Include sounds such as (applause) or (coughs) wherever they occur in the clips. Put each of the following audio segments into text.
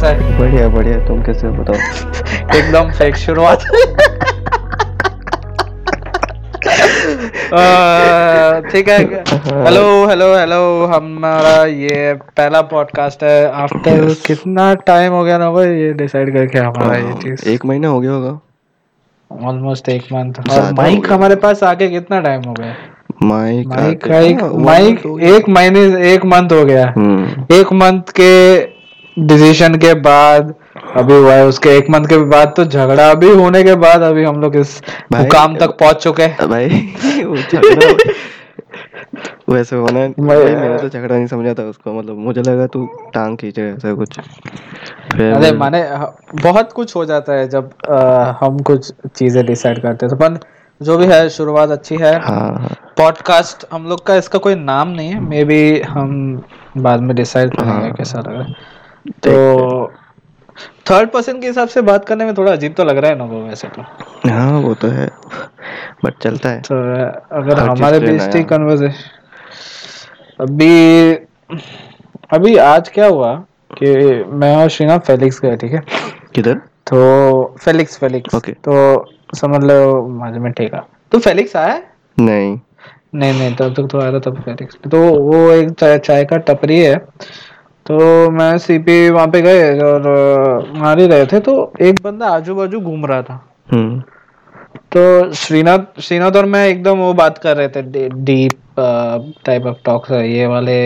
कैसा है? बढ़िया बढ़िया। तुम कैसे हो बताओ? (laughs) एकदम फेक शुरुआत। (laughs) ठीक है। हेलो हेलो हेलो हमारा ये पहला पॉडकास्ट है आफ्टर कितना टाइम हो गया ना भाई ये डिसाइड करके हमारा ये चीज़। एक महीना हो गया होगा। ऑलमोस्ट एक मंथ और माइक हमारे पास आके कितना टाइम हो गया? माइक माइक हाँ, माइक हो। एक महीने एक मंथ हो गया। हम्म। एक मंथ के डिसीज़न के बाद अभी हुआ है उसके एक मंथ के बाद तो झगड़ा भी होने के बाद अभी हम लोग इस मुकाम तक पहुँच चुके हैं। भाई वैसे होना है। मैं- भाई मैंने तो झगड़ा नहीं समझा था उसको मतलब मुझे लगा तू टांग खींचे ऐसा कुछ। अरे माने बहुत कुछ हो जाता है जब अ, हम कुछ चीज़ें डिसाइड करते हैं। तो पर जो भी है शुरुआत अच्छी है। हाँ हाँ। पॉडकास्ट हम लोग का इसका कोई नाम नहीं है। मे बी हम बाद में डिसाइड करेंगे हाँ। कैसा लग। रहा है तो थर्ड पर्सन के हिसाब से बात करने में थोड़ा अजीब तो लग रहा है ना वो वैसे तो। हाँ वो तो है बट चलता है। तो अगर हमारे बीच थी कन्वर्सेशन अभी अभी आज क्या हुआ कि मैं और श्रीनाथ फेलिक्स गए ठीक है? किधर? तो फेलिक्स फेलिक्स Okay. तो समझ लो माझे में ठेका तो फेलिक्स आया? नहीं। नहीं नहीं तब तक तो आया था तब फेलिक्स तो वो एक चाय चाय का टपरी है। तो मैं सीपी वहाँ पे गए और मार ही रहे थे तो एक बंदा आजू बाजू घूम रहा था। हम्म। तो श्रीनाथ श्रीनाथ और मैं एकदम वो बात कर रहे थे डीप टाइप ऑफ़ टॉक्स ये वाले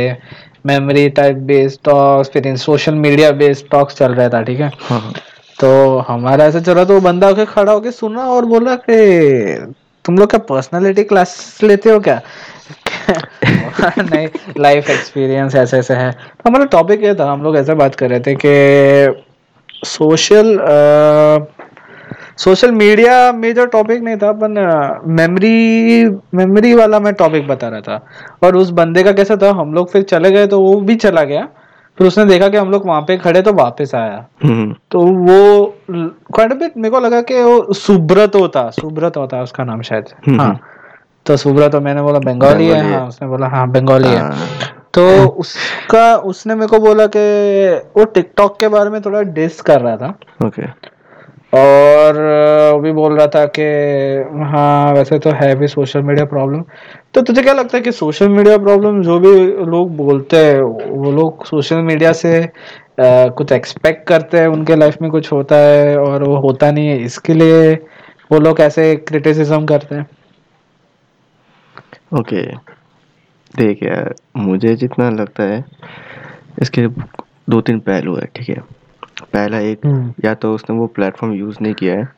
मेमोरी टाइप बेस्ड टॉक्स फिर इन सोशल मीडिया बेस्ड टॉक्स चल रहा था ठीक हाँ? तो हमारा ऐसे चला तो वो बंदा होके खड़ा होके सुना और बोला कि तुम लोग क्या पर्सनालिटी क्लास लेते हो क्या? (laughs) नहीं लाइफ एक्सपीरियंस ऐसे ऐसे है। तो हमारा टॉपिक ये था हम लोग ऐसे बात कर रहे थे कि social social media major topic नहीं था अपन मेमोरी मेमोरी वाला मैं टॉपिक बता रहा था। और उस बंदे का कैसा था हम लोग फिर चले गए तो वो भी चला गया। फिर उसने देखा कि हम लोग वहाँ पे खड़े तो वापस आया। हम्म। तो वो क्वाइट मेरे को लगा कि वो सुब्रत होता सुब्रत होता उसका नाम शायद। हम्म, हाँ। तो सुब्रा तो मैंने बोला बंगाली है है। उसने बोला हाँ बंगाली है। हाँ, तो उसका उसने मेरे को बोला कि वो टिकटॉक के बारे में थोड़ा डिस कर रहा था। ओके। और वो भी बोल रहा था कि हाँ वैसे तो है भी सोशल मीडिया प्रॉब्लम। तो तुझे क्या लगता है कि सोशल मीडिया प्रॉब्लम जो भी लोग बोलते हैं वो लोग सोशल मीडिया से अ, कुछ एक्सपेक्ट करते हैं उनके लाइफ में कुछ होता है और वो होता नहीं है इसके लिए वो लोग ऐसे क्रिटिसिज्म करते हैं। ओके देख यार मुझे जितना लगता है इसके दो तीन पहलू है ठीक है पहला एक हम्म। या तो उसने वो प्लेटफॉर्म यूज़ नहीं किया है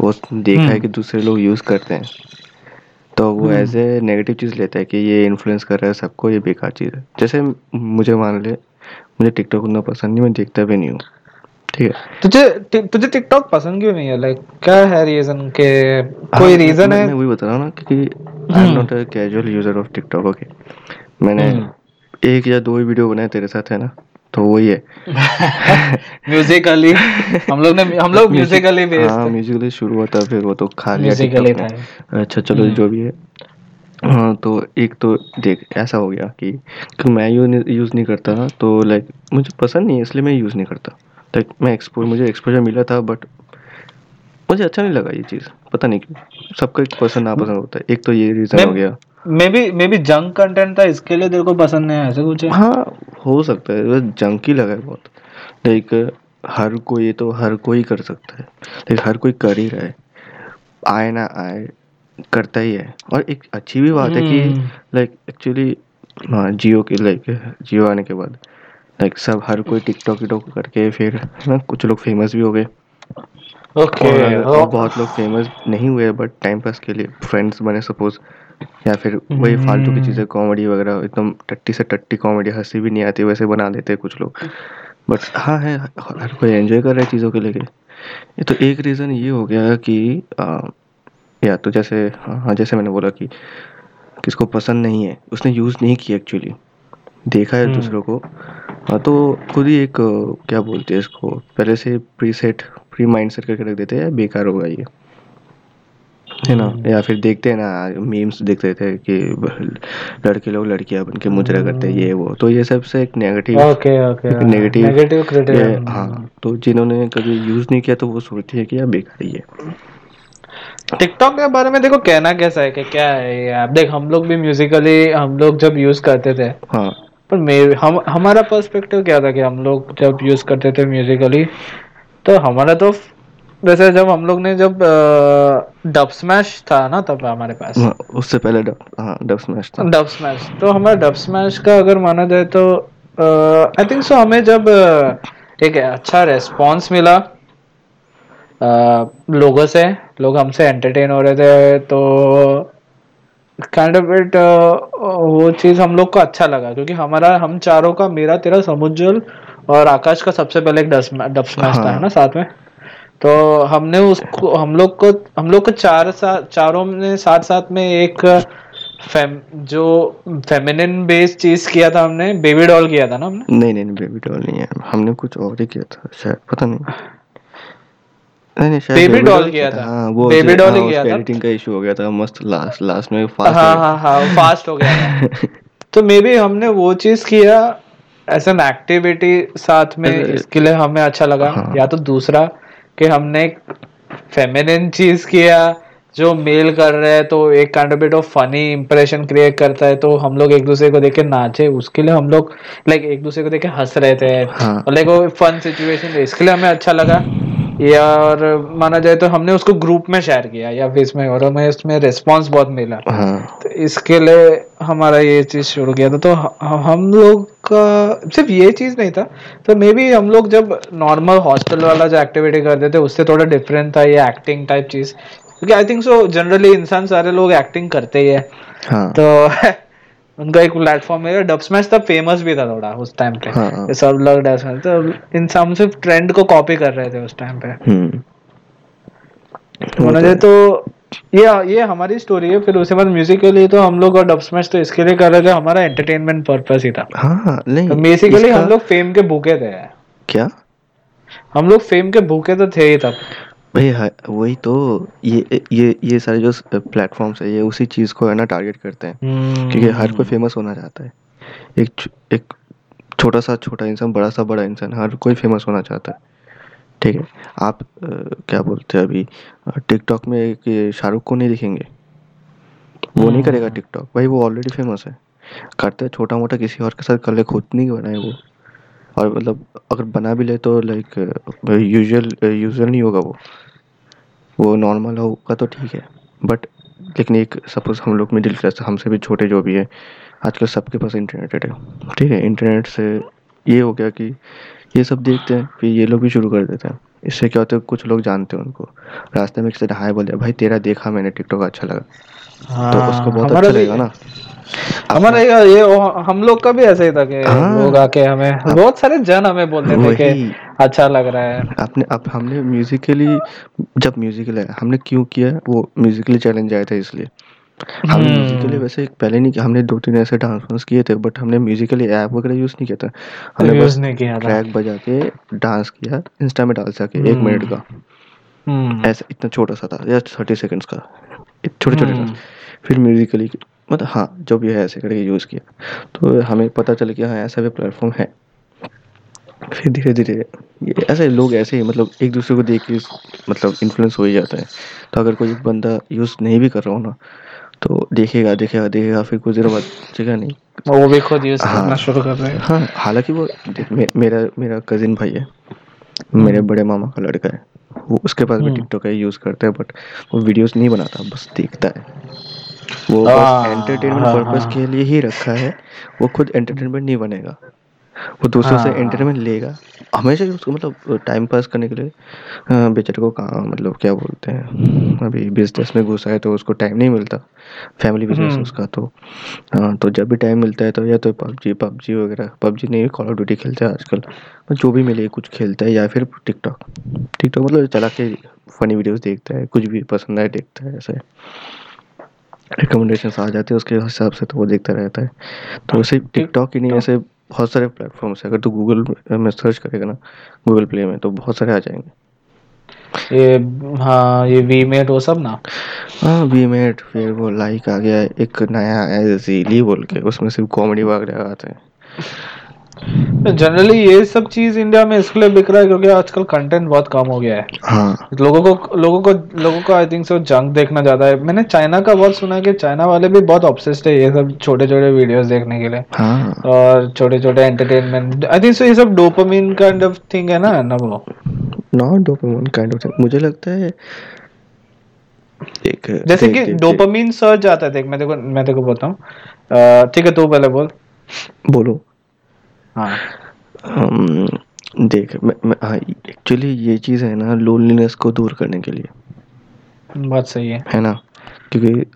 वो देखा है हम्म। कि दूसरे लोग यूज़ करते हैं तो वो। एज ए नेगेटिव चीज़ लेता है कि ये इन्फ्लुएंस कर रहा है सबको ये बेकार चीज़ है जैसे मुझे मान ले मुझे टिकटॉक उतना पसंद नहीं मैं देखता भी नहीं हूँ ठीक है तुझे तुझे टिकटॉक पसंद क्यों नहीं है लाइक क्या है रीजन के हाँ, कोई रीजन है मैं वही बता रहा हूँ ना क्योंकि I am not a casual user of TikTok okay मैंने हम्म। एक या दो ही वीडियो बनाए तेरे साथ है ना? तो वही है म्यूजिकली हम लोग ने हम लोग म्यूजिकली हाँ बेस्ड म्यूजिकली शुरू हुआ था फिर वो तो खा लिया ने। था। अच्छा चलो हम्म। जो भी है। हाँ तो एक तो देख ऐसा हो गया कि क्योंकि मैं यूज़ नहीं करता तो लाइक मुझे पसंद नहीं है इसलिए मैं यूज़ नहीं करता। लाइक मैं एक्सपोज मुझे एक्सपोजर मिला था बट मुझे अच्छा नहीं लगा ये चीज़। पता नहीं क्यों। सबका एक पसंद नापसंद होता है। एक तो ये रीज़न हो गया। Maybe maybe junk content था इसके लिए तेरे को पसंद नहीं है ऐसे कुछ है? हाँ हो सकता है। बस जंकी लगा है बहुत। लाइक हर कोई तो हर कोई कर सकता है। लाइक हर कोई कर ही रहा है। आए ना आए करता ही है। और एक अच्छी भी बात है कि। लाइक एक्चुअली हाँ जियो के लाइक जियो आने के बाद लाइक सब हर कोई टिकटॉक टिकटॉक करके फिर है ना कुछ लोग फ़ेमस भी हो गए। ओके और, और बहुत लोग फ़ेमस नहीं हुए बट टाइम पास के लिए फ्रेंड्स बने सपोज़ या फिर वही फालतू की चीज़ें कॉमेडी वगैरह एकदम टट्टी से टट्टी कॉमेडी हँसी भी नहीं आती वैसे बना देते हैं कुछ लोग। बट हाँ है हर कोई एंजॉय कर रहा है चीज़ों के लेके ये तो एक रीज़न ये हो गया कि आ, या तो जैसे हाँ जैसे मैंने बोला कि किसको पसंद नहीं है उसने यूज़ नहीं किया एक्चुअली देखा है हम्म। दूसरों को। हाँ तो खुद ही एक क्या बोलते हैं इसको पहले से प्री प्री माइंड सेट करके रख देते हैं बेकार होगा ये। है ना? या फिर देखते हैं ना मीम्स देखते थे कि लड़के लोग लड़कियाँ बन के मुजरा करते हैं ये वो। तो ये सबसे एक negative okay okay negative negative हाँ। तो जिन्होंने कभी यूज़ नहीं किया तो वो सोचते हैं कि यार बेकार ही है। टिकटॉक के बारे में देखो कहना कैसा है कि क्या है ये आप देख हम लोग भी म्यूजिकली हम लोग जब यूज़ करते थे हाँ। पर मे हम हमारा पर्सपेक्टिव क्या था कि हम लोग जब यूज़ करते थे म्यूजिकली तो हमारा तो वैसे जब हम लोग ने जब डब स्मैश था ना तब हमारे पास। हाँ, उससे पहले डब हाँ स्मैश था। डब स्मैश तो हमारा डब स्मैश का अगर माना जाए तो आई थिंक सो हमें जब एक अच्छा रेस्पॉन्स मिला अ, लोगों से लोग हमसे एंटरटेन हो रहे थे तो काइंड ऑफ़ इट वो चीज़ हम लोग को अच्छा लगा क्योंकि हमारा हम चारों का मेरा तेरा समुज्जल और आकाश का सबसे पहले एक डब स्मैश था हाँ। है ना साथ में। तो हमने उसको हम लोग को हम लोग को चार साथ चारों ने साथ साथ में एक फेम जो फेमिनिन बेस्ड चीज़ किया था हमने बेबी डॉल किया था ना हमने? नहीं नहीं बेबी डॉल नहीं है। हमने कुछ और ही किया था शायद पता नहीं। नहीं नहीं शायद Baby doll किया था। हाँ वो जो- doll ही हाँ, किया था। एडिटिंग का इशू हो गया था मस्त लास्ट लास्ट में फास्ट हाँ हाँ हाँ फास्ट हो गया था। (laughs) तो मे बी हमने वो चीज़ किया एज एन एक्टिविटी साथ में इसके लिए हमें अच्छा लगा। हाँ। या तो दूसरा कि हमने एक फेमिनिन चीज़ किया जो मेल कर रहे हैं तो एक kind of bit of funny impression create करता है तो हम लोग एक दूसरे को देख के नाचे। उसके लिए हम लोग लाइक एक दूसरे को देख के हंस रहे थे। हाँ। और लाइक वो फन सिचुएशन इसके लिए हमें अच्छा लगा। या और माना जाए तो हमने उसको ग्रुप में शेयर किया या फिर इसमें और हमें इसमें रिस्पॉन्स बहुत मिला। हाँ। तो इसके लिए हमारा ये चीज़ शुरू किया था। तो हम लोग का सिर्फ़ ये चीज़ नहीं था। तो मे बी हम लोग जब नॉर्मल हॉस्टल वाला जो एक्टिविटी करते थे उससे थोड़ा डिफरेंट था ये एक्टिंग टाइप चीज़। क्योंकि आई थिंक सो जनरली इंसान सारे लोग एक्टिंग करते ही है। हाँ। तो (laughs) उनका एक प्लेटफॉर्म है डब स्मैश तब फ़ेमस भी था थोड़ा उस टाइम पे। हाँ, हाँ। सब लोग डब स्मैश तो इंसान सिर्फ़ ट्रेंड को कॉपी कर रहे थे उस टाइम पे। हम्म। होना जाए तो ये ये हमारी स्टोरी है फिर उसके बाद म्यूज़िक के लिए तो हम लोग और डब स्मैश तो इसके लिए कर रहे थे हमारा एंटरटेनमेंट पर्पस ही था। हाँ नहीं तो बेसिकली इसका- हम लोग फेम के भूखे थे। क्या? हम लोग फेम के भूखे तो थे ही तब। भाई हाँ, वही तो ये ये ये सारे जो प्लेटफॉर्म्स है ये उसी चीज़ को है ना टारगेट करते हैं। क्योंकि हर कोई फ़ेमस होना चाहता है। एक एक छोटा सा छोटा इंसान बड़ा सा बड़ा इंसान हर कोई फ़ेमस होना चाहता है। ठीक है? आप अ, क्या बोलते हैं अभी? टिकटॉक में एक शाहरुख को नहीं दिखेंगे? वो नहीं करेगा टिकटॉक भाई वो ऑलरेडी फ़ेमस है। करते हैं छोटा मोटा किसी और के साथ कर ले खुद नहीं बनाए वो। और मतलब अगर बना भी ले तो लाइक यूजुअल यूजुअल नहीं होगा वो। वो नॉर्मल होगा तो ठीक है। बट लेकिन एक सपोज़ हम लोग मिडिल क्लास हमसे भी छोटे जो भी है आजकल सबके पास इंटरनेट है ठीक है? इंटरनेट से ये हो गया कि ये सब देखते हैं फिर ये लोग भी शुरू कर देते हैं। इससे क्या होता है कुछ लोग जानते हैं उनको। रास्ते में किसी ने हाय बोल दिया भाई तेरा देखा मैंने टिकटॉक अच्छा लगा। तो उसको बहुत अच्छा लगेगा ना। हमारा ये हम लोग का भी ऐसा ही था कि हाँ। लोग आके हमें बहुत सारे जन हमें बोलते थे कि अच्छा लग रहा है। आपने अब हमने म्यूजिकली जब म्यूजिकल हमने क्यों किया वो म्यूजिकली चैलेंज आया था इसलिए। हमने हम्म। म्यूजिकली वैसे पहले नहीं किया हमने दो तीन ऐसे डांस वांस किए थे बट हमने म्यूजिकली ऐप वगैरह यूज़ नहीं किया था। हमने बस किया ट्रैक बजा के डांस किया इंस्टा में डाल सके एक मिनट का। हम्म, ऐसा इतना छोटा सा था या थर्टी सेकेंड्स का। छोटे छोटे हम्म। फिर म्यूजिकली मतलब हाँ जो भी है ऐसे करके यूज़ किया। तो हमें पता चला कि हाँ ऐसा भी प्लेटफॉर्म है। फिर धीरे धीरे ये ऐसे लोग ऐसे ही मतलब एक दूसरे को देख के मतलब इन्फ्लुएंस हो ही जाता है। तो अगर कोई बंदा यूज़ नहीं भी कर रहा हो ना तो देखेगा देखेगा देखेगा फिर कुछ देर बाद चलेगा नहीं। वो भी खुद यूज़ हाँ। करना शुरू कर रहे हैं। हाँ हालाँकि वो मे, मेरा मेरा कजिन भाई है। मेरे बड़े मामा का लड़का है। वो उसके पास भी हम्म। टिकटॉक है यूज़ करता है बट वो वीडियोस नहीं बनाता बस देखता है। वो बस हाँ, एंटरटेनमेंट हाँ, पर्पस हाँ। के लिए ही रखा है। वो खुद एंटरटेनमेंट नहीं बनेगा। वो दूसरों से हाँ। एंटरटेनमेंट लेगा। हमेशा ही उसको मतलब टाइम पास करने के लिए बेचारे को काम मतलब क्या बोलते हैं अभी बिज़नेस में घुसा है तो उसको टाइम नहीं मिलता। फैमिली बिज़नेस हम्म। उसका तो। हाँ तो जब भी टाइम मिलता है तो या तो पबजी पबजी वगैरह पबजी नहीं कॉल ऑफ़ ड्यूटी खेलता है आजकल। जो भी मिले कुछ खेलता है या फिर टिकटॉक टिकटॉक मतलब चला के फनी वीडियोस देखता है कुछ भी पसंद आए देखता है ऐसे रिकमेंडेशन आ जाते हैं उसके हिसाब से तो वो देखता रहता है। तो सिर्फ़ टिकटॉक ही नहीं ऐसे बहुत सारे प्लेटफॉर्म्स है। अगर तू गूगल में सर्च करेगा ना गूगल प्ले में तो बहुत सारे आ जाएँगे। ये हाँ ये वी मेट वो सब ना? हाँ वी मेट फिर वो लाइक आ गया एक नया है जीली बोल के उसमें सिर्फ़ कॉमेडी वगैरह आते हैं जनरली ये सब चीज़ इंडिया में इसलिए बिक रहा है क्योंकि आजकल कंटेंट बहुत कम हो गया है। हाँ। लोगों को लोगों को लोगों को आई थिंक सो जंक देखना ज़्यादा है। मैंने चाइना का बहुत सुना है कि चाइना वाले भी बहुत ऑब्सेस्ड है ये सब छोटे छोटे वीडियोस देखने के लिए। हाँ। और छोटे छोटे एंटरटेनमेंट आई थिंक सो ये सब डोपामिन काइंड ऑफ़ थिंग है ना ना वो? नॉट डोपामिन काइंड ऑफ़ मुझे लगता है एक जैसे कि डोपामिन सर्च आता है देख मैं देखो मैं देखो बोलता हूँ। ठीक है तू पहले बोल। बोलो। हाँ। देख मैं, मैं हाँ एक्चुअली ये चीज़ है ना लोनलीनेस को दूर करने के लिए। बात सही है। है ना? क्योंकि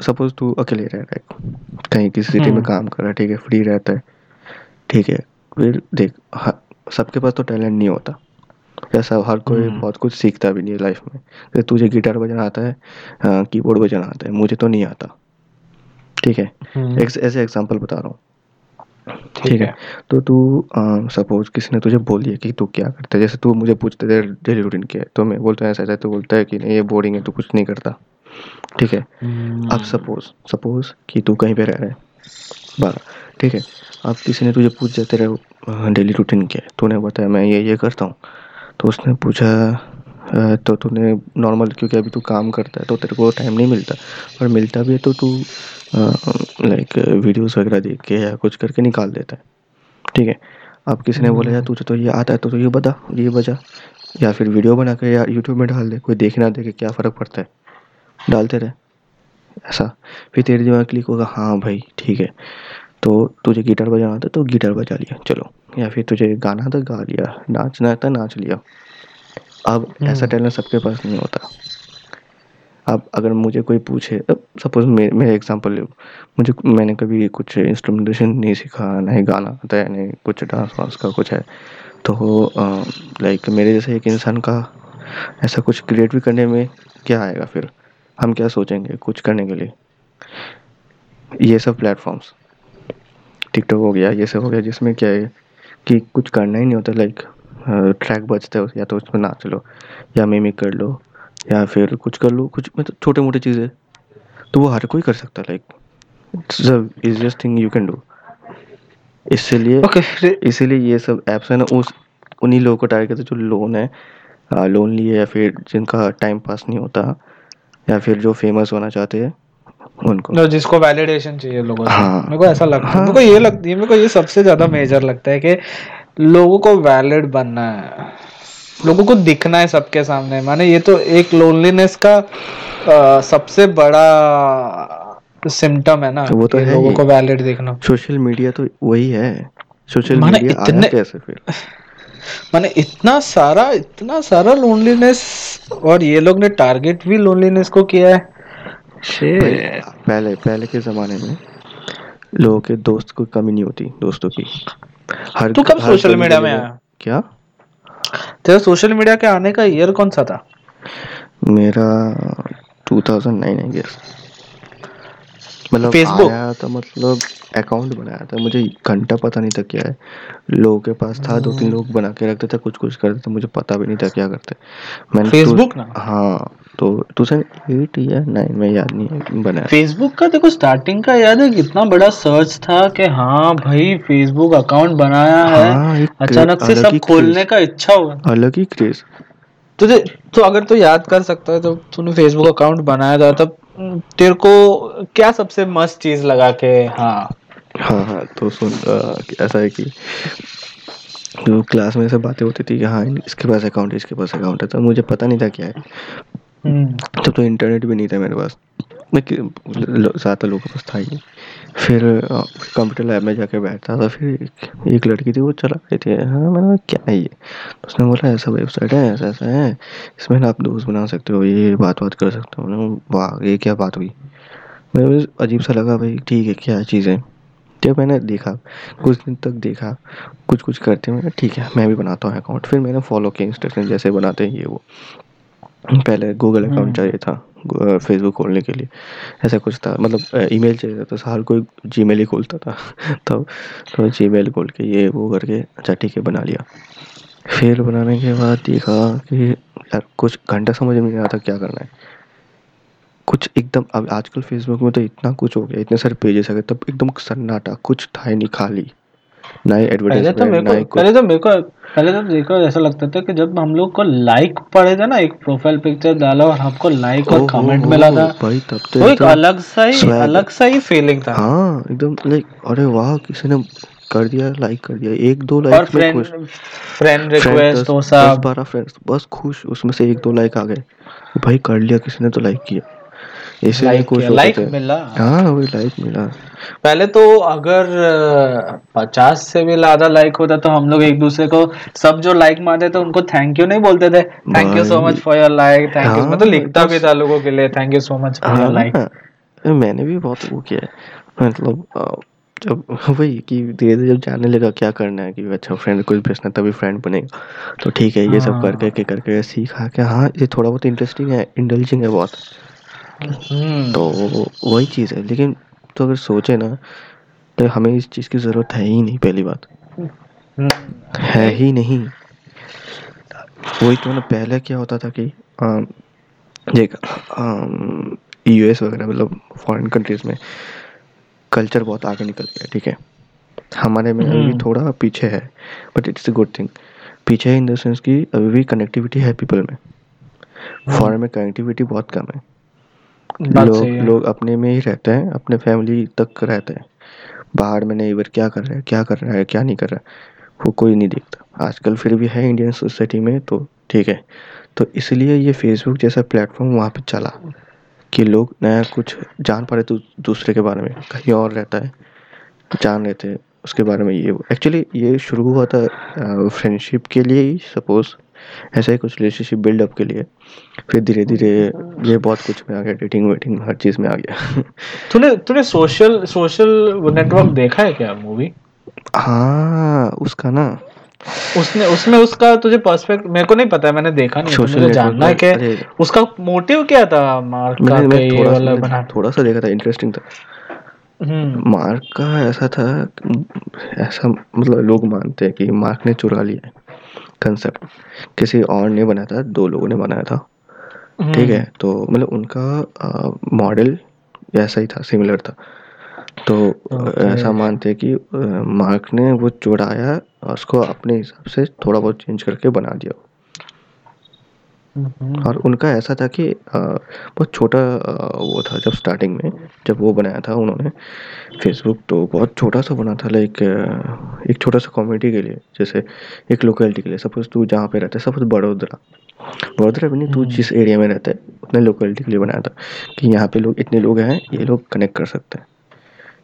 सपोज़ तू अकेले रह रहा है कहीं किसी सिटी में हम्म। काम कर रहा है ठीक है फ्री रहता है ठीक है फिर देख ह- सबके पास तो टैलेंट नहीं होता। ऐसा हर कोई हम्म। बहुत कुछ सीखता भी नहीं है लाइफ में। जैसे तुझे गिटार बजाना आता है कीबोर्ड बजाना आता है मुझे तो नहीं आता ठीक है? हम्म, एक ऐसे एग्जांपल बता रहा हूँ। ठीक है। तो तू सपोज़ किसी ने तुझे बोल दिया कि तू क्या करता है? जैसे तू मुझे पूछते थे डेली रूटीन क्या है? तो मैं बोलता हूँ ऐसा ऐसा तो बोलता है कि नहीं ये बोरिंग है तू कुछ नहीं करता। ठीक है? हम्म, अब सपोज़ सपोज़ कि तू कहीं पे रह रहा है। बारह। ठीक है? अब किसी ने तुझे पूछ दिया तेरा डेली रूटीन क्या है? तूने बताया मैं ये ये करता हूँ। तो उसने पूछा "अ, तो तूने नॉर्मल क्योंकि अभी तू काम करता है तो तेरे को टाइम नहीं मिलता। और मिलता भी है तो तू लाइक वीडियोस वगैरह देख के या कुछ करके निकाल देता है। ठीक है? अब किसी ने बोला यार तुझे तो ये आता है तो, तो ये बता ये बजा। या फिर वीडियो बना के या यूट्यूब में डाल दे कोई देखे ना देखे क्या फ़र्क पड़ता है। डालते रहे। ऐसा। फिर तेरे दिमाग क्लिक होगा हाँ भाई ठीक है। तो तुझे गिटार बजाना था तो गिटार बजा लिया चलो। या फिर तुझे गाना था गा लिया। नाचना था नाच लिया। अब ऐसा हम्म। टैलेंट सबके पास नहीं होता। अब अगर मुझे कोई पूछे सपोज़ मैं मैं एग्जांपल ले मुझे मैंने कभी कुछ इंस्ट्रूमेंटेशन नहीं सीखा ना ही गाना आता है नहीं कुछ डांस वांस का कुछ है। तो लाइक मेरे जैसे एक इंसान का ऐसा कुछ क्रिएट भी करने में क्या आएगा फिर? हम क्या सोचेंगे कुछ करने के लिए? ये सब प्लेटफॉर्म्स टिकटॉक हो गया ये सब हो गया जिसमें क्या है कि कुछ करना ही नहीं होता लाइक ट्रैक बजता है या तो उसमें नाच लो या मिमिक कर लो या फिर कुछ कर लो कुछ मतलब छोटे मोटे चीज़ें। तो वो हर कोई कर सकता है like it's the easiest thing you can do इसलिए ओके इसीलिए ये सब ऐप्स है ना उस उन्हीं लोगों को टारगेट करते जो लोन है। लोन लिए या फिर जिनका टाइम पास नहीं होता या फिर जो फ़ेमस होना चाहते हैं उनको। जो जिसको वैलिडेशन चाहिए लोगों से। हाँ। मेरे को ऐसा लगता है। हाँ। मेरे को ये लगती है मेरे को ये सबसे ज़्यादा मेजर लगता है कि लोगों को वैलिड बनना है। लोगों को दिखना है सबके सामने। माने ये तो एक लोनलीनेस का अ, सबसे बड़ा सिम्टम है ना वो तो है लोगों को वैलिड दिखना। सोशल मीडिया तो वही है। सोशल माने मीडिया इतने- कैसे फिर? (laughs) माने इतना सारा इतना सारा लोनलीनेस और ये लोग ने टारगेट भी लोनलीनेस को किया है. पहले पहले के जमाने में लोगों के दोस्त को कमी नहीं होती दोस्तों की। हर तू कब सोशल मीडिया में आया? क्या? तेरा सोशल मीडिया के आने का ईयर कौन सा था? मेरा 2009 आई गेस मतलब Facebook? आया था मतलब अकाउंट बनाया था। मुझे घंटा पता नहीं था क्या है। लोगों के पास था दो तीन लोग बना के रखते थे कुछ कुछ करते थे मुझे पता भी नहीं था क्या करते। मैंने टू- ना? हाँ। तो टू एट या नाइन में याद नहीं है बनाया फेसबुक का देखो स्टार्टिंग का याद है कितना बड़ा सर्च था कि हाँ भाई फेसबुक अकाउंट बनाया है। हाँ, अचानक से सब खोलने का इच्छा हुआ। अलग ही क्रेज तुझे तो अगर तू याद कर सकता है तो तूने फेसबुक अकाउंट बनाया था तब तेरे को क्या सबसे मस्त चीज़ लगा के हाँ। हाँ हाँ तो सुन ऐसा है कि तो क्लास में ऐसे बातें होती थी कि हाँ इसके पास अकाउंट है इसके पास अकाउंट है तो मुझे पता नहीं था क्या है। तब तो इंटरनेट भी नहीं था मेरे पास। मैं ज़्यादातर लोगों के पास था ही फिर कंप्यूटर लैब में जाके बैठता था फिर एक, लड़की थी वो चला रही थी। हाँ मैंने क्या है ये? तो उसने बोला ऐसा वेबसाइट है ऐसा ऐसा है। इसमें ना आप दोस्त बना सकते हो ये बात बात कर सकते हो। मैंने वाह ये क्या बात हुई? मेरे अजीब सा लगा भाई ठीक है क्या चीज़? है जब मैंने देखा कुछ दिन तक देखा कुछ कुछ करते मैंने ठीक है मैं भी बनाता हूँ अकाउंट फिर मैंने फॉलो किया इंस्ट्रक्शन जैसे बनाते हैं ये वो। पहले गूगल हम्म। अकाउंट चाहिए था फेसबुक खोलने के लिए। ऐसा कुछ था मतलब ईमेल चाहिए था तो हर कोई जीमेल ही खोलता था। तब (laughs) तो जीमेल खोल के ये वो करके अच्छा ठीक है बना लिया। फिर बनाने के बाद देखा कि यार कुछ घंटा समझ में नहीं आता क्या करना है। कुछ एकदम अब आजकल फेसबुक में तो इतना कुछ हो गया इतने सारे पेजेस आ गए तब एकदम सन्नाटा कुछ था ही नहीं खाली। ना ही पहले तो मेरे एडवर्टाइजमेंट ना को पहले तो मेरे को पहले तो देखो ऐसा लगता था कि जब हम लोग को लाइक पड़े थे ना एक प्रोफ़ाइल पिक्चर डाला और हमको लाइक और कमेंट मिला था भाई तब तो एक अलग सा ही अलग सा ही फीलिंग था। हाँ एकदम लाइक अरे वाह किसी ने कर दिया लाइक कर दिया। एक दो और फ्रेंड फ्रेंड रिक्वेस्ट वो सब। बारह फ्रेंड्स बस खुश उसमें से एक दो लाइक आ गए। भाई कर लिया किसी ने तो लाइक किया। ऐसे नहीं लाइक मिला। हाँ वही लाइक मिला। पहले तो अगर पचास से भी ज़्यादा लाइक होता तो हम लोग एक दूसरे को सब जो लाइक मारते थे उनको थैंक यू नहीं बोलते थे। Thank you so much for your like thank you मैं तो लिखता भी था लोगों के लिए thank you so much for your like मैंने भी बहुत वो किया है। मतलब जब वही कि धीरे धीरे जब जानने लगा क्या करना है कि अच्छा फ्रेंड कुछ भेजना तभी फ्रेंड बनेगा। तो ठीक है ये सब हाँ। करके कर करके सीखा कि हाँ ये थोड़ा बहुत इंटरेस्टिंग है इंडल्जिंग है बहुत। तो हम्म वही चीज़ है। लेकिन तो अगर सोचे ना तो हमें इस चीज़ की ज़रूरत है ही नहीं पहली बात। हम्म, है ही नहीं। वही तो ना पहले क्या होता था कि देख यूएस वगैरह मतलब फॉरेन कंट्रीज़ में कल्चर बहुत आगे निकल गया ठीक है? हमारे में अभी हम्म। थोड़ा पीछे है but it's a good thing पीछे है इन द सेंस कि अभी भी कनेक्टिविटी है पीपल में। फॉरेन में कनेक्टिविटी बहुत कम है। लोग लोग अपने में ही रहते हैं अपने फैमिली तक रहते हैं। बाहर में नहीं इधर क्या कर रहा है क्या कर रहा है क्या नहीं कर रहा है वो कोई नहीं देखता। आजकल फिर भी है इंडियन सोसाइटी में तो ठीक है। तो इसलिए ये फेसबुक जैसा प्लेटफॉर्म वहाँ पे चला कि लोग नया कुछ जान पा रहे तो दूसरे के बारे में कहीं और रहता है जान रहे थे उसके बारे में ये एक्चुअली ये शुरू हुआ था फ्रेंडशिप के लिए ही सपोज़ ऐसा ही कुछ रिलेशनशिप बिल्डअप के लिए। फिर धीरे धीरे ये बहुत कुछ में आ गया डेटिंग वेटिंग हर चीज़ में आ गया। (laughs) तूने तूने सोशल सोशल नेटवर्क देखा है क्या मूवी हाँ उसका ना। उसने उसमें उसका तुझे पर्सपेक्ट मेरे को नहीं पता है मैंने देखा नहीं तो सोशल मुझे जानना है कि उसका मोटिव क्या था मार्क का मैंने ये थोड़ा वाला बना? थोड़ा सा देखा था इंटरेस्टिंग था। हम्म। मार्क का ऐसा था ऐसा मतलब लोग मानते हैं कि मार्क ने चुरा लिया है। कंसेप्ट किसी और ने बनाया था दो लोगों ने बनाया था। ठीक है हम्म तो मतलब उनका मॉडल ऐसा ही था सिमिलर था। तो ऐसा मानते हैं कि मार्क ने वो चुराया उसको अपने हिसाब से थोड़ा बहुत चेंज करके बना दिया। हम्म। और उनका ऐसा था कि अ, बहुत छोटा अ, वो था जब स्टार्टिंग में जब वो बनाया था उन्होंने। फेसबुक तो बहुत छोटा सा बना था लाइक एक छोटा सा कम्युनिटी के लिए जैसे एक लोकेलिटी के लिए। सपोज़ तू जहाँ पे रहता है सपोज़ बड़ोदरा। बड़ोदरा भी नहीं तू हम्म। जिस एरिया में रहता है उतने लोकेलिटी के लिए बनाया था कि यहाँ पे लोग इतने लोग हैं ये लोग कनेक्ट कर सकते हैं।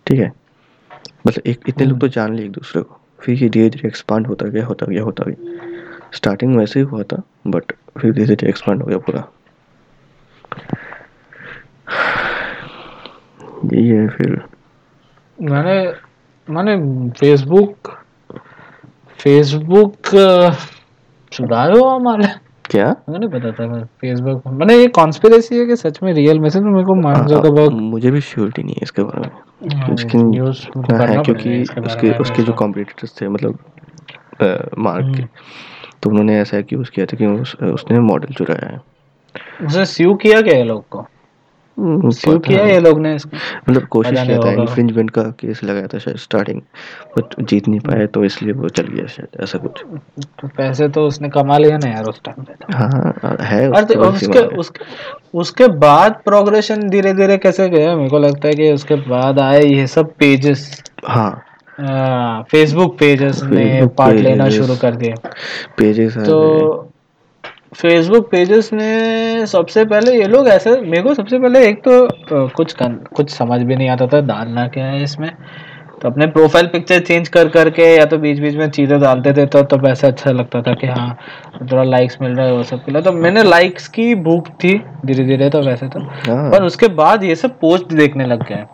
ठीक है? मतलब एक इतने लोग तो हम्म जान लिए एक दूसरे को। फिर ये धीरे धीरे एक्सपांड होता गया होता गया होता गया। स्टार्टिंग वैसे ही हुआ था बट फिर धीरे धीरे एक्सपांड हो गया पूरा। यही है फिर। मैंने मैंने फेसबुक फेसबुक सुधारो हमारे। क्या? पता था फेसबुक मैंने ये कॉन्स्पिरेसी है कि सच में रियल में सच में मेरे को मार्क आ, जकरबर्ग मुझे भी श्योरिटी नहीं है इसके बारे में। लेकिन न्यूज़ है क्योंकि उसके उसके जो तो कॉम्पिटिटर्स थे मतलब मार्क के। तो उन्होंने ऐसा एक्यूज किया था कि उस, उसने मॉडल चुराया है। उसे स्यू किया क्या ये लोग को? हम्म, स्यू किया ये लोग ने इसको? मतलब कोशिश किया था होगा। इन्फ्रिंजमेंट का केस लगाया था शायद स्टार्टिंग बट जीत नहीं पाए तो इसलिए वो चल गया शायद ऐसा कुछ। तो पैसे तो उसने कमा लिया ना यार उस टाइम पे तो। हाँ है और उसके तो उसके उसके उसके बाद प्रोग्रेशन धीरे धीरे कैसे गया? मेरे को लगता है कि उसके बाद आए ये सब पेजेस हाँ। फेसबुक पेजेस ने पार्ट लेना शुरू कर दिया पेजेस तो फेसबुक पेजेस ने सबसे पहले ये लोग ऐसे मेरे को सबसे पहले एक तो कुछ कन, कुछ समझ भी नहीं आता था डालना क्या है इसमें। तो अपने प्रोफ़ाइल पिक्चर चेंज कर करके या तो बीच बीच में चीज़ें डालते थे तो तब ऐसा अच्छा लगता था कि हाँ थोड़ा लाइक्स मिल रहा है वो सब के लिए। तो मैंने लाइक्स की भूख थी धीरे धीरे तो वैसे तो। हाँ। पर उसके बाद ये सब पोस्ट देखने लग गए।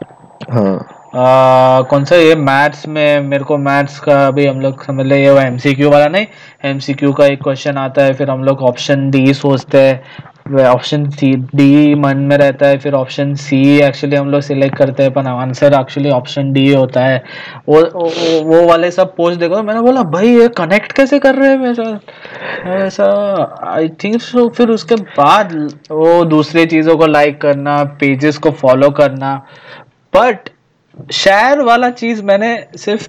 हाँ। कौन सा ये मैथ्स में मेरे को मैथ्स का अभी हम लोग समझ ले ये सी क्यू वाला नहीं एम सी क्यू का एक क्वेश्चन आता है फिर हम लोग ऑप्शन डी सोचते हैं ऑप्शन सी डी मन में रहता है फिर ऑप्शन सी एक्चुअली हम लोग सिलेक्ट करते हैं पर आंसर एक्चुअली ऑप्शन डी होता है। वो, वो वो वाले सब पोस्ट देखो मैंने बोला भाई ये कनेक्ट कैसे कर रहे हैं मेरे ऐसा आई थिंक सो फिर उसके बाद वो दूसरी चीज़ों को लाइक करना पेजेस को फॉलो करना बट शेयर वाला चीज़ मैंने सिर्फ़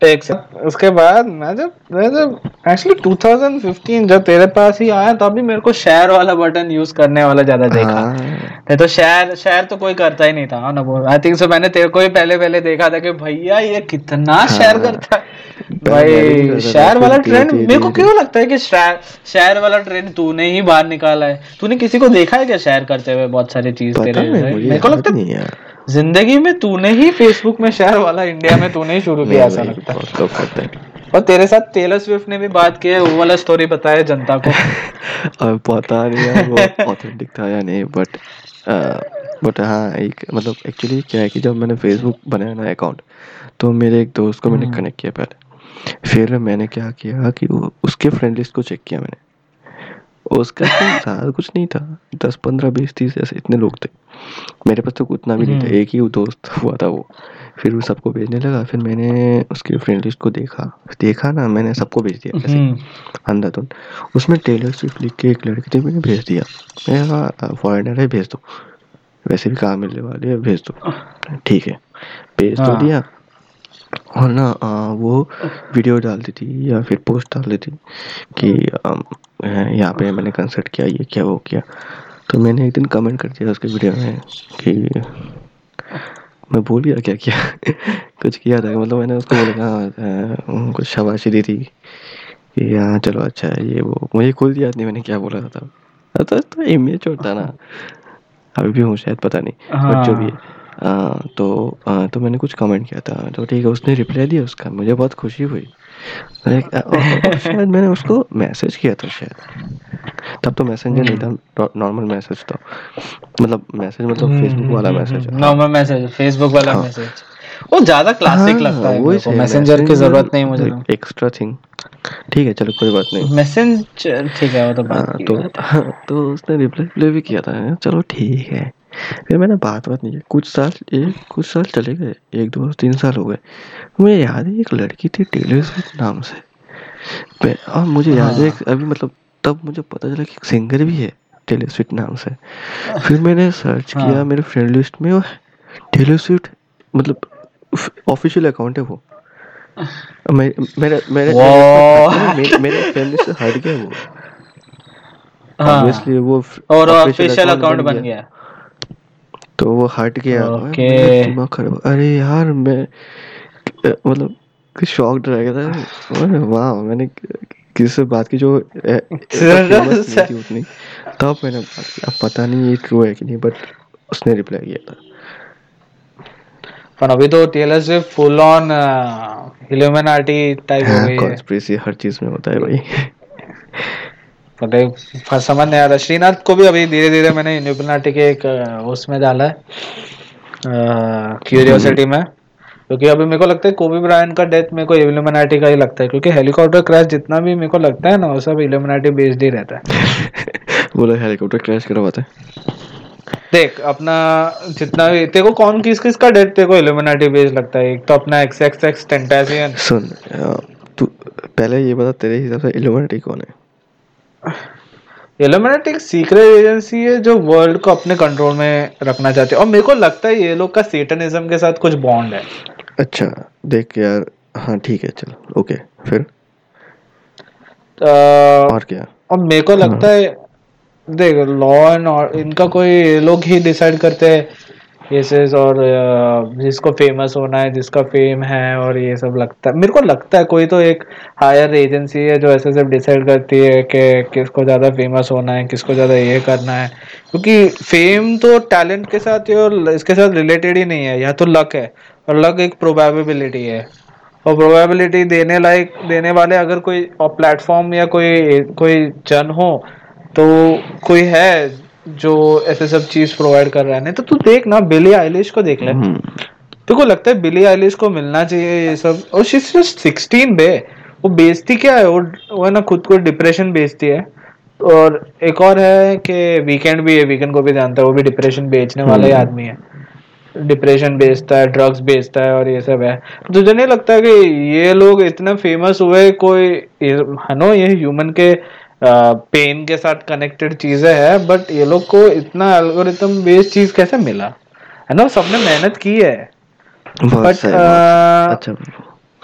एक से उसके बाद मैं जब मैं जब एक्चुअली 2015 जब तेरे पास ही आया तभी मेरे को शेयर वाला बटन यूज़ करने वाला ज़्यादा देखा। हाँ। नहीं तो शेयर शेयर तो कोई करता ही नहीं था ना वो। आई थिंक सो मैंने तेरे को ही पहले पहले देखा था कि भैया ये कितना शेयर करता है। भी भाई शेयर वाला ट्रेंड मेरे को क्यों लगता है कि शेयर वाला ट्रेंड तूने ही बाहर निकाला है? तूने किसी को देखा है क्या शेयर करते हुए बहुत सारी चीज़ तेरे मेरे को लगता है नहीं यार ज़िंदगी में तूने ही फेसबुक में शेयर वाला इंडिया में तूने ही शुरू किया ऐसा लगता है। लोग करते हैं। और तेरे साथ टेलर स्विफ्ट ने भी बात की है वो वाला स्टोरी बताया जनता को। (laughs) अब पता नहीं यार वो ऑथेंटिक था या नहीं बट बट हाँ एक मतलब एक्चुअली क्या है कि जब मैंने फेसबुक बनाया ना अकाउंट तो मेरे एक दोस्त को मैंने हम्म। कनेक्ट किया पहले। फिर मैंने क्या किया कि उसके फ्रेंड लिस्ट को चेक किया मैंने। उसका तो ज़्यादा कुछ नहीं था। दस पंद्रह बीस तीस ऐसे इतने लोग थे। मेरे पास तो उतना भी नहीं था। हम्म। एक ही दोस्त हुआ था वो। फिर वो सबको भेजने लगा। फिर मैंने उसके फ्रेंड लिस्ट को देखा। देखा ना मैंने सबको भेज दिया ऐसे। हम्म, अंधाधुन। उसमें टेलर स्विफ्ट लिख के एक लड़की थी मैंने भेज दिया। मैं कहा फॉरेनर है भेज दो। वैसे भी काम मिलने वाली है भेज दो। (laughs) ठीक है। भेज तो हाँ। दिया। और ना आ, वो वीडियो डालती थी या फिर पोस्ट डाल थी कि यहाँ पे मैंने कंसर्ट किया ये किया वो किया। तो मैंने एक दिन कमेंट कर दिया उसके वीडियो में कि मैं भूल गया क्या किया? (laughs) कुछ किया था मतलब मैंने उसको बोला हाँ कुछ शाबाशी दी थी कि हाँ चलो अच्छा है ये वो। मुझे खुद याद नहीं मैंने क्या बोला था तो, तो इमेज होता ना। अभी भी हूँ शायद पता नहीं बट जो भी है। तो आ, तो मैंने कुछ कमेंट किया था। तो ठीक है उसने रिप्लाई दिया उसका। मुझे बहुत खुशी हुई। और शायद मैंने उसको मैसेज किया था शायद। तब तो मैसेंजर नहीं था। नॉर्मल मैसेज था मतलब मैसेज मतलब फेसबुक वाला मैसेज नॉर्मल मैसेज फेसबुक वाला हाँ। मैसेज वो ज़्यादा क्लासिक लगता है को। मैसेंजर की ज़रूरत नहीं मुझे। एक्स्ट्रा थिंग ठीक है चलो कोई बात नहीं। मैसेंजर ठीक है वो तो बात हाँ तो हाँ, (laughs) तो उसने रिप्लाई भी किया था। चलो ठीक है। फिर मैंने बात बात नहीं की। कुछ साल एक कुछ साल चले गए। एक दो तीन साल हो गए। मुझे याद है एक लड़की थी टेलर स्विफ्ट नाम से। और मुझे याद है अभी मतलब तब मुझे पता चला कि एक सिंगर भी है टेलर स्विफ्ट नाम से। फिर मैंने सर्च हाँ। किया मेरे फ्रेंड लिस्ट में वो टेलर स्विफ्ट मतलब ऑफिशियल अकाउंट है वो। मैं मेरे मेरे मेरे मेरे फ्रेंड लिस्ट से हट गया वो। हाँ। ऑब्वियसली वो और ऑफिशियल अकाउंट बन गया। तो वो हट गया। Okay. दिमाग खराब। अरे यार मैं मतलब शॉक रह गया था। वाह मैंने किसी से बात की जो थी उतनी। तब मैंने बात की। अब पता नहीं ये ट्रू है कि नहीं बट उसने रिप्लाई किया था। पर अभी तो Taylor Swift full on Illuminati type हो गई है। कॉन्स्पिरेसी हर चीज़ में होता है भाई। फ- समझ नहीं आ रहा। श्रीनाथ को भी अभी धीरे धीरे मैंने इल्यूमिनाटी के एक उसमें डाला है। क्यूरियोसिटी में। क्योंकि अभी मेरे को लगता है कोबी ब्रायन का डेथ मेरे को इल्यूमिनाटी का ही लगता है। क्योंकि हेलीकॉप्टर क्रैश जितना भी मेरे को लगता है ना वो सब इल्यूमिनाटी बेस्ड ही रहता है। (laughs) बोला हेलीकॉप्टर क्रैश करवाते देख अपना जितना भी तेरे को कौन किस किस का डेथ तेरे को इल्यूमिनाटी बेस्ड लगता है? एक तो अपना एक्स एक्स एक्स टेंटासियन सुन तू पहले ये बता तेरे हिसाब से इल्यूमिनाटी कौन है? इल्यूमिनाटी एक सीक्रेट एजेंसी है जो वर्ल्ड को अपने कंट्रोल में रखना चाहती है। और मेरे को लगता है ये लोग का सेटनिज्म के साथ कुछ बॉन्ड है। अच्छा देख यार हाँ ठीक है चलो ओके फिर? अ, और क्या? और मेरे को लगता है। देख लॉ एंड इनका कोई लोग ही डिसाइड करते हैं केसेस और जिसको फ़ेमस होना है, जिसका फेम है और ये सब लगता है। मेरे को लगता है कोई तो एक हायर एजेंसी है जो ऐसे सब डिसाइड करती है कि किसको ज़्यादा फ़ेमस होना है, किसको ज़्यादा ये करना है। क्योंकि फेम तो टैलेंट के साथ ही और इसके साथ रिलेटेड ही नहीं है, या तो लक है और लक एक प्रोबेबिलिटी है। और प्रोबेबिलिटी देने लायक, देने वाले अगर कोई प्लेटफॉर्म या कोई कोई जन हो तो कोई है जो ऐसे सब चीज़ प्रोवाइड कर रहा है तो तू देख ना बिली आइलिश को देख ले। हम्म, तेरे को लगता है बिली आइलिश को मिलना चाहिए ये सब? और शी जस्ट 16 बे। वो बेचती क्या है? वो वो ना खुद को डिप्रेशन बेचती है। और एक और है कि वीकेंड भी है वीकेंड को भी जानता है वो भी डिप्रेशन बेचने वाला ही हम्म। आदमी है। डिप्रेशन बेचता है ड्रग्स बेचता है और ये सब है। तुझे नहीं लगता कि ये लोग इतना फ़ेमस हुए कोई है नो ये ह्यूमन के पेन के साथ कनेक्टेड चीज़ें हैं बट ये लोग को इतना एल्गोरिथम बेस्ड चीज़ कैसे मिला? है ना सबने मेहनत की है। बट अच्छा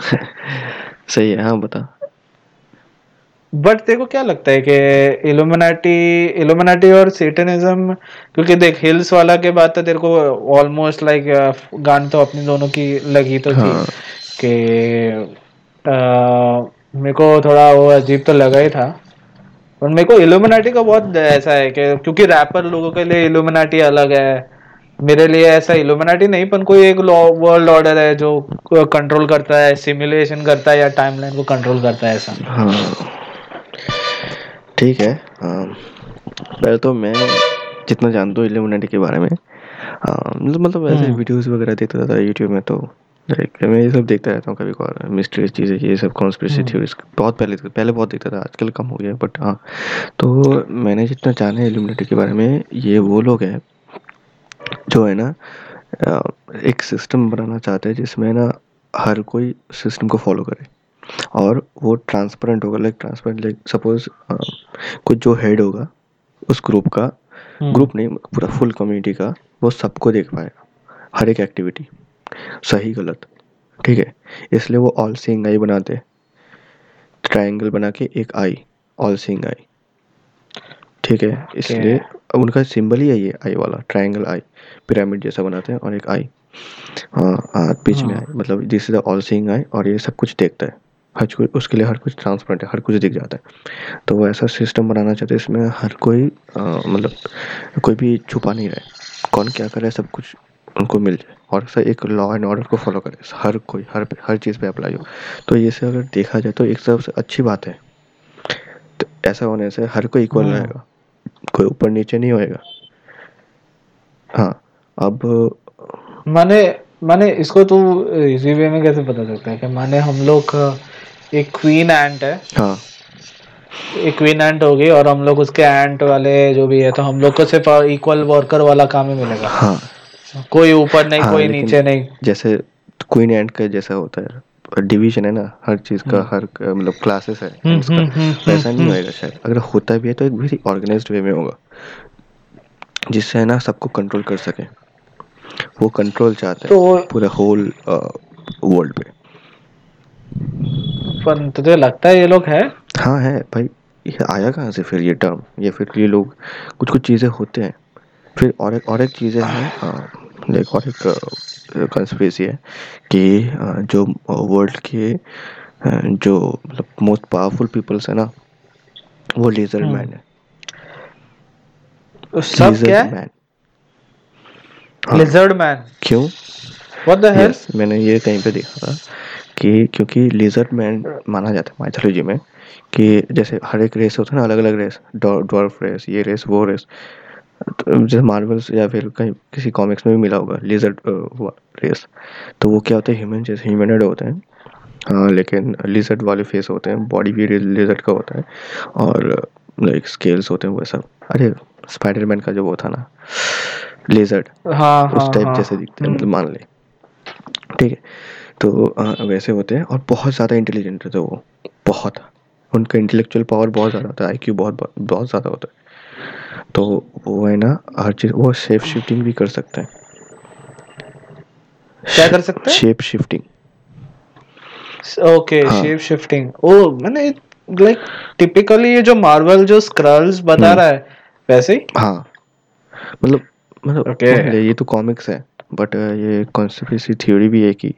(laughs) सही है हाँ बता। बट तेरे को क्या लगता है कि इल्यूमिनाटी इल्यूमिनाटी और सेटनिज्म क्योंकि देख हिल्स वाला के बाद तो तेरे को ऑलमोस्ट लाइक गान तो अपनी दोनों की लगी तो थी हाँ। कि मेरे को थोड़ा वो अजीब तो लगा ही था। पर मेरे को इल्यूमिनाटी का बहुत ऐसा है कि क्योंकि रैपर लोगों के लिए इल्यूमिनाटी अलग है। मेरे लिए ऐसा इल्यूमिनाटी नहीं पर कोई एक वर्ल्ड ऑर्डर है जो कंट्रोल करता है सिमुलेशन करता है या टाइमलाइन को कंट्रोल करता है ऐसा। हाँ। ठीक है पहले तो मैं जितना जानता हूँ इल्यूमिनाटी के बारे में मतलब ऐसे हम्म। वीडियोस वगैरह देखता है यूट्यूब में तो लाइक मैं ये सब देखता रहता हूँ कभी कभार मिस्ट्रीज चीज़ें ये सब कॉन्स्पिरेसी हम्म। थ्योरीज बहुत पहले पहले बहुत देखता था आजकल कम हो गया बट हाँ तो मैंने जितना जाना है इल्यूमिनाटी के बारे में ये वो लोग हैं जो है ना एक सिस्टम बनाना चाहते हैं जिसमें ना हर कोई सिस्टम को फॉलो करे और वो ट्रांसपेरेंट होगा लाइक ट्रांसपेरेंट लाइक सपोज़ कुछ जो हेड होगा उस ग्रुप का हम्म। ग्रुप नहीं पूरा फुल कम्युनिटी का वो सबको देख पाएगा हर एक एक्टिविटी सही गलत। ठीक है? इसलिए वो ऑल सीइंग आई बनाते ट्रायंगल बना के एक आई ऑल सीइंग आई ठीक है? इसलिए अब उनका सिंबल ही है ये आई वाला ट्रायंगल आई पिरामिड जैसा बनाते हैं और एक आई हाँ बीच में हाँ। आई मतलब this is all seeing eye और ये सब कुछ देखता है। हर कोई उसके लिए हर कुछ ट्रांसपेरेंट है हर कुछ दिख जाता है। तो वो ऐसा सिस्टम बनाना चाहते हैं इसमें हर कोई मतलब कोई भी छुपा नहीं रहे कौन क्या करे सब कुछ उनको मिल जाए। और ऐसा एक लॉ एंड ऑर्डर को फॉलो करे। हर कोई हर हर चीज़ पे अप्लाई हो। तो ये से अगर देखा जाए तो एक सबसे अच्छी बात है। तो ऐसा होने से हर कोई इक्वल हाँ। रहेगा। कोई ऊपर नीचे नहीं होएगा। हाँ अब माने माने इसको तू इजी वे में कैसे पता सकता है कि माने हम लोग एक क्वीन एंट है। हाँ। एक क्वीन एंट होगी और हम लोग उसके एंट वाले जो भी है तो हम लोग को सिर्फ़ इक्वल वर्कर वाला काम ही मिलेगा। हाँ। कोई ऊपर नहीं हाँ, कोई नीचे नहीं। जैसे क्वीन एंड का जैसा होता है डिवीज़न है ना हर चीज़ का हर मतलब क्लासेस है हम्म, हम्म, हम्म, वैसा नहीं हम्म। होएगा शायद। अगर होता भी है तो एक वेरी ऑर्गेनाइज्ड वे में होगा जिससे है ना सबको कंट्रोल कर सके। वो कंट्रोल चाहते हैं तो पूरे होल वर्ल्ड पे। पर तुझे लगता है ये लोग है। हाँ है भाई ये आया कहाँ से फिर ये टर्म ये फिर ये लोग कुछ कुछ चीज़ें होते हैं। फिर और एक और एक चीज़ें हैं। लाइक और एक कंस्पिरेसी है कि जो वर्ल्ड के जो मतलब मोस्ट पावरफुल पीपल्स है ना वो लेजर। मैन है। तो सब क्या है? man। हाँ, लिजर्ड मैन क्यों? व्हाट द हेल मैंने ये कहीं पे देखा था कि क्योंकि मैन माना जाता है माइथोलॉजी में कि जैसे हर एक रेस होता है ना अलग अलग रेस डॉर्फ रेस ये रेस वो रेस जैसे मार्वल्स या फिर कहीं किसी कॉमिक्स में भी मिला होगा लेजर रेस तो वो क्या होता है ह्यूमन जैसे ह्यूमनड होते हैं हाँ लेकिन लिजर्ड वाले फेस होते हैं बॉडी भी लिजर्ड का होता है और लाइक स्केल्स होते हैं वो सब। अरे स्पाइडरमैन का जो वो था ना लेजर्ड हाँ उस हाँ टाइप हाँ। जैसे दिखते हैं मतलब मान ले। ठीक है तो अ, वैसे होते हैं और बहुत ज़्यादा इंटेलिजेंट होते हैं वो बहुत। उनका इंटेलेक्चुअल पावर बहुत ज़्यादा होता है आई बहुत बहुत ज़्यादा होता है। तो वो है ना हर चीज़ वो शेप शिफ्टिंग भी कर सकते हैं। क्या कर सकते हैं? शेप शिफ्टिंग ओके हाँ। शेप शिफ्टिंग ओ मैंने लाइक टिपिकली ये जो मार्वल जो स्क्रल्स बता हम्म। रहा है वैसे ही? हाँ। मतलब मतलब Okay. ये तो कॉमिक्स है बट ये कॉन्स्पिरेसी थ्योरी भी है कि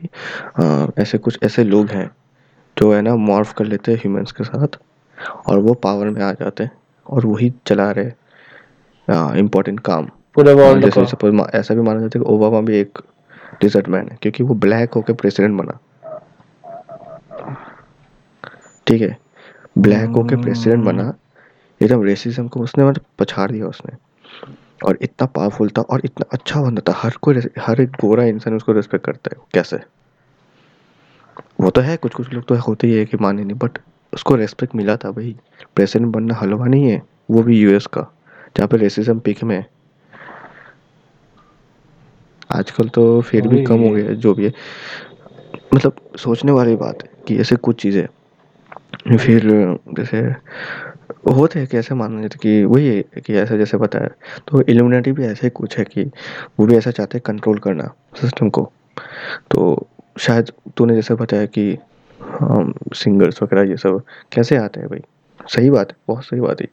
अ, ऐसे कुछ ऐसे लोग हैं जो है ना मॉर्फ कर लेते हैं ह्यूमंस के साथ और वो पावर में आ जाते हैं और वही चला रहे इम्पोर्टेंट काम। पूरे वर्ल्ड जैसे सपोज़ ऐसा भी माना जाता है कि ओबामा भी एक डिजर्ट मैन है क्योंकि वो ब्लैक होकर प्रेसिडेंट बना। ठीक है? ब्लैक होकर प्रेसिडेंट बना एकदम रेसिज्म को उसने मतलब पछाड़ दिया उसने। और इतना पावरफुल था और इतना अच्छा बंदा था हर कोई हर एक गोरा इंसान उसको रिस्पेक्ट करता है। कैसे? वो तो है कुछ कुछ लोग तो होते ही है कि माने नहीं बट उसको रेस्पेक्ट मिला था भाई। प्रेसिडेंट बनना हलवा नहीं है वो भी यूएस का। जहाँ पे रेसिज्म पिक में है। आजकल तो फिर भी कम हो गया है जो भी है। मतलब सोचने वाली बात है कि ऐसे कुछ चीज़ें फिर जैसे होते हैं कि ऐसे माना जाता कि वही है कि ऐसा जैसे बताया। तो इल्यूमिनाटी भी ऐसे ही कुछ है कि वो भी ऐसा चाहते हैं कंट्रोल करना सिस्टम को। तो शायद तूने जैसे बताया कि सिंगर्स वगैरह ये सब कैसे आते हैं भाई? सही बात है बहुत सही बात है।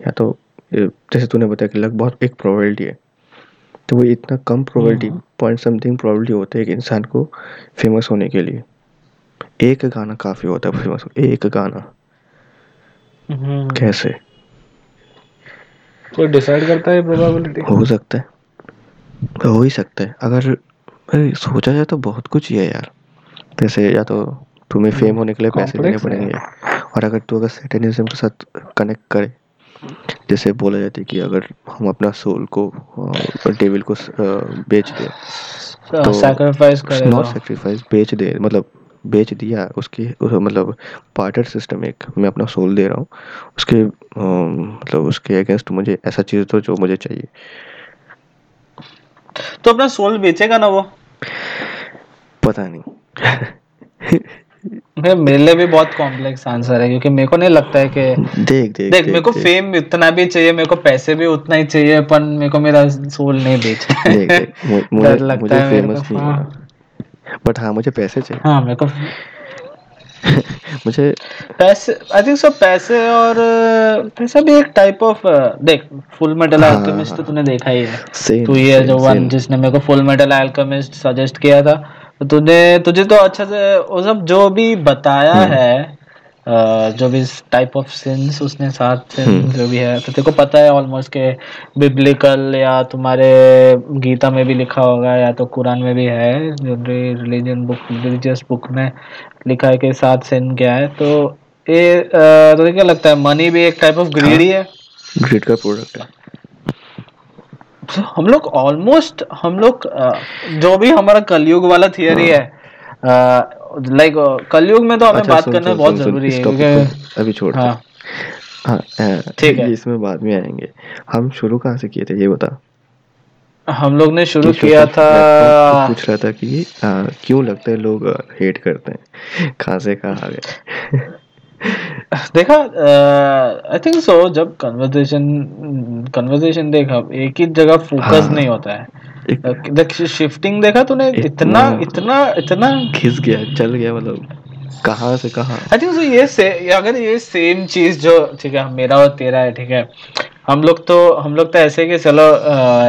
या तो जैसे तूने बताया कि लग बहुत एक प्रोबेबिलिटी है तो वो इतना कम प्रोबेबिलिटी पॉइंट समथिंग प्रोबेबिलिटी होती है कि इंसान को फ़ेमस होने के लिए। एक गाना काफ़ी होता है फ़ेमस एक गाना। हम्म। कैसे? कोई डिसाइड करता है प्रोबेबिलिटी हो सकता है। हो ही सकता है। अगर सोचा जाए तो बहुत कुछ ही है यार। जैसे या तो तुम्हें फेम होने के लिए पैसे देने पड़ेंगे और अगर तू अगर सैटेनिज्म के साथ कनेक्ट करे जैसे बोला जाता है कि अगर हम अपना सोल को डेविल को बेच दें तो सैक्रिफाइस नॉट सेक्रीफाइस बेच दे मतलब बेच दिया उसकी उस, मतलब पार्टर सिस्टम एक मैं अपना सोल दे रहा हूँ उसके अम, मतलब उसके अगेंस्ट मुझे ऐसा चीज़ दो जो मुझे चाहिए। तो अपना सोल बेचेगा ना वो? पता नहीं। (laughs) मेरे लिए भी बहुत कॉम्प्लेक्स आंसर है क्योंकि मेरे को नहीं लगता है कि देख देख देख मेरे को फेम इतना भी चाहिए मेरे को पैसे भी उतना ही चाहिए पर मेरे को मेरा सोल नहीं बेचना देख देख (laughs) मुझे लगता मुझे है फ़ेमस नहीं हाँ। बट हाँ मुझे पैसे चाहिए। हाँ मेरे को (laughs) मुझे पैसे आई थिंक सो पैसे और पैसा भी एक टाइप ऑफ़ देख फुल मेटल अल्केमिस्ट तो हाँ। तूने देखा ही है। तू ये जो वन जिसने मेरे को फुल मेटल अल्केमिस्ट सजेस्ट किया था तो तूने तुझे तो अच्छा से वो सब जो भी बताया हम्म। है जो भी टाइप ऑफ़ सिंस उसने सिंस हम्म। जो भी है तो तेरे को पता है ऑलमोस्ट के बिब्लिकल या तुम्हारे गीता में भी लिखा होगा या तो कुरान में भी है जो रिलीजन बुक रिलीजियस बुक में लिखा है कि सात सिन क्या है तो ये तुझे क्या लगता है मनी भी एक टाइप ऑफ़ ग्रीड ही। है। ग्रिड का प्रोडक्ट है। तो हम लोग ऑलमोस्ट हम लोग जो भी हमारा कलयुग वाला थियरी हाँ। है लाइक कलयुग में तो हमें अच्छा बात सुन करना सुन बहुत ज़रूरी है क्योंकि अभी छोड़ हाँ। हाँ ठीक है। इसमें बाद में आएँगे। हम शुरू कहाँ से किए थे ये बता। हम लोग ने शुरू किया था। पूछ रहा था कि क्यों लगता है लोग हेट करते हैं? कहाँ से कहाँ आ गए? (laughs) देखा आई थिंक सो जब कन्वर्सेशन कन्वर्सेशन देखा एक ही जगह फोकस हाँ। नहीं होता है। देख शिफ्टिंग देखा तूने इतना इतना इतना इतना खिस गया चल गया मतलब कहाँ से कहाँ? आई थिंक ये से अगर ये सेम चीज़ जो ठीक है मेरा और तेरा है ठीक है हम लोग तो हम लोग तो ऐसे कि चलो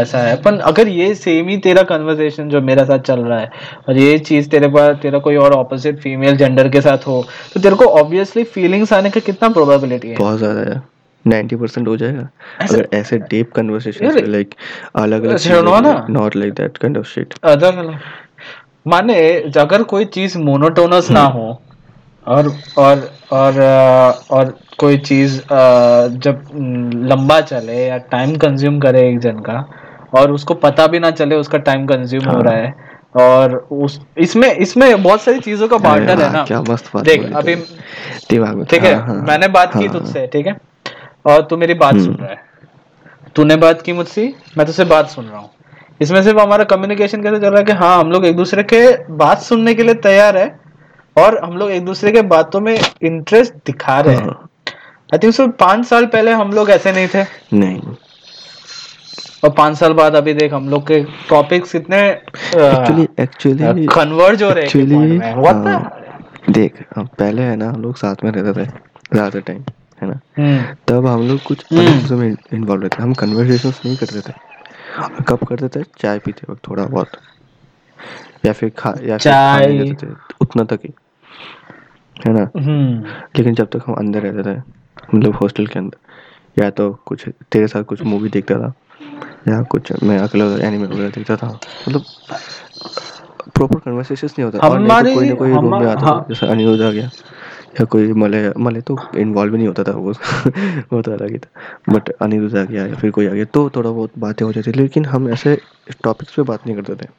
ऐसा है पर अगर ये सेम ही तेरा कन्वर्सेशन जो मेरा साथ चल रहा है और ये चीज़ तेरे पास तेरा कोई और ऑपोजिट फीमेल जेंडर के साथ हो तो तेरे को ऑब्वियसली फीलिंग्स आने का कितना प्रोबेबिलिटी है? बहुत ज़्यादा है नाइन्टी परसेंट हो जाएगा। अगर ऐसे डीप कन्वर्सेशन लाइक अलग अलग not like that kind of shit अलग अलग माने अगर कोई चीज़ मोनोटोनस ना हम्म। हो और और और और कोई चीज़ जब लंबा चले या टाइम कंज्यूम करे एक जन का और उसको पता भी ना चले उसका टाइम कंज्यूम हो रहा हाँ है और उस इसमें इसमें बहुत सारी चीज़ों का बार्टर है ना। क्या मस्त बात देख अभी दिमाग में ठीक है हाँ हाँ मैंने बात की हाँ तुझसे ठीक है? और तू मेरी बात सुन हम्म। रहा है। तूने बात की मुझसे? मैं तुझसे बात सुन रहा हूँ। इसमें सिर्फ़ हमारा कम्युनिकेशन कैसे चल रहा है कि हाँ हम लोग एक दूसरे के बात सुनने के लिए तैयार है और हम लोग एक दूसरे के बातों में इंटरेस्ट दिखा रहे हैं। हाँ। आई थिंक सो पाँच साल पहले हम लोग ऐसे नहीं थे। नहीं। और पाँच साल बाद अभी देख हम लोग के टॉपिक्स कितने एक्चुअली कन्वर्ज हो रहे हैं व्हाट देख हम पहले है ना हम लोग साथ में रहते थे ज़्यादा टाइम है ना? हम्म। तब हम लोग कुछ हम्म। चीज़ों में इन्वॉल्व रहते हम कन्वर्सेशन नहीं करते थे। कब करते थे? चाय पीते वक्त थोड़ा बहुत। या फिर खा या फिर खाने उतना तक ही। है ना? हम्म। लेकिन जब तक हम अंदर रहते थे मतलब हॉस्टल के अंदर या तो कुछ तेरे साथ कुछ मूवी देखता था या कुछ मैं अकेला एनिमे वगैरह देखता था मतलब प्रॉपर कन्वर्सेशन नहीं होता और नहीं तो कोई ना कोई रूम में आता था हाँ। जैसे अनिरुद्ध आ गया या कोई मले मले तो इन्वॉल्व नहीं होता था वो (laughs) वो तो अलग ही था। बट अनिरुद्ध आ गया या फिर कोई आ गया तो थोड़ा बहुत बातें हो जाती लेकिन हम ऐसे टॉपिक्स पे बात नहीं करते थे।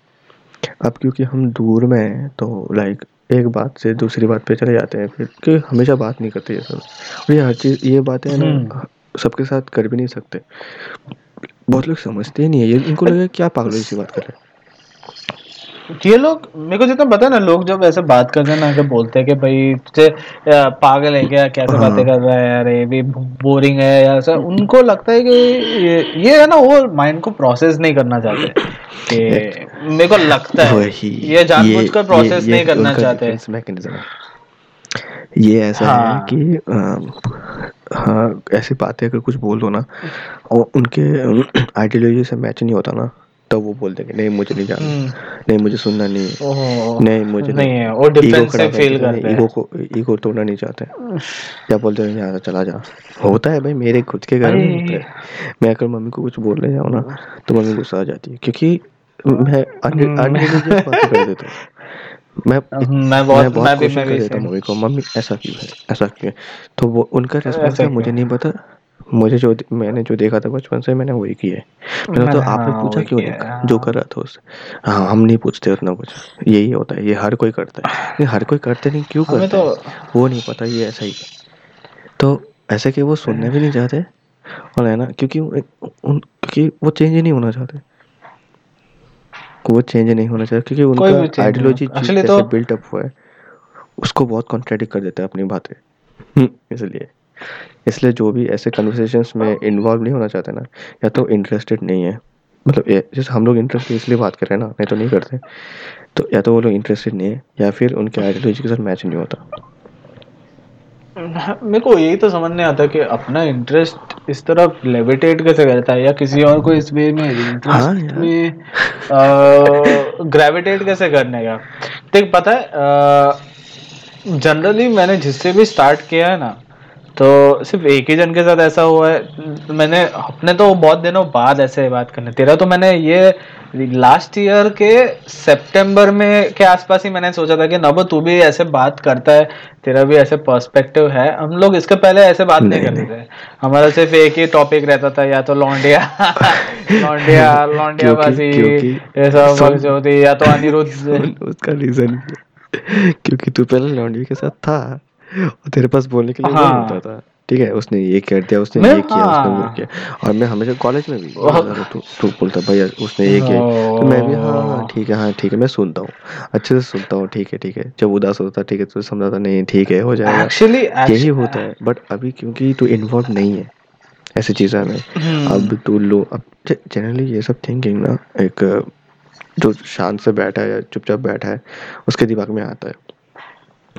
अब क्योंकि हम दूर में हैं तो लाइक एक बात से दूसरी बात पे चले जाते हैं फिर कि हमेशा बात नहीं करते ये सब। और ये हर चीज़ ये बातें है हम्म। ना सबके साथ कर भी नहीं सकते। बहुत लोग समझते ही नहीं है ये इनको लगे क्या पागलों सी बात कर रहे हैं। ये लोग मेरे को जितना पता है ना लोग जब ऐसे बात करते हैं ना कि बोलते हैं कि भाई तुझे पागल है क्या कैसे हाँ। बातें कर रहा है यार ये भी बोरिंग है या ऐसा उनको लगता है कि ये, ये है ना वो माइंड को प्रोसेस नहीं करना चाहते। मेरे को लगता है ये जानबूझकर प्रोसेस नहीं करना चाहते मैकेनिज्म ये ऐसा हाँ। है। कि हाँ ऐसी बातें अगर कुछ बोल दो ना और उनके (clears throat) आइडियोलॉजी से मैच नहीं होता ना तब वो हैं कि नहीं मुझे नहीं जानना हम्म, नहीं मुझे सुनना नहीं है। नहीं मुझे नहीं है ईगो डिफेंस से फील है, नहीं, ईगो को ईगो तोड़ना नहीं चाहते। क्या बोलते हैं? यहाँ से चला जा। होता है भाई मेरे खुद के घर में होता है। मैं अगर मम्मी को कुछ बोलने जाऊँ ना तो मम्मी गुस्सा आ जाती है। क्योंकि मैं हम्म। अनरिलीजियस बातें कर देता हूँ। मैं (laughs) मैं बहुत मैं बहुत मैं भी कोशिश मैं कर भी देता हूँ मम्मी को मम्मी ऐसा क्यों है? ऐसा क्यों है? तो वो उनका रिस्पॉन्स है मुझे नहीं पता। मुझे जो मैंने जो देखा था बचपन से मैंने वही किया है मैंने तो मैंने- आपने हाँ, पूछा क्यों नहीं है, जो हाँ। कर रहा था उससे हाँ हम नहीं पूछते उतना कुछ यही होता है ये हर कोई करता है नहीं हर कोई करते नहीं क्यों करते तो हैं? वो नहीं पता ये ऐसा ही है। तो ऐसे कि वो सुनने भी नहीं चाहते और है ना क्योंकि उन क्योंकि वो चेंज ही नहीं होना चाहते वो चेंज नहीं होना चाहते क्योंकि उनका आइडियोलॉजी होता। जैसे तो- बिल्ट अप हुआ है उसको बहुत कॉन्ट्रेडिक्ट कर देता है अपनी बातें हम्म, इसलिए इसलिए जो भी ऐसे कन्वर्सेशंस में इन्वॉल्व नहीं होना चाहते ना या तो इंटरेस्टेड नहीं है। मतलब ये- जैसे हम लोग इंटरेस्टेड इसलिए बात कर रहे हैं ना नहीं तो नहीं करते। तो या तो वो लोग इंटरेस्टेड नहीं है या फिर उनके आइडियोलॉजी के साथ मैच नहीं होता। (laughs) मेरे को यही तो समझ नहीं आता कि अपना इंटरेस्ट इस तरफ़ लेविटेट कैसे करता है या किसी और को इस वे में हाँ इंटरेस्ट यार। में ग्रेविटेट कैसे करने का। देख पता है जनरली मैंने जिससे भी स्टार्ट किया है ना तो सिर्फ़ एक ही जन के साथ ऐसा हुआ है। मैंने अपने तो बहुत दिनों बाद ऐसे बात करने तेरा तो मैंने ये लास्ट ईयर के सितंबर में के आसपास ही मैंने सोचा था कि नबो तू भी ऐसे बात करता है तेरा भी ऐसे पर्सपेक्टिव है। हम लोग इसके पहले ऐसे बात नहीं, नहीं, करते थे। हमारा सिर्फ़ एक ही टॉपिक रहता था या तो लौंडिया (laughs) लौंडिया लौंडिया बाजी ये सब सुन- बकचोदी या तो अनिरुद्ध। उसका रीजन क्योंकि तू पहले लॉन्ड्री के साथ था। तेरे पास बोलने के लिए हाँ। होता था। ठीक है उसने ये कर दिया उसने ये किया उसने वो हाँ। किया। और मैं हमेशा कॉलेज में भी तू तू बोलता भैया उसने ये किया। तो मैं भी हाँ हाँ ठीक है हाँ ठीक है मैं सुनता हूँ। अच्छे से सुनता हूँ ठीक है ठीक है। जब उदास होता ठीक है तो समझाता नहीं ठीक है हो जाएगा। एक्चुअली यही होता है। बट अभी क्योंकि तू इन्वॉल्व नहीं है ऐसी चीज़ों में हम्म। अब तू लो अब जनरली ये सब थिंकिंग ना एक जो शांत से बैठा है या चुपचाप बैठा है उसके दिमाग में आता है।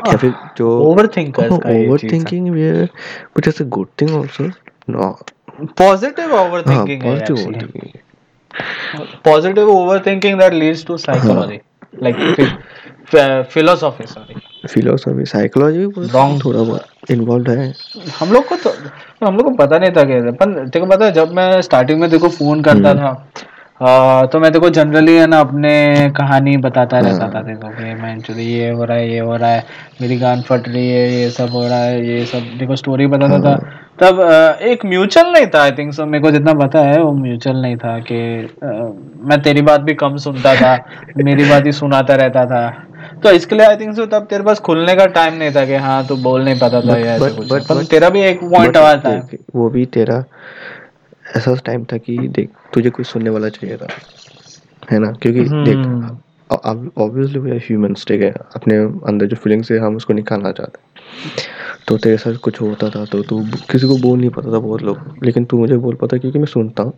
या फिर जो ओवरथिंकर्स का ये ओवर चीज़ है। But it's a good thing also no हाँ overthinking है positive actually. Thinking positive overthinking that leads to psychology like phi- phi- philosophy sorry psychology भी Wrong. थोड़ा बहुत इन्वॉल्व है हम लोग को तो हम लोग को पता नहीं था कैसे पर तेरे को पता है जब मैं स्टार्टिंग में देखो फ़ोन करता हम्म। था आ, तो मैं देखो जनरली है ना अपने कहानी बताता रहता था हाँ। देखो कि मैं ये हो रहा है ये हो रहा है मेरी गान फट रही है ये सब हो रहा है ये सब देखो स्टोरी बताता था। हाँ। तब एक म्यूचुअल नहीं था आई थिंक सो मेरे को जितना पता है वो म्यूचुअल नहीं था कि मैं तेरी बात भी कम सुनता था (laughs) मेरी बात ही सुनाता रहता था। तो इसके लिए आई थिंक सो तब तेरे पास खुलने का टाइम नहीं था कि हाँ तू बोल नहीं पाता था या तेरा भी एक पॉइंट है देख, वो भी तेरा। ऐसा टाइम था कि देख तुझे कोई सुनने वाला चाहिए था है ना? क्योंकि हम्म। देख ऑब्वियसली वी आर ह्यूमंस ठीक है? अपने अंदर जो फीलिंग्स है हम उसको निकालना चाहते हैं। तो तेरे साथ कुछ होता था तो तू किसी को बोल नहीं पाता था बहुत लोग। लेकिन तू मुझे बोल पाता क्योंकि मैं सुनता हूँ।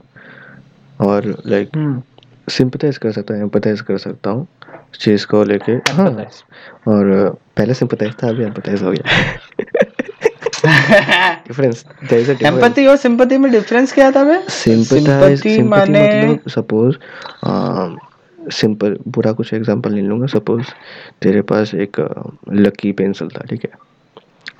और लाइक हम्म। सिंपथाइज कर सकता हूँ एम्पथाइज कर सकता हूँ चीज़ को लेके। हाँ। और पहले सिंपथाइज था अभी एम्पथाइज हो गया। (laughs) Difference there is a empathy और सिंपैथी में डिफरेंस क्या था बे सिंपैथी माने मतलब सपोज़ सिंपल बुरा कुछ एग्जांपल ले लूँगा सपोज़ तेरे पास एक लकी पेंसिल था ठीक है?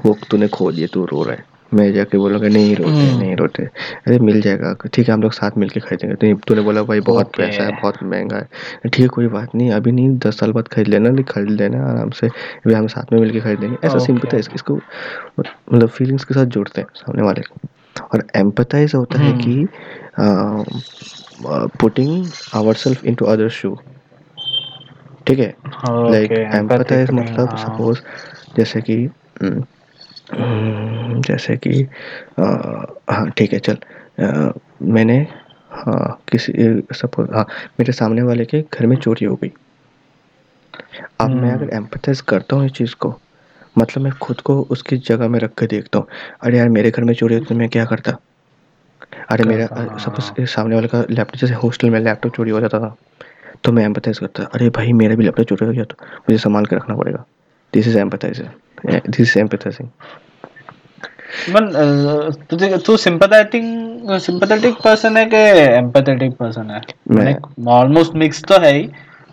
वो तूने खो दिया तू रो रहा है। मैं जाके बोलूँगा नहीं रोते हम्म। नहीं रोते अरे मिल जाएगा ठीक है हम लोग साथ मिलके खरीदेंगे तो तूने बोला भाई बहुत Okay. पैसा है बहुत महँगा है ठीक है कोई बात नहीं अभी नहीं दस साल बाद खरीद लेना नहीं खरीद लेना आराम से अभी हम साथ में मिलके खरीदेंगे ऐसा Okay. सिंपथाइज इसको मतलब फीलिंग्स के साथ जुड़ते हैं सामने वाले को और एम्पथाइज होता है। कि putting our self into other shoe ठीक है लाइक एम्पथाइज मतलब हाँ। सपोज़ जैसे कि हम्म, जैसे कि हाँ ठीक है चल। अ, मैंने हाँ किसी सपोज़ हाँ मेरे सामने वाले के घर में चोरी हो गई। अब मैं अगर एम्पथाइज करता हूँ इस चीज़ को मतलब मैं खुद को उसकी जगह में रख के देखता हूँ। अरे यार मेरे घर में चोरी होती तो मैं क्या करता? अरे मेरा सपोज़ हाँ। सामने वाले का लैपटॉप जैसे हॉस्टल में लैपटॉप चोरी हो जाता था तो मैं एम्पथाइज करता अरे भाई मेरा भी लैपटॉप चोरी हो गया तो मुझे संभाल के रखना पड़ेगा। This is empathise this is empathising मन अ, तुझे तू सिंपैथेटिक सिंपैथेटिक पर्सन है कि एम्पैथेटिक पर्सन है? मैं- ऑलमोस्ट मिक्स तो है ही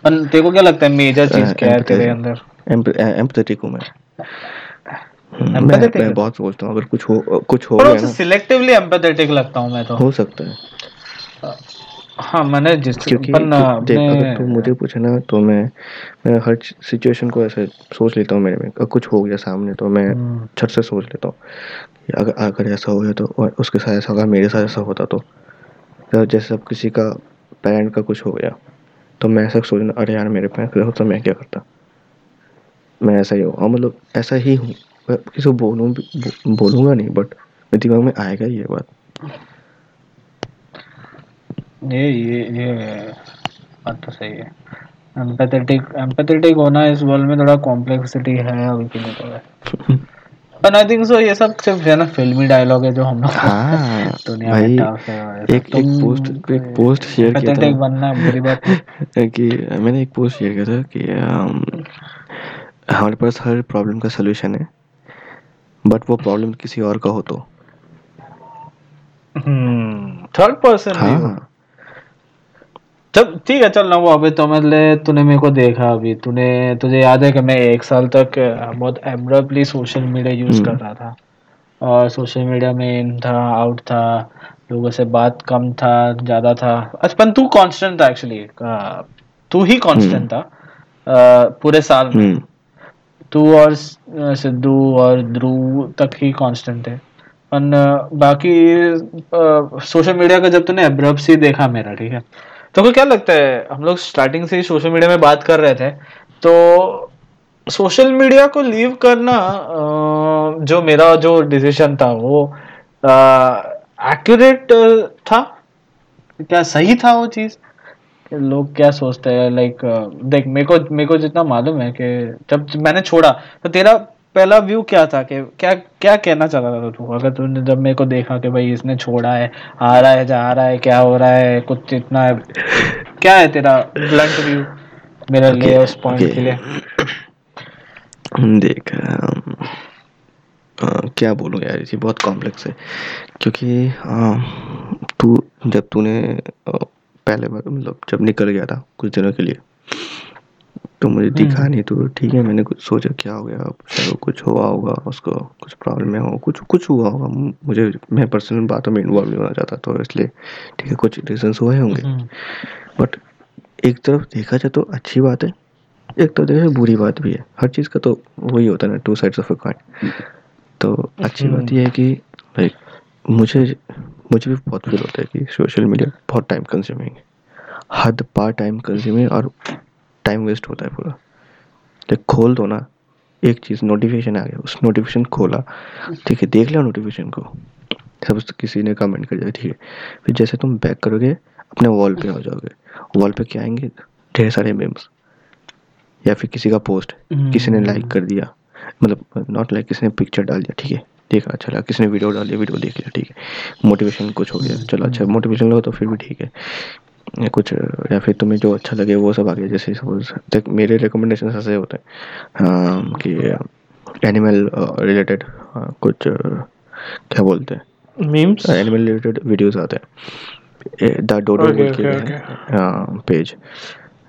पर तेरे को क्या लगता है मेजर चीज़ क्या है तेरे अंदर? एम्पथेटिक हूँ मैं। मैं, मैं बहुत सोचता हूँ अगर कुछ हो कुछ हो गया ना। सिलेक्टिवली एम्पैथेटिक लगता हूँ मैं तो। हो सकता है। हाँ मैंने जिस क्योंकि अपन देख अगर तू मुझे पूछे ना तो मैं मैं हर सिचुएशन को ऐसे सोच लेता हूँ मेरे में अगर कुछ हो गया सामने तो मैं हम्म, छट से सोच लेता हूँ अगर अगर ऐसा हो गया तो और उसके साथ ऐसा होगा मेरे साथ ऐसा होता तो तो जैसे अब किसी का पेरेंट का कुछ हो गया तो मैं ऐसा सोचना अरे यार मेरे पेरेंट का होता मैं क्या करता? मैं ऐसा ही हूँ मतलब ऐसा ही हूँ। किसी को बोलूँ बोलूँगा नहीं बट मेरे दिमाग में आएगा ही ये बात। ये ये ये बात तो सही है। एम्पैथेटिक एम्पैथेटिक होना इस वर्ल्ड में थोड़ा कॉम्प्लेक्सिटी है अभी के लिए तो है। पर आई थिंक सो ये सब सिर्फ़ है ना फिल्मी डायलॉग है जो हम लोग हाँ (laughs) दुनिया में टफ है। एक एक पोस्ट एक पोस्ट शेयर किया था। बनना बुरी बात (laughs) कि मैंने एक पोस्ट शेयर किया था कि हमारे पास हर प्रॉब्लम का सलूशन है बट वो प्रॉब्लम किसी और का हो तो। थर्ड पर्सन हाँ। चल ठीक है चल ना वो अभी तो मतलब तूने मेरे को देखा अभी। तूने तुझे याद है कि मैं एक साल तक बहुत एब्रप्टली सोशल मीडिया यूज़ हम्म। कर रहा था। और सोशल मीडिया में इन था आउट था लोगों से बात कम था ज़्यादा था। अच्छा तू कांस्टेंट था एक्चुअली तू ही कांस्टेंट था अ, पूरे साल में। हम्म। तू और सिद्धू और ध्रुव तक ही कांस्टेंट थे। पर बाकी सोशल मीडिया का जब तूने एब्रप्ट सी देखा मेरा ठीक है? तो क्या लगता है, हम लोग स्टार्टिंग से ही सोशल मीडिया में बात कर रहे थे तो सोशल मीडिया को लीव करना जो मेरा जो डिसीज़न था वो एक्यूरेट था? क्या सही था वो चीज़? लोग क्या सोचते हैं लाइक देख, मेरे को मेरे को जितना मालूम है कि जब मैंने छोड़ा तो तेरा पहला व्यू क्या था कि क्या क्या कहना चाहता था तू? अगर तूने जब मेरे को देखा कि भाई इसने छोड़ा है आ रहा है जा रहा है क्या हो रहा है कुछ इतना है क्या है तेरा ब्लंट व्यू मेरे लिए Okay, उस पॉइंट okay. के लिए? देख क्या बोलूँ यार ये बहुत कॉम्प्लेक्स है। क्योंकि अ, तू जब तूने पहले मतलब जब निकल गया था कुछ दिनों के लिए तो मुझे दिखा नहीं तो ठीक है मैंने कुछ सोचा क्या हो गया? वो कुछ हुआ होगा उसको कुछ प्रॉब्लम है हो कुछ कुछ हुआ होगा। मुझे मैं पर्सनल बातों में इन्वॉल्व नहीं होना चाहता तो इसलिए ठीक है कुछ रीजंस हुए होंगे। हम्म, बट एक तरफ़ देखा जाए तो अच्छी बात है एक तरफ़ देखा जाए बुरी बात भी है। हर चीज़ का तो वही होता है ना two sides of a coin तो अच्छी बात यह है कि लाइक मुझे मुझे भी बहुत फील होता है कि सोशल मीडिया बहुत टाइम कंज्यूमिंग है। हद पार टाइम कंज्यूमिंग और टाइम वेस्ट होता है पूरा। लाइक खोल दो ना एक चीज़ नोटिफिकेशन आ गया उस नोटिफिकेशन खोला ठीक है देख लिया नोटिफिकेशन को। सब किसी ने कमेंट कर दिया ठीक है। फिर जैसे तुम बैक करोगे अपने वॉल पे हो जाओगे। वॉल पे क्या आएँगे? ढेर सारे मेम्स या फिर किसी का पोस्ट किसी ने लाइक कर दिया। मतलब नॉट लाइक किसी ने पिक्चर डाल दिया ठीक है। देखा अच्छा लगा। किसी ने वीडियो डाल दिया वीडियो देख लिया ठीक है। मोटिवेशन कुछ हो गया चलो अच्छा मोटिवेशन लगा तो फिर भी ठीक है। या कुछ या फिर तुम्हें जो अच्छा लगे वो सब आ गया जैसे सपोज़ देख मेरे रिकमेंडेशन ऐसे होते हैं। हाँ, कि एनिमल रिलेटेड कुछ क्या बोलते हैं? मीम्स एनिमल रिलेटेड वीडियोस आते हैं। द डोडो के पेज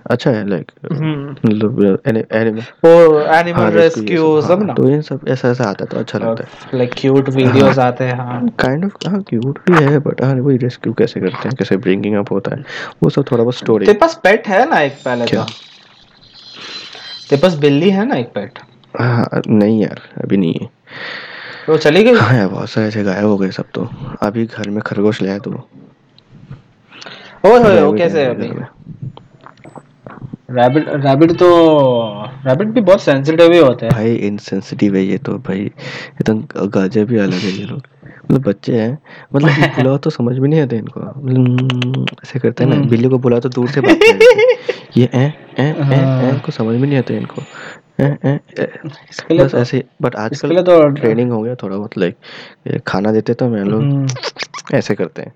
अच्छा है लाइक हम्म, मतलब एनिमल वो हाँ एनिमल रेस्क्यू रेस्क्यू सब ना? तो ये सब ऐसा ऐसा आता है तो अच्छा लगता है। लाइक क्यूट वीडियोस आते हैं हाँ। काइंड ऑफ़ हाँ क्यूट भी है बट हाँ वही रेस्क्यू कैसे करते हैं कैसे ब्रिंगिंग अप होता है वो सब थोड़ा बहुत स्टोरी तेरे पास पेट है ना एक पहले तो? तेरे पास बिल्ली है ना एक पेट हाँ नहीं यार अभी नहीं है। वो चली गई? हाँ यार बहुत सारे ऐसे गायब हो गए सब तो। अभी घर में खरगोश लाया तो। ओए होए वो कैसे है अभी। रैबिट रैबिट तो रैबिट भी बहुत सेंसिटिव ही होते हैं। भाई इनसेंसिटिव है ये तो भाई। ये तो गाजे भी अलग है ये लोग। मतलब बच्चे हैं। मतलब (laughs) बुलाओ तो समझ में नहीं आते इनको। मतलब ऐसे करते हैं ना हम्म। बिल्ली को बुलाओ तो दूर से बात करते (laughs) ये ए ए ए ए को समझ में नहीं आता इनको। ए ए ए इसके लिए बस तो, ऐसे बट इसके आजकल लिए तो ट्रेनिंग हो गया थोड़ा बहुत लाइक खाना देते तो मैं लोग हम्म, ऐसे करते हैं।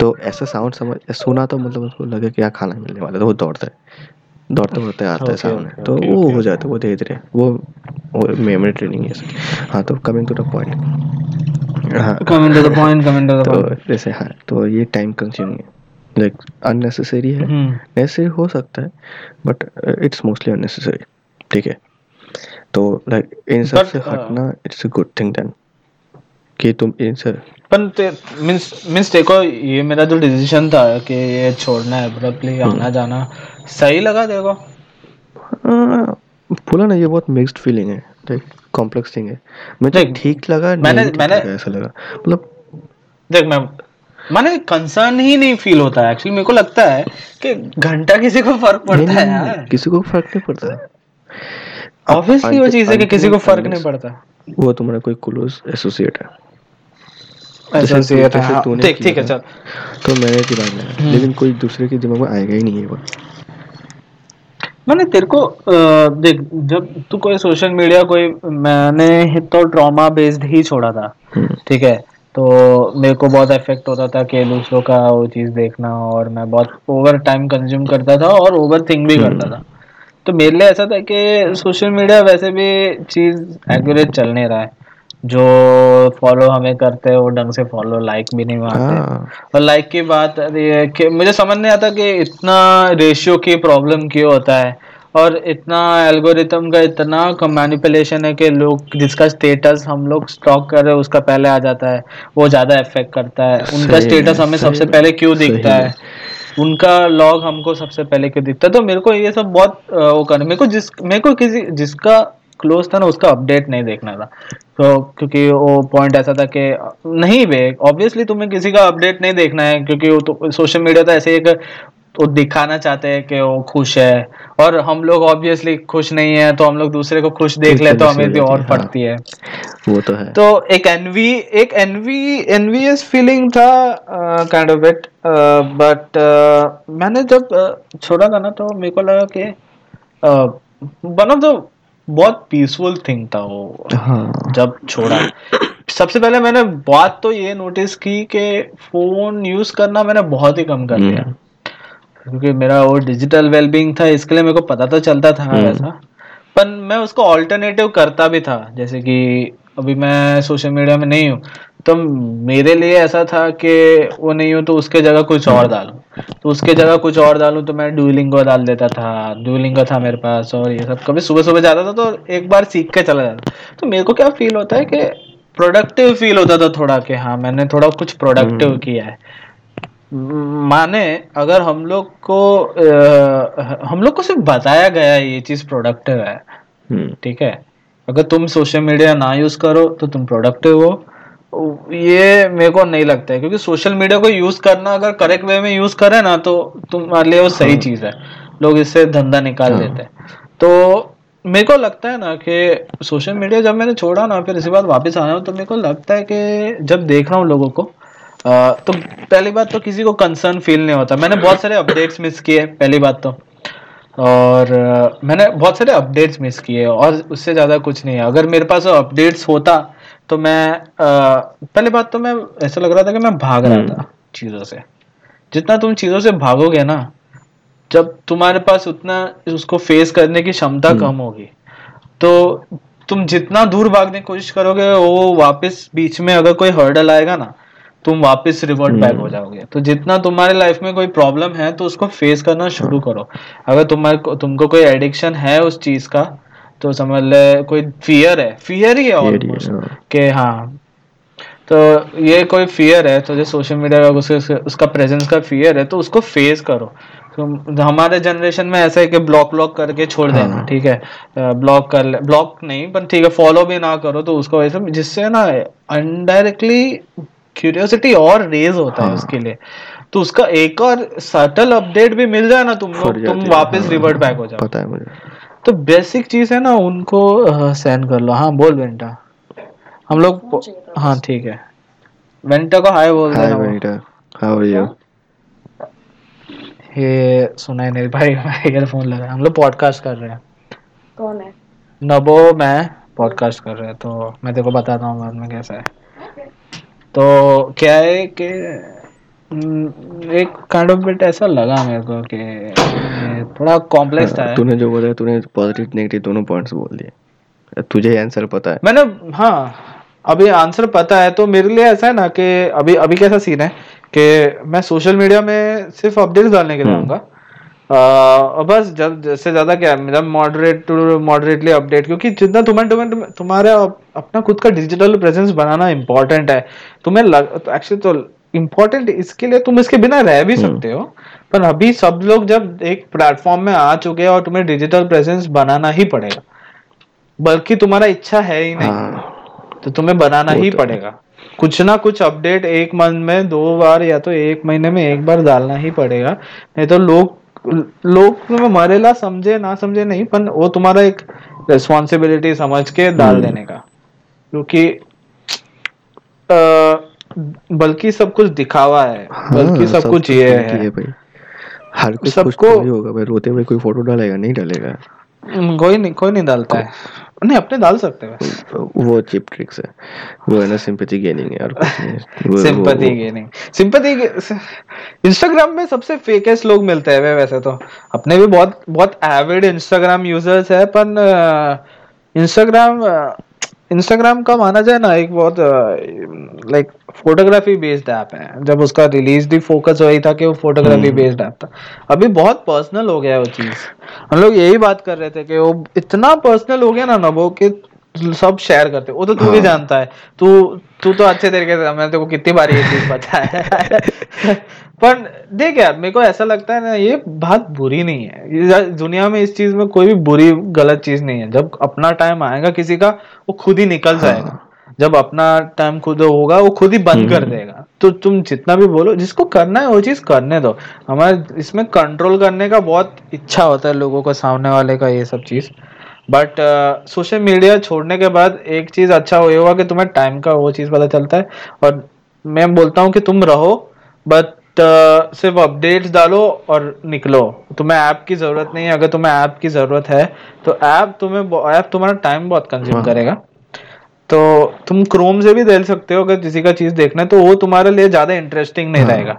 तो ऐसा साउंड समझ सुना तो मतलब उसको लगे क्या खाना मिलने वाला तो वो दौड़ता है। दौड़ते दौड़ते आता है सामने। तो वो हो जाता है वो धीरे धीरे वो वो मेमोरी ट्रेनिंग है हाँ तो कमिंग टू द पॉइंट हाँ। Coming to the point coming to the तो जैसे हाँ तो ये टाइम कंज्यूमिंग है। लाइक अननेसेसरी है। हम्म, नेसेसरी हो सकता है बट इट्स मोस्टली अननेसेसरी ठीक है? तो लाइक इन सबसे uh, हटना it's a good thing then कि तुम इन से पर मीन्स मीन्स देखो ये मेरा जो डिसीज़न था कि ये छोड़ना है अब्रप्टली आना जाना सही लगा देखो हाँ, बोला ना ये बहुत मिक्स्ड फीलिंग है लाइक कॉम्प्लेक्स थिंग है। मुझे ठीक लगा मैंने- मैंने- ऐसा लगा। मतलब देख मैं माने कंसर्न ही नहीं फील होता है एक्चुअली मेरे को लगता है कि घंटा किसी को फ़र्क पड़ता है यार। किसी को फ़र्क नहीं पड़ता। ऑब्वियसली वो चीज़ है कि किसी को फ़र्क नहीं पड़ता। वो तुम्हारा कोई क्लोज एसोसिएट है। सी है जैसे हाँ, ठीक ठीक है चल। तो मैंने दिमाग में। लेकिन कोई दूसरे के दिमाग में आएगा ही नहीं ये बात। मैंने तेरे को देख जब तू कोई सोशल मीडिया कोई मैंने तो ट्रॉमा बेस्ड ही छोड़ा था हम्म, ठीक है? तो मेरे को बहुत इफ़ेक्ट होता था कि दूसरों का वो चीज़ देखना और मैं बहुत ओवर टाइम कंज्यूम करता था और ओवर थिंक भी करता था। तो मेरे लिए ऐसा था कि सोशल मीडिया वैसे भी चीज़ एक्यूरेट चल नहीं रहा है। जो फॉलो हमें करते हैं वो ढंग से फॉलो लाइक भी नहीं मारते। हाँ। और लाइक की बात है कि मुझे समझ नहीं आता कि इतना रेशियो की प्रॉब्लम क्यों होता है? और इतना एल्गोरिथम का इतना मैनिपुलेशन है कि लोग जिसका स्टेटस हम लोग स्टॉक कर रहे हैं उसका पहले आ जाता है। वो ज़्यादा इफ़ेक्ट करता है। उनका स्टेटस हमें सबसे पहले क्यों दिखता है। उनका लॉग हमको सबसे पहले क्यों दिखता है? तो मेरे को ये सब बहुत वो करना मेरे को जिस मेरे को किसी जिसका क्लोज था ना उसका अपडेट नहीं देखना था। तो क्योंकि वो पॉइंट ऐसा था कि नहीं बे ऑब्वियसली तुम्हें किसी का अपडेट नहीं देखना है क्योंकि वो तो सोशल मीडिया तो ऐसे एक वो दिखाना चाहते हैं कि वो खुश है। और हम लोग ऑब्वियसली खुश नहीं है तो हम लोग दूसरे को खुश देख ले तो हमें भी और हाँ। पड़ती है। वो तो है। तो एक एनवी एक एनवी एनवीएस फीलिंग था काइंड ऑफ़ इट बट मैंने जब uh, छोड़ा था ना तो मेरे को लगा कि वन ऑफ़ द बहुत पीसफुल थिंग था वो। हाँ। जब छोड़ा। सबसे पहले मैंने बात तो ये नोटिस की कि फ़ोन यूज़ करना मैंने बहुत ही कम कर दिया। क्योंकि मेरा वो डिजिटल वेलबींग था इसके लिए मेरे को पता तो चलता था ऐसा। वैसा पर मैं उसको ऑल्टरनेटिव करता भी था जैसे कि अभी मैं सोशल मीडिया में नहीं हूँ। तो मेरे लिए ऐसा था कि वो नहीं हूँ तो उसके जगह कुछ और डालूं। तो उसके जगह कुछ और डालूं तो मैं डुलिंगो डाल देता था। डुलिंगो था मेरे पास और ये सब। कभी सुबह सुबह जाता था तो एक बार सीख के चला जाता तो मेरे को क्या फील होता है कि प्रोडक्टिव फील होता था थोड़ा कि हाँ मैंने थोड़ा कुछ प्रोडक्टिव हम्म। किया है। माने अगर हम लोग को अ, हम लोग को सिर्फ़ बताया गया ये चीज़ प्रोडक्टिव है हम्म, ठीक है? अगर तुम सोशल मीडिया ना यूज़ करो तो तुम प्रोडक्टिव हो। ये मेरे को नहीं लगता है क्योंकि सोशल मीडिया को यूज़ करना अगर करेक्ट वे में यूज़ करे ना तो तुम्हारे लिए वो सही हाँ। चीज़ है। लोग इससे धंधा निकाल हाँ। देते हैं। तो मेरे को लगता है ना कि सोशल मीडिया जब मैंने छोड़ा ना फिर इसी बात वापस आया हूँ तो मेरे को लगता है कि जब देख रहा हूँ लोगों को तो पहली बात तो किसी को कंसर्न फील नहीं होता। मैंने बहुत सारे अपडेट्स मिस किए पहली बात तो। और मैंने बहुत सारे अपडेट्स मिस किए और उससे ज़्यादा कुछ नहीं है अगर मेरे पास अपडेट्स होता तो मैं पहली बात तो मैं ऐसा लग रहा था कि मैं भाग रहा हम्म। था चीज़ों से जितना तुम चीज़ों से भागोगे ना जब तुम्हारे पास उतना उसको फेस करने की क्षमता हम्म। कम होगी तो तुम जितना दूर भागने की कोशिश करोगे वो वापस बीच में अगर कोई हर्डल आएगा ना तुम वापस रिवर्ट बैक हो जाओगे। तो जितना तुम्हारे लाइफ में कोई प्रॉब्लम है तो उसको फेस करना शुरू करो। अगर तुम्हारे तुमको कोई एडिक्शन है उस चीज़ का तो समझ ले कोई फियर है। फियर ही है ऑलमोस्ट हाँ। कि हाँ। तो ये कोई फियर है तो जो सोशल मीडिया का उसके उसका प्रेजेंस का फियर है तो उसको फेस करो। तो हमारे जनरेशन में ऐसा है कि ब्लॉक ब्लॉक करके छोड़ हाँ। देना ठीक है? ब्लॉक कर ले ब्लॉक नहीं पर ठीक है फॉलो भी ना करो तो उसको वैसे जिससे ना अनडायरेक्टली क्यूरियोसिटी और रेज होता हाँ. है। हाँ। उसके लिए। तो उसका एक और सटल अपडेट भी मिल जाए ना तुम लोग तुम वापस हाँ, रिवर्ट बैक हो जाओ। पता है मुझे। तो बेसिक चीज़ है ना उनको सेंड कर लो। हाँ बोल बेंटा हम लोग हाँ ठीक है। वेंटा को हाय बोल देना। वो। बेटा हाउ आर यू ये सुना है नहीं भाई ईयरफोन लगा हम लोग पॉडकास्ट कर रहे हैं। कौन है? नबो मैं पॉडकास्ट कर रहे हैं तो मैं तेरे को बताता हूँ बाद में कैसा है। तो क्या है कि हम्म, एक काइंड ऑफ़ बिट ऐसा लगा मेरे को कि थोड़ा कॉम्प्लेक्स था। हाँ, तूने जो बोला तूने पॉजिटिव नेगेटिव दोनों पॉइंट्स बोल दिए। तुझे आंसर पता है। मैंने हाँ अभी आंसर पता है तो मेरे लिए ऐसा है ना कि अभी अभी कैसा सीन है कि मैं सोशल मीडिया में सिर्फ़ अपडेट्स डालने के लिए हम्म। आऊँगा। और बस जब जैसे ज़्यादा क्या है जब मॉडरेट टू मॉडरेटली अपडेट क्योंकि जितना तुम्हें तुम्हें तुम्हारा अपना खुद का डिजिटल प्रेजेंस बनाना इंपॉर्टेंट है। तुम्हें एक्चुअली तो इम्पोर्टेंट इसके लिए तुम इसके बिना रह भी हम्म। सकते हो। पर अभी सब लोग जब एक प्लेटफॉर्म में आ चुके हैं और तुम्हें डिजिटल प्रेजेंस बनाना ही पड़ेगा। बल्कि तुम्हारा इच्छा है ही नहीं। हाँ। तो तुम्हें बनाना ही तो पड़ेगा। कुछ ना कुछ अपडेट एक मंथ में दो बार या तो एक महीने में एक बार डालना ही पड़ेगा। नहीं तो लोग लोग हमारे ला समझे ना समझे नहीं पर वो तुम्हारा एक रिस्पॉन्सिबिलिटी समझ के डाल हम्म। देने का। क्योंकि बल्कि सब कुछ दिखावा है बल्कि सब, सब कुछ ये है। हर कुछ कुछ सबको- तो होगा भाई रोते हुए कोई फ़ोटो डालेगा नहीं डालेगा। हम्म, कोई नहीं कोई नहीं डालता है। नहीं अपने डाल सकते हैं। वो चिप ट्रिक्स है। वो है ना सिंपैथी गेनिंग है और कुछ नहीं वो- वो- सिंपैथी गेनिंग सिंपैथी इंस्टाग्राम में सबसे फेकेस्ट लोग मिलते हैं वैसे तो। अपने भी बहुत बहुत एविड इंस्टाग्राम यूज़र्स है पर इंस्टाग्राम इंस्टाग्राम का माना जाए ना एक बहुत लाइक फोटोग्राफी बेस्ड ऐप है। जब उसका रिलीज़ भी फोकस वही था कि वो फोटोग्राफी। बेस्ड ऐप था। अभी बहुत पर्सनल हो गया है वो चीज़। हम लोग यही बात कर रहे थे कि वो इतना पर्सनल हो गया ना नबो कि सब शेयर करते वो तो तू भी हाँ। जानता है। तू तू तो अच्छे तरीके से मैंने तेरे को कितनी बार ये चीज़ है। पर देख यार मेरे को ऐसा लगता है ना ये बात बुरी नहीं है। दुनिया में इस चीज़ में कोई भी बुरी गलत चीज़ नहीं है। जब अपना टाइम आएगा किसी का वो खुद ही निकल हाँ। जाएगा। जब अपना टाइम खुद होगा वो खुद ही बंद कर हम्म। देगा। तो तुम जितना भी बोलो जिसको करना है वो चीज़ करने दो। हमारे इसमें कंट्रोल करने का बहुत इच्छा होता है लोगों को सामने वाले का ये सब चीज़। बट सोशल मीडिया छोड़ने के बाद एक चीज़ अच्छा हुआ होगा कि तुम्हें टाइम का वो चीज़ पता चलता है। और मैं बोलता हूँ कि तुम रहो बट सिर्फ़ अपडेट्स डालो और निकलो तुम्हें ऐप की ज़रूरत नहीं है अगर तुम्हें ऐप की ज़रूरत है तो ऐप तुम्हें ऐप तुम्हारा टाइम बहुत कंज्यूम हाँ। करेगा तो तुम क्रोम से भी देख सकते हो अगर किसी का चीज़ देखना है तो वो तुम्हारे लिए ज़्यादा इंटरेस्टिंग नहीं हाँ। रहेगा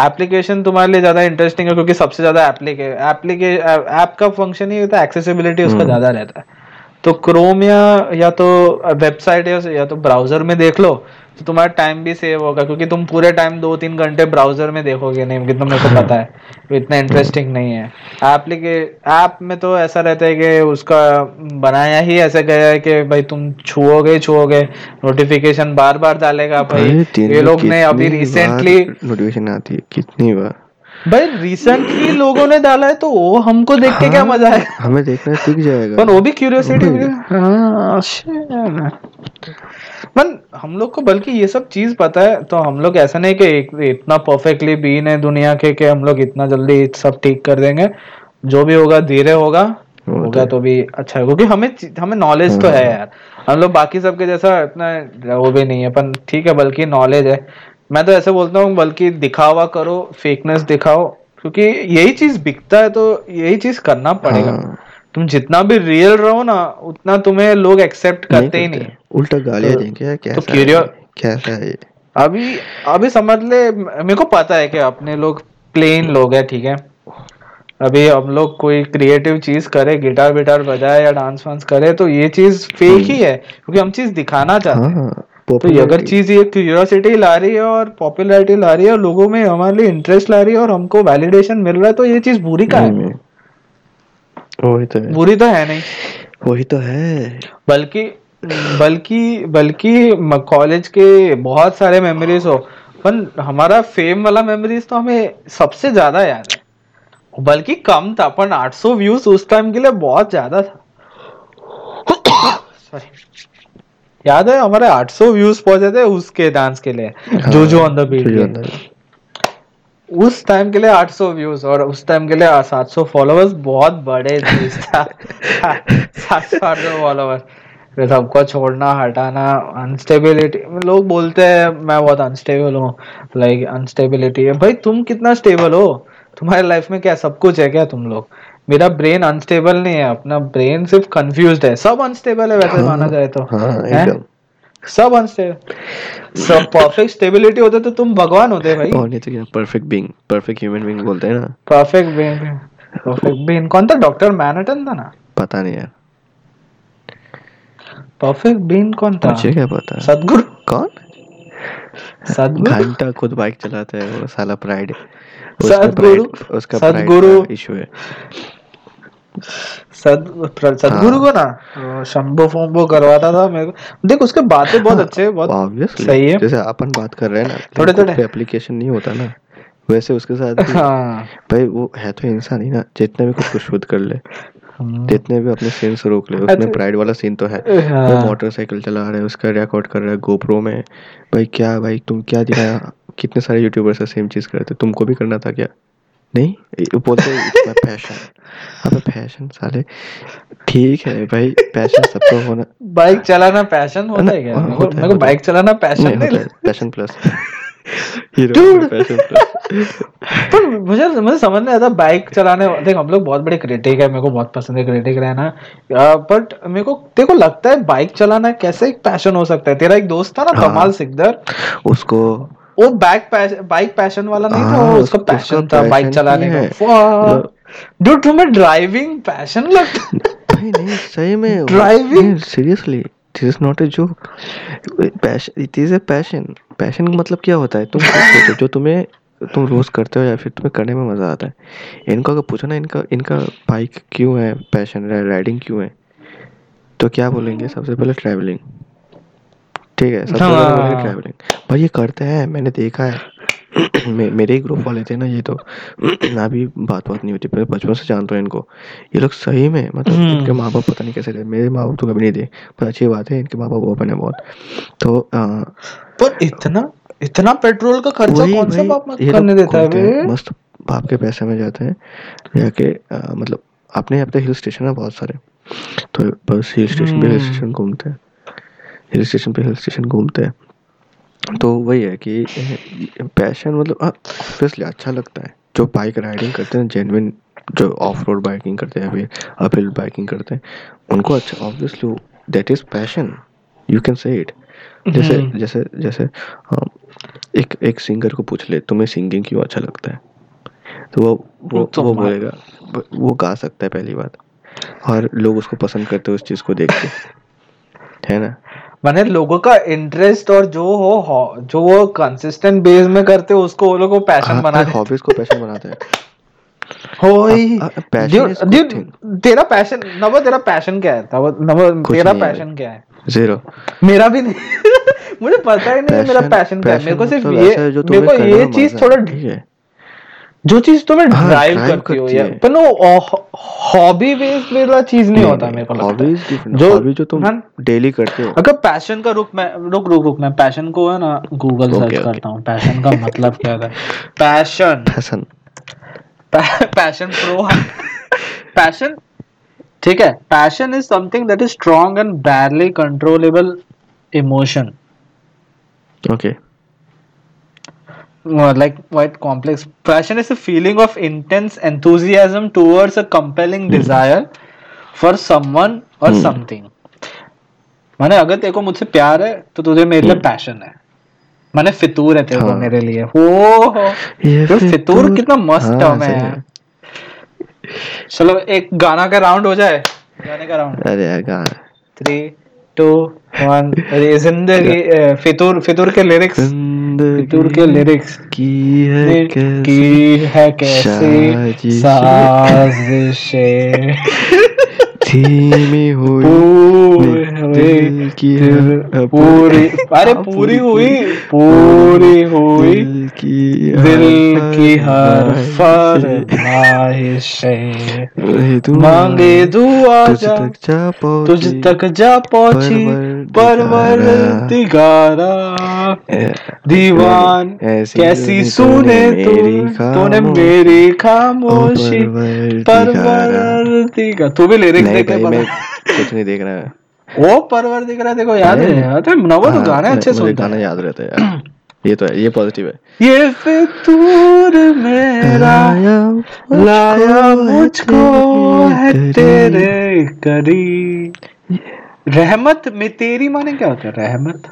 एप्लीकेशन तुम्हारे लिए ज़्यादा इंटरेस्टिंग है क्योंकि सबसे ज़्यादा एप्लीके एप्लीके ऐप का फ़ंक्शन ही होता है एक्सेसिबिलिटी उसका हम्म। ज़्यादा रहता है तो क्रोम या या तो वेबसाइट या, या तो ब्राउज़र में देख लो तो तुम्हारा टाइम भी सेव होगा क्योंकि तुम पूरे टाइम दो तीन घंटे ब्राउज़र में देखोगे नहीं क्योंकि मेरे को पता है वो इतना इंटरेस्टिंग नहीं है। एप्लीके ऐप में तो ऐसा रहता है कि उसका बनाया ही ऐसा गया है कि भाई तुम छुओगे छुओगे नोटिफिकेशन बार बार डालेगा भाई। ये लोग ने अभी रिसेंटली नोटिफिकेशन आती है कितनी बार? भाई रिसेंटली लोगों ने डाला है तो वो हमको देख के क्या हाँ, मज़ा है हमें देखना सीख जाएगा। पर वो भी क्यूरियोसिटी। हाँ. मन हम लोग को बल्कि ये सब चीज़ पता है तो हम लोग ऐसा नहीं कि एक, इतना परफेक्टली बीन है दुनिया के कि हम लोग इतना जल्दी सब ठीक कर देंगे। जो भी होगा धीरे होगा तो होगा तो भी अच्छा है क्योंकि हमें हमें नॉलेज तो है यार। हम लोग बाकी सबके जैसा इतना वो भी नहीं है पर ठीक है बल्कि नॉलेज है। मैं तो ऐसे बोलता हूँ बल्कि दिखावा करो फेकनेस दिखाओ क्योंकि यही चीज़ बिकता है तो यही चीज़ करना पड़ेगा। हाँ, तुम जितना भी रियल रहो ना उतना तुम्हें लोग एक्सेप्ट करते ही नहीं। उल्टा गालियाँ तो- देंगे कैसा curious- है? कैसा है ये? अभी अभी समझ ले मेरे को पता है कि अपने लोग प्लेन लोग है ठीक है? अभी हम लोग कोई क्रिएटिव चीज़ करे गिटार विटार बजाए या डांस वांस करे तो ये चीज़ फेक ही है क्योंकि हम चीज़ दिखाना चाहते हैं। हाँ तो ये अगर चीज़ ये क्यूरियोसिटी ला रही है और पॉपुलैरिटी ला रही है और लोगों में हमारे लिए इंटरेस्ट ला रही है और हमको वैलिडेशन मिल रहा है तो ये चीज़ बुरी का है। हम्म, वही तो है। बुरी तो है नहीं। वही तो है। बल्कि बल्कि बल्कि कॉलेज के बहुत सारे मेमोरीज हो। पर हमारा फेम वाला मेमोरीज तो हमें सबसे ज़्यादा याद है। बल्कि कम था पर 800 व्यूज़ उस टाइम के लिए बहुत ज़्यादा था। (coughs) सॉरी याद है हमारे 800 व्यूज़ पहुँचे थे उसके डांस के लिए। जो जो ऑन द बीट उस टाइम के लिए 800 व्यूज़ और उस टाइम के लिए 700 फॉलोअर्स बहुत बड़े था। 700 फॉलोअर्स फिर सबको छोड़ना हटाना अनस्टेबिलिटी लोग बोलते हैं मैं बहुत अनस्टेबल हूँ। लाइक अनस्टेबिलिटी है। भाई तुम कितना स्टेबल हो? तुम्हारे लाइफ में क्या सब कुछ है क्या तुम लोग? मेरा ब्रेन अनस्टेबल नहीं है। अपना ब्रेन सिर्फ़ कंफ्यूज है। सब अनस्टेबल है वैसे माना जाए तो। हाँ हैं? सब अनस्टेबल सब परफेक्ट स्टेबिलिटी होते तो तुम भगवान होते भाई. और नहीं तो क्या perfect being perfect human being बोलते हैं ना. परफेक्ट ब्रेन परफेक्ट ब्रेन कौन था? डॉक्टर मैनहटन था ना? पता नहीं यार. परफेक्ट ब्रेन कौन था? मुझे क्या पता? सदगुरु. कौन? सदगुरु. घंटा खुद बाइक चलाता है वो साला प्राइड सदगुरु. उसका सदगुरु. इशू है. सद सदगुरु को ना शंभो फंभो करवाता था मेरे को। देख उसके बातें बहुत अच्छे हैं, बहुत सही है। जैसे अपन बात कर रहे हैं ना थोड़े थोड़े। एप्लीकेशन नहीं होता ना। वैसे उसके साथ भी हाँ। भाई वो है तो इंसान ही ना जितने भी खुद को शुद्ध कर ले हम्म, जितने भी अपने सीन से रोक ले उसमें अच्छा। प्राइड वाला सीन तो है। हाँ। वो मोटरसाइकिल चला रहा है उसका रिकॉर्ड कर रहा है गोप्रो में। भाई क्या भाई तुम क्या दिखाया? कितने सारे यूट्यूबर्स सेम चीज़ कर रहे थे? तुमको भी करना था क्या? नहीं बोलते पैशन अबे पैशन साले। ठीक है भाई पैशन सबको होना बाइक चलाना पैशन होता है क्या? हाँ, मेरे को होता है, मेरे को। बाइक चलाना पैशन नहीं नहीं पैशन प्लस (laughs) पर मुझे मुझे समझ नहीं आता बाइक चलाने देख हम लोग बहुत बड़े क्रिटिक है मेरे को बहुत पसंद है क्रिटिक रहना। बट मेरे को को लगता है बाइक चलाना कैसे एक पैशन हो सकता है? तेरा एक दोस्त था ना हाँ। कमाल सिकदर। उसको वो बैक बाइक पैशन वाला नहीं था हाँ, वो उसका पैशन था बाइक चलाने का। डूड तुम्हें ड्राइविंग पैशन लगता है? भाई नहीं सही में Driving? Seriously this is not a joke passion it is a passion passion का मतलब क्या होता है? तुम सोचो जो तुम्हें तुम रोज करते हो या फिर तुम्हें करने में मज़ा आता है? इनको अगर पूछो ना इनका इनका बाइक क्यों है? पैशन राइडिंग क्यों है? तो क्या बोलेंगे? सबसे पहले ट्रैवलिंग ठीक है सबसे पहले हाँ। ट्रैवलिंग भाई ये करते हैं मैंने देखा है (clears throat) मे, मेरे ही ग्रुप वाले थे ना ये तो (clears throat) अभी बात बात नहीं होती पर बचपन से जानता हूँ इनको ये लोग सही में मतलब हम्म। इनके माँ बाप पता नहीं कैसे थे मेरे माँ बाप तो कभी नहीं थे पर अच्छी बात है इनके माँ बाप ओपन है बहुत तो आ, पर इतना इतना पेट्रोल का खर्चा कौन सा बाप ये करने देता है हैं? मस्त बाप के पैसे में जाते हैं जाके मतलब अपने यहाँ पे हिल स्टेशन है बहुत सारे तो बस हिल स्टेशन पे हिल। स्टेशन घूमते हैं हिल स्टेशन पे हिल स्टेशन घूमते हैं। तो वही है कि पैशन मतलब ऑब्वियसली अच्छा लगता है। जो बाइक राइडिंग करते हैं जेन्युइन जो ऑफ़ रोड बाइकिंग करते हैं फिर अप हिल बाइकिंग करते हैं उनको अच्छा obviously that is passion you can say it जैसे। जैसे जैसे एक एक सिंगर को पूछ ले तुम्हें सिंगिंग क्यों अच्छा लगता है? तो वो वो तो वो बोलेगा वो गा सकता है पहली बात। और लोग उसको पसंद करते हैं उस चीज़ को देख के। है ना? मैंने लोगों का इंटरेस्ट और जो हो हो- जो वो कंसिस्टेंट बेस में करते हो उसको वो लोग को पैशन बना देते हॉबीज को पैशन बनाते हैं। (laughs) होई thing. तेरा पैशन नवो तेरा पैशन क्या है? तब नवो तेरा पैशन क्या है? ज़ीरो मेरा भी नहीं। (laughs) मुझे पता ही नहीं है मेरा पैशन क्या है। मेरे को सिर्फ़ मतलब ये है मेरे को ये चीज़ थोड़ा ठीक है। जो चीज़ तुम्हें हाँ, ड्राइव drive करती हो करती है। पर वो हॉबी बेस्ड वाला चीज़ नहीं होता मेरे को लगता है। जो- हॉबी जो तुम हाँ। डेली करते हो। अगर पैशन का रुक मैं रुक रुक रुक मैं पैशन को है ना गूगल सर्च करता हूँ। पैशन का मतलब क्या था? Passion passion passion pro passion ठीक है। Passion is something that is strong and barely controllable emotion okay like quite complex passion is a feeling of intense enthusiasm towards a compelling desire for someone or Hmm. something माने अगर तेरे को मुझसे प्यार है तो तुझे मेरे लिए Hmm. पैशन है माने फितूर है तेरे को हाँ। मेरे लिए ओ ये फितूर कितना मस्त हाँ, टर्म है चलो एक गाना का राउंड हो जाए गाने का राउंड अरे यार गा थ्री टू वन अरे ज़िंदगी (laughs) फितूर फितूर के लिरिक्स फितूर के लिरिक्स की है की कैसी है कैसे साजिशें। साजिशें। (laughs) धीमी हुई। पूरी की पूरी अरे पूरी हुई। पूरी हुई। दिल की दिल की हर फरमाइश मांगे दुआ जा तुझ तक जा पहुँची परवर दिगारा दीवान कैसी सुने तूने मेरी खामोशी। परवर तू भी लिरिक्स देख कुछ नहीं देख रहा। है वो परवर दिख रहा है देखो याद नहीं। है याद है नवो तो हाँ, गाने अच्छे सुनता गाना याद रहता है यार। ये तो है ये पॉजिटिव है। ये फितूर मेरा लाया मुझको है तेरे। करीब रहमत में तेरी माने क्या होता है? रहमत?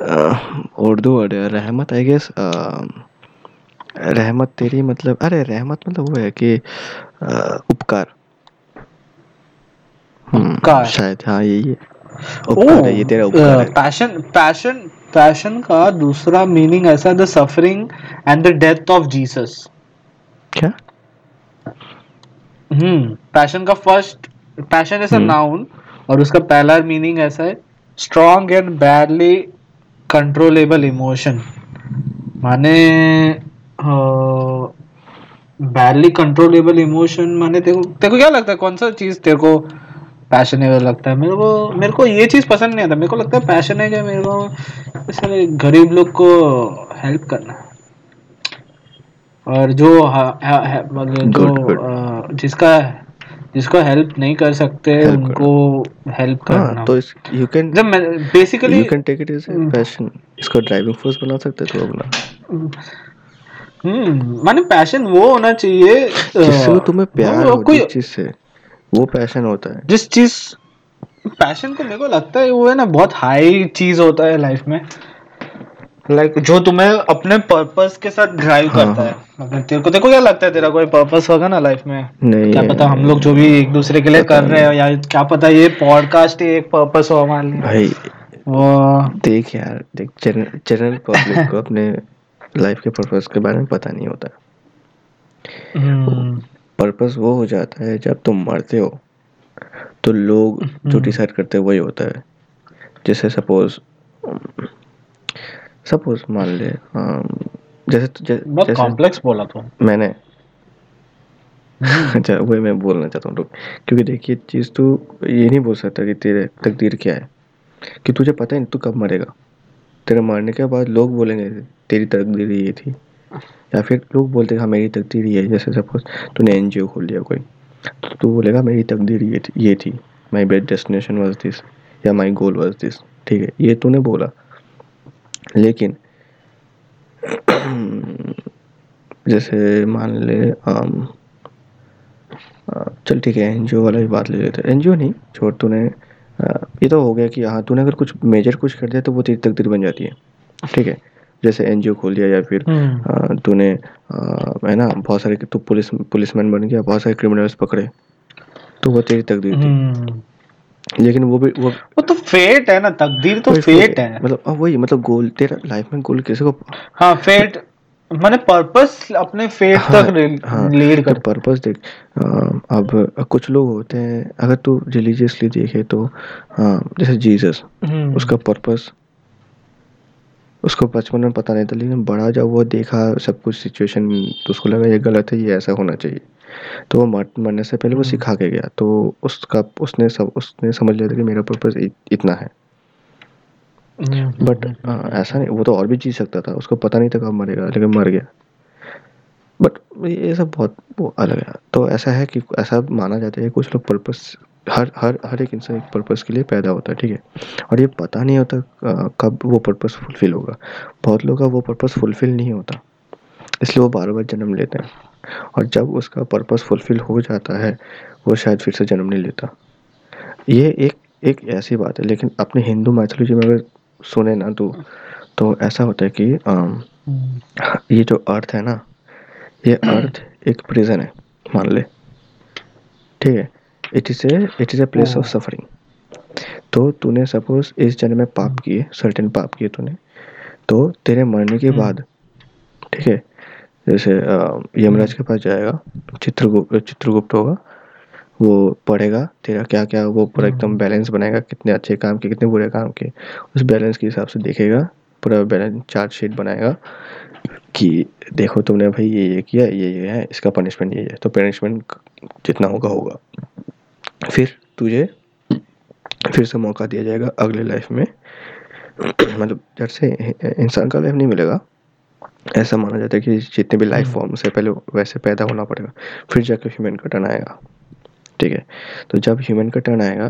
उर्दू वर्ड है रहमत आई गेस रहमत तेरी मतलब अरे रहमत मतलब वो है कि अह, उपकार। हम्म, उपकार। शायद हाँ यही है। उपकार है ये तेरा उपकार है। पैशन पैशन पैशन का दूसरा मीनिंग ऐसा है the suffering and the death of Jesus क्या? हम्म पैशन का first passion is a. Noun और उसका पहला मीनिंग ऐसा है strong and badly controllable emotion माने बैडली कंट्रोलेबल इमोशन माने तेरे को तेरे को क्या लगता है कौन सा चीज़ तेरे को पैशनेबल लगता है। मेरे को मेरे को ये चीज़ पसंद नहीं आता। मेरे को लगता है पैशन है क्या मेरे को सारे गरीब लोग को हेल्प करना। और जो मतलब जो good. जिसका जिसको हेल्प नहीं कर सकते Help उनको हेल्प करना हाँ तो इस यू कैन जब basically you can take it as passion इसको ड्राइविंग फोर्स बना सकते हो तो अपना। हम्म। माने पैशन वो होना चाहिए जिससे तुम्हें प्यार हो कोई चीज़ से। वो पैशन होता है। जिस चीज़ पैशन को मेरे को लगता है वो है ना बहुत हाई चीज़ होता है लाइफ में। लाइक like, जो तुम्हें अपने पर्पस के साथ ड्राइव हाँ, करता है। मतलब तेरे को देखो क्या लगता है तेरा कोई पर्पस होगा ना लाइफ में? नहीं क्या पता हम लोग जो भी एक दूसरे के लिए कर रहे हो या क्या पता ये पॉडकास्ट ही एक पर्पस हो हमारे लिए। भाई वो देख यार देख जनरल पब्लिक (laughs) को अपने लाइफ के पर्पस के बारे में पता नहीं होता। हम्म, पर्पस वो हो जाता है जब तुम मरते हो। तो लोग जो हम्म। डिसाइड करते हैं वही होता है। जैसे सपोज़ सपोज़ मान ले अम, जैसे जै, बहुत कॉम्प्लेक्स बोला तू। मैंने। अच्छा वही मैं बोलना चाहता हूँ क्योंकि देखिए चीज़ तू ये नहीं बोल सकता कि तेरे तकदीर क्या है। कि तुझे पता ही नहीं तू कब मरेगा। तेरे मरने के बाद लोग बोलेंगे तेरी तकदीर ये थी। या फिर लोग बोलते हैं मेरी तकदीर ये है जैसे सपोज़ तूने एन जी खोल लिया कोई। तो तू बोलेगा मेरी तकदीर ये थी ये थी my best destination was this या माई गोल वॉज़ दिस ठीक है ये तूने बोला। लेकिन जैसे मान ले अ, चल ठीक है एनजीओ वाला भी बात ले लेते हैं। एन नहीं छोड़ तूने ये तो हो गया कि हाँ तूने अगर कुछ मेजर कुछ कर दिया तो वो तेरी तकदीर बन जाती है। ठीक है जैसे एनजीओ खोल दिया या फिर हम्म, तूने है ना बहुत सारे तू पुलिस पुलिसमैन बन गया बहुत सारे क्रिमिनल्स पकड़े। तो वो तेरी तकदीर थी। हम्म। लेकिन वो भी वो वो तो फेट है ना तकदीर तो फेट है। मतलब हाँ, वही मतलब गोल तेरा लाइफ में गोल किसी को हाँ फेट मैंने पर्पस अपने फेट हाँ, तक हाँ, लीड कर तो पर्पस देख अ, अब कुछ लोग होते हैं अगर तू रिलीजियसली देखे तो हाँ जैसे जीसस हम्म, उसका पर्पस उसको बचपन में पता नहीं था लेकिन बड़ा जब वो देखा सब कुछ सिचुएशन तो उसको लगा ये गलत है ये ऐसा होना चाहिए। तो वो मर, मरने से पहले वो हम्म। सिखा के गया। तो उसका उसने सब उसने समझ लिया था कि मेरा पर्पज़ इतना है। हम्म, बट ऐसा नहीं वो तो और भी जी सकता था उसको पता नहीं था कब मरेगा लेकिन मर गया। बट ये सब बहुत वो अलग है। तो ऐसा है कि ऐसा माना जाता है कुछ लोग पर्पस हर हर हर एक इंसान एक पर्पस के लिए पैदा होता है ठीक है? और ये पता नहीं होता कब वो पर्पस फुलफिल होगा। बहुत लोगों का वो पर्पस फुलफिल नहीं होता। इसलिए वो बार बार जन्म लेते हैं। और जब उसका पर्पस फुलफिल हो जाता है वो शायद फिर से जन्म नहीं लेता। ये एक एक ऐसी बात है लेकिन अपने हिंदू मैथोलॉजी में अगर सुने ना तो तो ऐसा होता है कि हम्म, ये जो अर्थ है ना ये अर्थ एक प्रिजन है मान ले। ठीक है? It is a it is a place of suffering तो तूने सपोज़ इस जन्म में पाप किए सर्टेन पाप किए तूने तो तेरे मरने के बाद ठीक है? जैसे यमराज के पास जाएगा चित्रगुप्त चित्रगुप्त होगा वो पढ़ेगा तेरा क्या क्या वो पूरा एकदम हम्म। बैलेंस बनाएगा कितने अच्छे काम के कितने बुरे काम के उस बैलेंस के हिसाब से देखेगा पूरा बैलेंस चार्ट शीट बनाएगा कि देखो तुमने भाई ये ये किया ये ये है इसका पनिशमेंट ये है तो पनिशमेंट जितना होगा होगा। फिर तुझे फिर से मौका दिया जाएगा अगले लाइफ में। (clears throat) मतलब जब से इंसान का लाइफ नहीं मिलेगा। ऐसा माना जाता है कि जितने भी लाइफ फॉर्म से पहले वैसे पैदा होना पड़ेगा फिर जाके ह्यूमन का टर्न आएगा। ठीक है? तो जब ह्यूमन का टर्न आएगा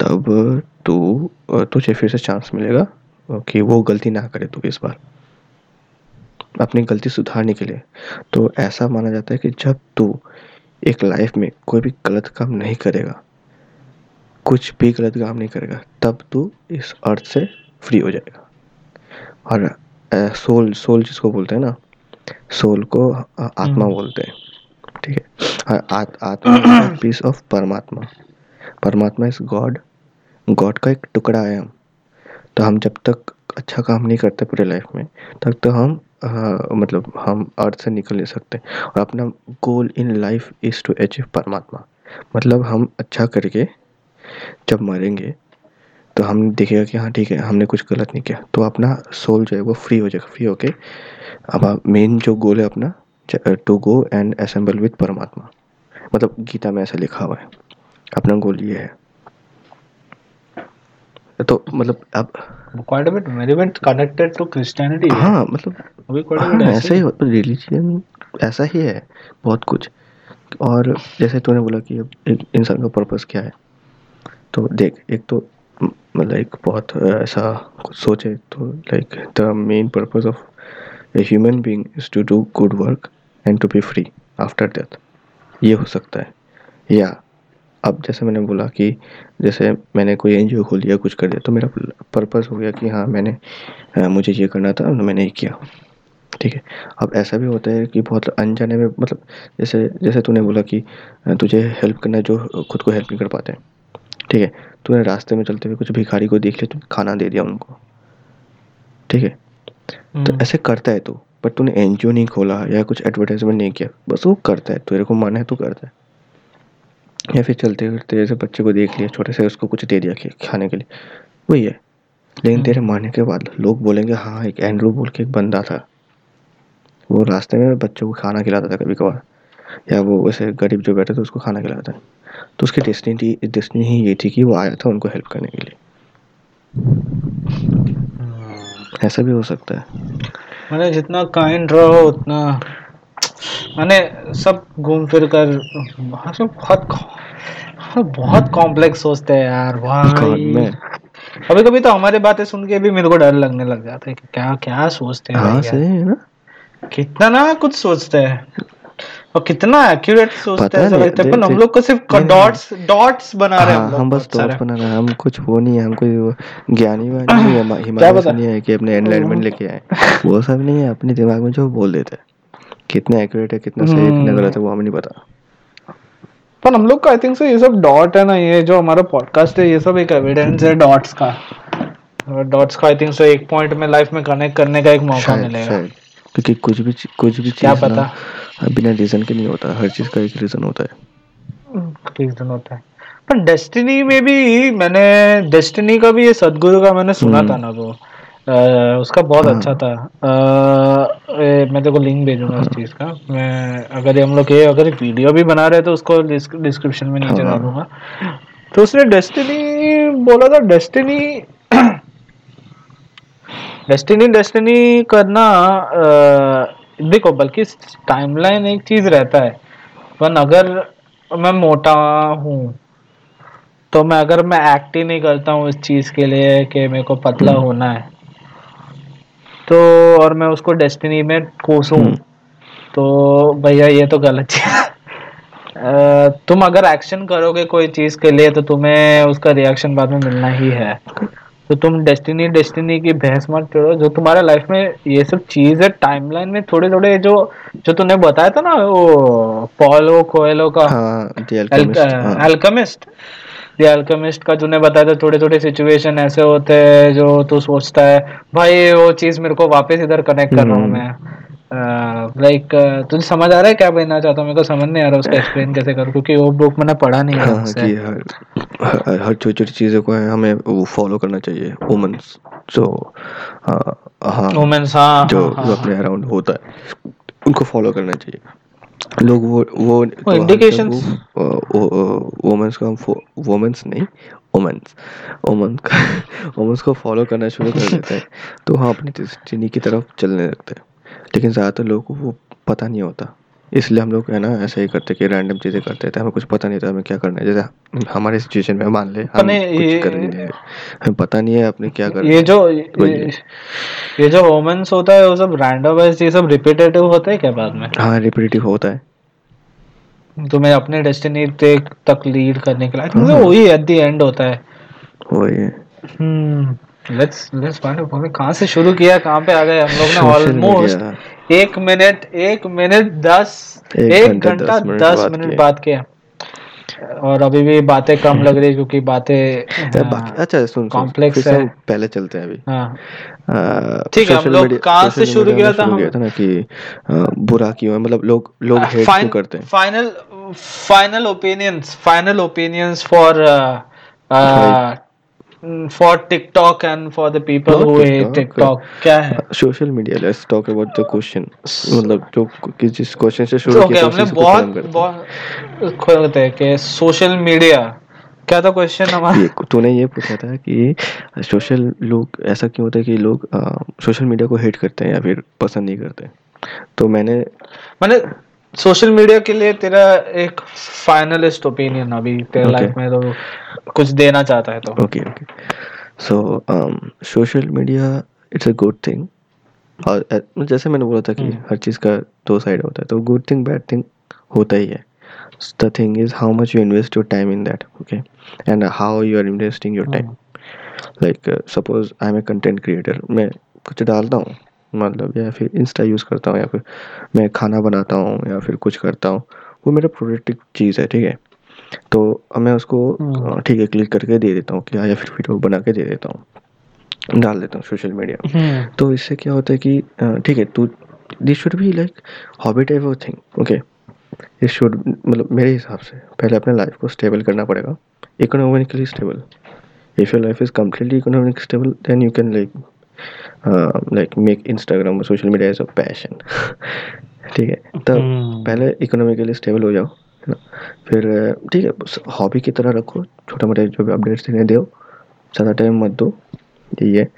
तब तू तुझे फिर से चांस मिलेगा कि वो गलती ना करे तू इस बार। अपनी गलती सुधारने के लिए। तो ऐसा माना जाता है कि जब तू एक लाइफ में कोई भी गलत काम नहीं करेगा कुछ भी गलत काम नहीं करेगा तब तू इस अर्थ से फ्री हो जाएगा। और सोल सोल जिसको बोलते हैं ना सोल को आत्मा हम्म। बोलते हैं ठीक है? और आत, आत्मा पीस ऑफ़ (clears throat) परमात्मा। परमात्मा इज़ गॉड गॉड का एक टुकड़ा है हम। तो हम जब तक अच्छा काम नहीं करते पूरे लाइफ में तब तो हम आ, मतलब हम अर्थ से निकल नहीं सकते। और अपना goal in life is to achieve परमात्मा। मतलब हम अच्छा करके जब मरेंगे तो हम देखेगा कि हाँ ठीक है हमने कुछ गलत नहीं किया। तो अपना सोल जो है वो फ्री हो जाएगा फ्री होके। अब मेन जो गोल है अपना to go and assemble with परमात्मा। मतलब गीता में ऐसा लिखा हुआ है। अपना गोल ये है। तो मतलब अब quite a bit. Very much connected to Christianity. हाँ मतलब अभी quite a हाँ ऐसा ही। रिलीजियन ऐसा ही है बहुत कुछ। और जैसे तूने बोला कि अब एक इंसान का पर्पस क्या है? तो देख एक तो मतलब एक बहुत ऐसा कुछ सोचे तो like the main purpose of a human being is to do good work and to be free after death ये हो सकता है। या अब जैसे मैंने बोला कि जैसे मैंने कोई एन खोल लिया कुछ कर दिया तो मेरा पर्पस हो गया कि हाँ मैंने अ, मुझे ये करना था मैंने ये किया। ठीक है? अब ऐसा भी होता है कि बहुत अनजाने में मतलब जैसे जैसे तूने बोला कि तुझे हेल्प करना है जो खुद को हेल्प नहीं कर पाते ठीक है? तूने रास्ते में चलते हुए कुछ भिखारी को देख लिया तूने खाना दे दिया उनको। ठीक है? तो हम्म, ऐसे करता है तू बट तूने एन नहीं खोला या कुछ एडवर्टाइजमेंट नहीं किया बस वो करता है तेरे को मन है तो करता है। या फिर चलते फिरते जैसे बच्चे को देख लिया छोटे से उसको कुछ दे दिया खाने के लिए। वही है। लेकिन तेरे मरने के बाद लोग बोलेंगे हाँ एक एंड्रू बोल के एक बंदा था। वो रास्ते में बच्चों को खाना खिलाता था कभी कभार। या वो वैसे गरीब जो बैठे थे उसको खाना खिलाता था। तो उसकी डेस्टिनी डेस्टिनी ही ये थी कि वो आया था उनको हेल्प करने के लिए। ऐसा भी हो सकता है। मैंने जितना काइंड रहो उतना मैंने सब घूम फिर कर वहाँ से बहुत हाँ, बहुत कॉम्प्लेक्स सोचते हैं यार भाई। कभी कभी तो हमारी बातें सुन के भी मेरे को डर लगने लग जाता है कि क्या क्या सोचते हैं हाँ सही है ना? कितना ना कुछ सोचते हैं। और कितना एक्यूरेट सोचते हैं लगता है पर हम लोग को सिर्फ़ डॉट्स डॉट्स बना रहे हैं हाँ हम बस डॉट्स बना रहे हैं हम कुछ वो नहीं है हम कोई ज्ञानी वानी नहीं है (clears throat) हिमालय नहीं है कि अपने एनलाइटमेंट लेके आए। वो सब नहीं है अपने दिमाग में जो बोल देते हैं। कितना एक्यूरेट है कितना सही है कितना हम्म। गलत है वो हमें नहीं पता पर हम लोग का आई थिंक से ये सब डॉट है ना ये जो हमारा पॉडकास्ट है ये सब एक एविडेंस है डॉट्स का डॉट्स का आई थिंक से एक पॉइंट में लाइफ में कनेक्ट करने का एक मौका मिलेगा क्योंकि कुछ भी कुछ भी क्या पता? बिना रीजन के नहीं होता हर चीज़ का एक रीजन होता है रीजन होता है पर डेस्टिनी में भी मैंने डेस्टिनी का भी ये सदगुरु का मैंने सुना हम्म। था ना वो उसका बहुत हाँ। अच्छा था। अ, ए, मैं तेरे को लिंक भेजूँगा उस चीज़ का। मैं अगर हम लोग ये अगर वीडियो भी बना रहे तो उसको डिस्क्रिप्शन में नीचे हाँ। डालूँगा। तो उसने डेस्टिनी बोला था डेस्टिनी डेस्टिनी डेस्टिनी करना अ, देखो बल्कि टाइमलाइन एक चीज़ रहता है। पर अगर मैं मोटा हूँ तो मैं अगर मैं एक्ट ही नहीं करता हूँ इस चीज़ के लिए कि मेरे को पतला होना है तो और मैं उसको डेस्टिनी में कोसूं। हम्म। तो भैया ये तो गलत चीज़ है। तुम अगर एक्शन करोगे कोई चीज़ के लिए तो तुम्हें उसका रिएक्शन बाद में मिलना ही है। तो तुम डेस्टिनी डेस्टिनी की बहस मत करो जो तुम्हारे लाइफ में ये सब चीज़ है टाइमलाइन में थोड़े थोड़े जो जो तूने बताया था ना वो पॉलो कोएलो का हाँ द अल्केमिस्ट हाँ का तूने बताया था थोड़े थोड़े सिचुएशन ऐसे होते हैं जो तू सोचता है भाई वो चीज़ मेरे को वापस इधर कनेक्ट कर रहा हूँ हम्म। मैं। लाइक like, तुझे समझ आ रहा है क्या कहना चाहता हूँ मेरे को समझ नहीं आ रहा उसका एक्सप्लेन कैसे करूँ क्योंकि वो बुक मैंने पढ़ा नहीं है हाँ हाँ कि हर हर छोटी छोटी चीज़ों को है हमें वो फॉलो करना चाहिए वुमेन्स जो हाँ हाँ वुमेन्स हाँ जो हाँ, जो हाँ, अपने अराउंड होता है उनको फॉलो करना चाहिए। लोग वो वो तो हम जब indications वो वुमेन्स को हम नहीं ओमेंस ओमन का ओमेंस को (laughs) फॉलो करना शुरू कर देते हैं। (laughs) तो हाँ अपनी चीनी की तरफ़ चलने लगते हैं। लेकिन ज़्यादातर लोगों को वो पता नहीं होता। इसलिए हम लोग है ना ऐसे ही करते कि रैंडम चीज़ें करते थे। हमें कुछ पता नहीं था हमें क्या करना है। जैसे हमारे सिचुएशन में मान ले हम कुछ कर नहीं रहे हमें पता नहीं है अपने क्या करना ये जो ये, ये जो वुमेन्स होता है वो सब रैंडम वाइज ये सब रिपीटेटिव होता है क्या बाद में? हाँ रिपीटेटिव होता है। तुम्हें अपने डेस्टिनी तक लीड करने के लिए हाँ। वही एट द एंड होता है। वही है। Hmm let's let's find out कहाँ से शुरू किया कहाँ पे आ गए हम लोग ना? (laughs) ऑलमोस्ट एक मिनट एक मिनट दस एक घंटा दस मिनट बात किया और अभी भी बातें कम लग रही है क्योंकि बातें अच्छा सुन सुन कॉम्प्लेक्स है। पहले चलते हैं अभी। हाँ। ठीक है हम लोग कहाँ से शुरू किया था? हम था ना कि बुरा क्यों है? मतलब लोग लोग हेट क्यों करते हैं? Final final opinions final opinions for for TikTok and for the people Not who hate TikTok. TikTok क्या है? Social media let's talk about the question मतलब जो कि जिस क्वेश्चन से शुरू तो किया था हमने बहुत बहुत खोलते हैं कि सोशल मीडिया क्या था क्वेश्चन हमारा? तूने ये पूछा था कि सोशल लोग ऐसा क्यों होता है कि लोग सोशल मीडिया को हेट करते हैं या फिर पसंद नहीं करते? तो मैंने मैंने सोशल मीडिया के लिए तेरा एक फाइनलिस्ट ओपिनियन अभी तेरे Okay. लाइफ में तो कुछ देना चाहता है तो। Okay okay so social media it's a good thing और जैसे मैंने बोला था कि हम्म। हर चीज़ का दो साइड होता है तो गुड थिंग बैड थिंग होता ही है। The thing is how much you invest your time in that okay and how you are investing your time like suppose I am a content creator मैं कुछ डालता हूँ मतलब या फिर इंस्टा यूज़ करता हूँ या फिर मैं खाना बनाता हूँ या फिर कुछ करता हूँ वो मेरा प्रोडक्टिव चीज़ है ठीक है? तो मैं उसको हम्म। ठीक है क्लिक करके दे देता हूँ कि हाँ, या फिर वीडियो बना के दे देता हूँ। डाल देता हूँ सोशल मीडिया हम्म। तो इससे क्या होता है कि ठीक है तू this should be like hobby type of thing okay it should मतलब मेरे हिसाब से पहले अपने लाइफ को स्टेबल करना पड़ेगा। Economically stable if your life is completely economic stable then you can like like make Instagram social media is a passion (laughs) ठीक है? तब हम्म। पहले इकोनॉमिकली स्टेबल हो जाओ। है ना? फिर ठीक है हॉबी की तरह रखो छोटे मोटे जो भी अपडेट्स देने दो ज़्यादा टाइम मत दो यही है।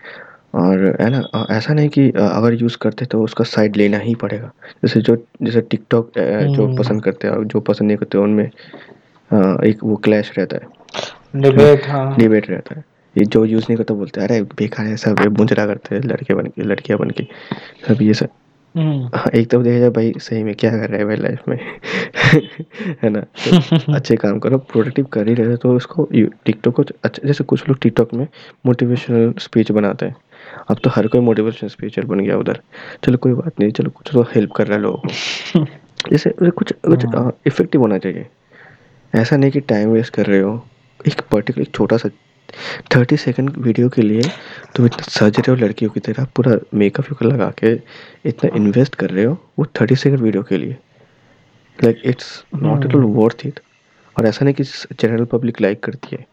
और है ना ऐसा नहीं कि अगर यूज़ करते तो उसका साइड लेना ही पड़ेगा। जैसे जो जैसे टिकटॉक जो हम्म। पसंद करते हैं और जो पसंद नहीं करते उनमें एक वो क्लैश रहता है। डिबेट हाँ डिबेट रहता है। ये जो यूज़ नहीं करता बोलते अरे बेकार है सब ये बुंजरा करते हैं लड़के बन के लड़कियाँ बन के सब ये सब। हाँ, एक तरफ़ देखा जाए भाई सही में क्या कर रहे हैं भाई लाइफ में? (laughs) है ना? तो (laughs) अच्छे काम करो प्रोडक्टिव कर ही रहे हो तो उसको टिकटॉक को अच्छा जैसे कुछ लोग टिकटॉक में मोटिवेशनल स्पीच बनाते हैं। अब तो हर कोई मोटिवेशनल स्पीचर बन गया उधर। चलो कोई बात नहीं चलो कुछ तो हेल्प कर रहा है लोगों को। (laughs) जैसे कुछ कुछ हाँ। इफ़ेक्टिव होना चाहिए। ऐसा नहीं कि टाइम वेस्ट कर रहे हो। एक पर्टिकुलर छोटा सा थर्टी सेकंड वीडियो के लिए तुम इतना सज रहे हो लड़कियों की तरह पूरा मेकअप वेकअप लगा के इतना इन्वेस्ट कर रहे हो वो थर्टी सेकंड वीडियो के लिए। Like it's not at all worth it और ऐसा नहीं कि जनरल पब्लिक लाइक करती है।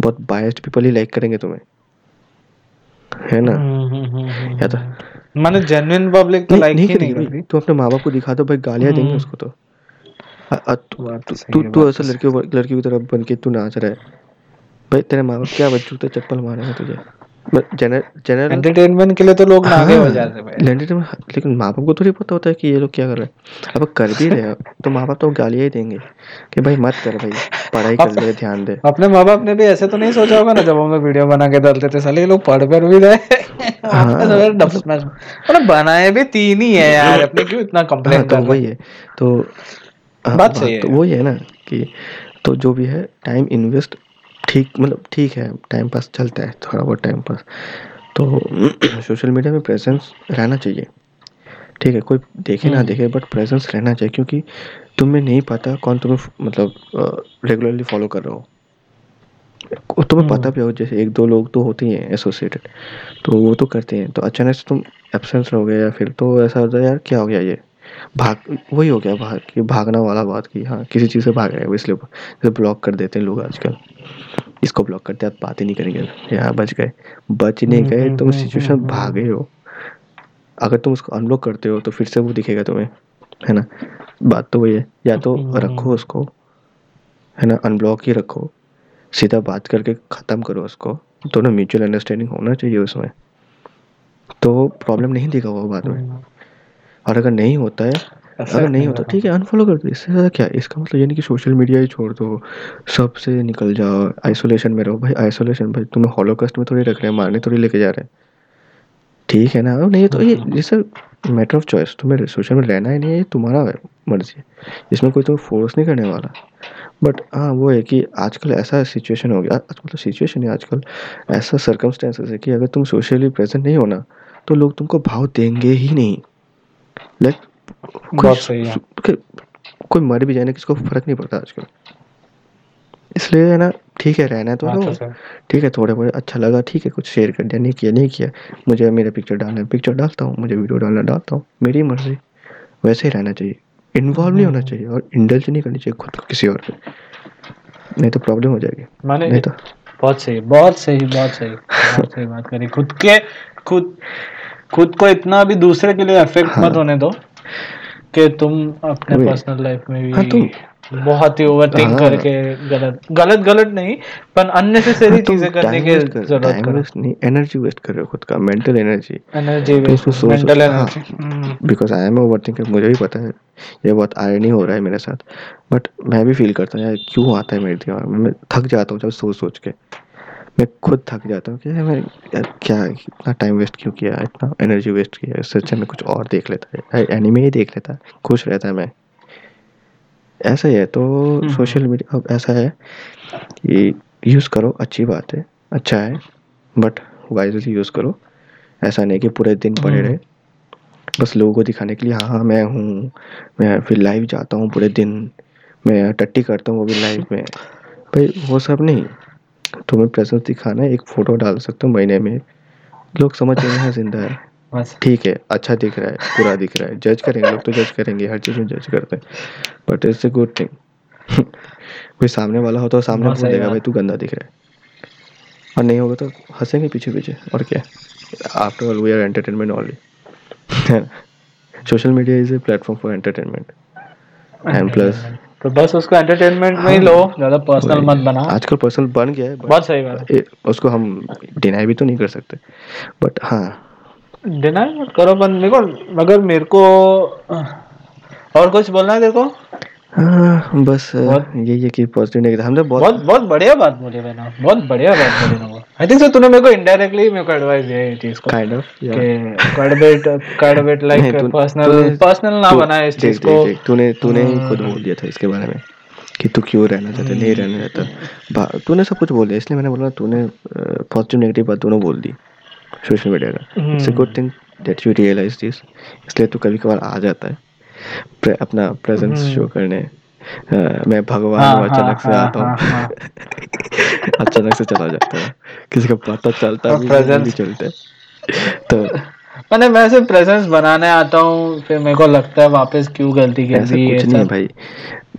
बहुत बायस्ड पीपल ही लाइक करेंगे तुम्हें। है ना? हम्म, हम्म, हम्म, या तो। माने जेन्युइन पब्लिक तो लाइक ही नहीं करेगी करती तू अपने माँ बाप को दिखा दो भाई गालियाँ देंगे। उसको तो। तू तो तू ऐसा तो लड़कियों लड़कियों की तरह बन के तू नाच रहा है। भाई तेरे माँ बाप क्या बच्चों तो चप्पल मारेंगे तुझे? जनरल एंटरटेनमेंट के लिए तो लोग नागे हाँ, हो जाते हैं भाई। लेकिन माँ बाप को थोड़ी पता होता है कि ये लोग क्या कर रहे हैं। अब कर भी रहे हैं तो माँ बाप तो गालियाँ ही देंगे कि भाई मत कर भाई पढ़ाई कर ले ध्यान दे। अपने माँ बाप ने भी ऐसे तो नहीं सोचा होगा ना जब हम लोग वीडियो बना के डालते थे साले लोग पढ़ कर भी रहे हाँ, स्मैश अरे बनाए भी तीन ही है यार अपने क्यों इतना हाँ कंप्लेन तो कर रहे वही हैं? है तो हाँ, बात सही तो है। वही है ना कि तो जो भी है टाइम इन्वेस्ट ठीक मतलब ठीक है टाइम पास चलता है थोड़ा बहुत टाइम पास तो (clears throat) सोशल मीडिया में प्रेजेंस रहना चाहिए। ठीक है कोई देखे ना हम्म। देखे बट प्रेजेंस रहना चाहिए क्योंकि तुम्हें नहीं पता कौन तुम्हें मतलब रेगुलरली फॉलो कर रहा हो। तुम्हें पता हम्म। भी हो जैसे एक दो लोग तो होते ही हैं एसोसिएटेड तो वो तो करते हैं। तो अचानक से तुम एब्सेंस हो गया या फिर तो ऐसा होता है यार क्या हो गया ये? भाग वही हो गया भाग कि भागना वाला बात की हाँ किसी चीज़ से भाग रहे हैं इसलिए जैसे ब्लॉक कर देते हैं लोग आजकल। इसको ब्लॉक करते आप बात ही नहीं करेंगे। यार बच गए। बच नहीं गए तुम सिचुएशन भागे हो। अगर तुम उसको अनब्लॉक करते हो तो फिर से वो दिखेगा तुम्हें। है ना? बात तो वही है। या तो रखो उसको। है ना? अनब्लॉक ही रखो। सीधा बात करके ख़त्म करो उसको। दोनों म्यूचुअल अंडरस्टैंडिंग होना चाहिए उसमें। तो प्रॉब्लम नहीं दिखा वो बाद में। और अगर नहीं होता है अगर नहीं होता ठीक है अनफॉलो कर दो। इससे ज़्यादा क्या इसका मतलब ये नहीं कि सोशल मीडिया ही छोड़ दो। सबसे निकल जाओ आइसोलेशन में रहो। भाई आइसोलेशन भाई तुम्हें हॉलोकास्ट में थोड़ी रख रहे हैं मारने थोड़ी लेके जा रहे हैं। ठीक है ना? नहीं तो ये जैसे मैटर ऑफ़ चॉइस तुम्हें सोशल में रहना ही नहीं है ये तुम्हारा है मर्ज़ी इसमें कोई तुम्हें फोर्स नहीं करने वाला। बट हाँ वो है कि आजकल ऐसा सिचुएशन हो गया मतलब सिचुएशन है आजकल। ऐसा सर्कमस्टेंसेस है कि अगर तुम सोशली प्रेजेंट नहीं होना तो लोग तुमको भाव देंगे ही नहीं। लाइक कोई, कोई मर भी जाए ना किसको फ़र्क नहीं पड़ता आजकल। इसलिए है ना ठीक है रहना तो रहो। तो ठीक है थोड़े बहुत अच्छा लगा ठीक है कुछ शेयर कर दिया नहीं किया नहीं किया। मुझे मेरा पिक्चर डालना है पिक्चर डालता हूँ मुझे वीडियो डालना डालता हूँ। मेरी मर्ज़ी। वैसे ही रहना चाहिए। इन्वॉल्व नहीं होना हम्म। चाहिए और इंडल्ज नहीं करनी चाहिए खुद किसी और पे। नहीं तो प्रॉब्लम हो जाएगी। मैंने नहीं तो बहुत सही बहुत सही बहुत सही बहुत सही बात करी। खुद के खुद खुद को इतना भी दूसरे के लिए अफेक्ट हाँ, मत होने दो कि तुम अपने पर्सनल लाइफ में भी हाँ, तुम बहुत ही ओवरथिंक हाँ, करके गलत गलत गलत नहीं पर अननेसेसरी हाँ, चीज़ें करने की ज़रूरत करो। नहीं एनर्जी वेस्ट कर रहे हो खुद का mental energy energy waste mental energy because I am overthinker मुझे भी पता है ये बहुत आयरनी हो रहा है मेरे साथ। बट मैं भी फील करता हूँ यार क्यों आता है मेरे दिमाग में? मैं थक जाता हूँ जब सोच सोच के। मैं खुद थक जाता हूँ कि मैं यार क्या इतना टाइम वेस्ट क्यों किया? इतना एनर्जी वेस्ट किया? इससे अच्छा मैं कुछ और देख लेता। है एनिमे ही देख लेता। खुश रहता है मैं। ऐसा ही है तो सोशल हम्म। मीडिया अब ऐसा है कि यूज़ करो अच्छी बात है अच्छा है बट वाइजली यूज़ करो। ऐसा नहीं कि पूरे दिन पड़े हम्म। रहे। बस लोगों को दिखाने के लिए हाँ हाँ मैं हूँ मैं फिर लाइव जाता हूँ पूरे दिन। मैं टट्टी करता हूँ वो भी लाइव में। भाई वो सब नहीं। तुम्हें प्रेजेंस दिखाना है एक फ़ोटो डाल सकते हो महीने में। लोग समझ रहे हैं ज़िंदा है। (laughs) ठीक है अच्छा दिख रहा है पूरा दिख रहा है। जज करेंगे लोग तो जज करेंगे हर चीज़ में जज करते हैं। But it's a good thing कोई सामने वाला हो तो सामने बोल देगा भाई तू गंदा दिख रहा है। और नहीं होगा तो हंसेंगे पीछे पीछे और क्या? After all we are entertainment only social media is a platform for entertainment and plus तो बस उसको एंटरटेनमेंट में ही लो। ज़्यादा पर्सनल मत बना। आजकल पर्सनल बन गया है बहुत सही बात है। उसको हम डिनाई भी तो नहीं कर सकते। बट हाँ। डिनाई मत करो पर मेरे को मगर मेरे को और कुछ बोलना है देखो हाँ बस यही है कि पॉजिटिव नेगेटिव हमने बहुत बहुत बहुत बढ़िया बात बोली मैंने बहुत बढ़िया बात बोली ना आई थिंक सो तूने मेरे को इनडायरेक्टली मेरे को एडवाइस दिया ये चीज़ को। काइंड ऑफ़ कि quite bit quite bit like personal personal ना बना इस चीज़ को। तूने तूने ही खुद बोल दिया था इसके बारे में कि तू क्यों रहना चाहता नहीं रहना चाहता। तूने सब कुछ बोल दिया इसलिए मैंने बोला तूने पॉजिटिव नेगेटिव बात दोनों बोल दी सोशल मीडिया का। It's a good thing that you realise this इसलिए तो कभी कभार आ जाता है। प्रे, अपना प्रेजेंस शो हम्म। करने। आ, मैं भगवान हाँ, हूँ अचानक हाँ, से आता हूँ हाँ, हाँ, अचानक से चला जाता है। किसी का पता चलता भी नहीं चलते। तो मैंने मैं सिर्फ़ प्रेजेंस बनाने आता हूँ फिर मेरे को लगता है वापस क्यों गलती कर दी कुछ नहीं भाई।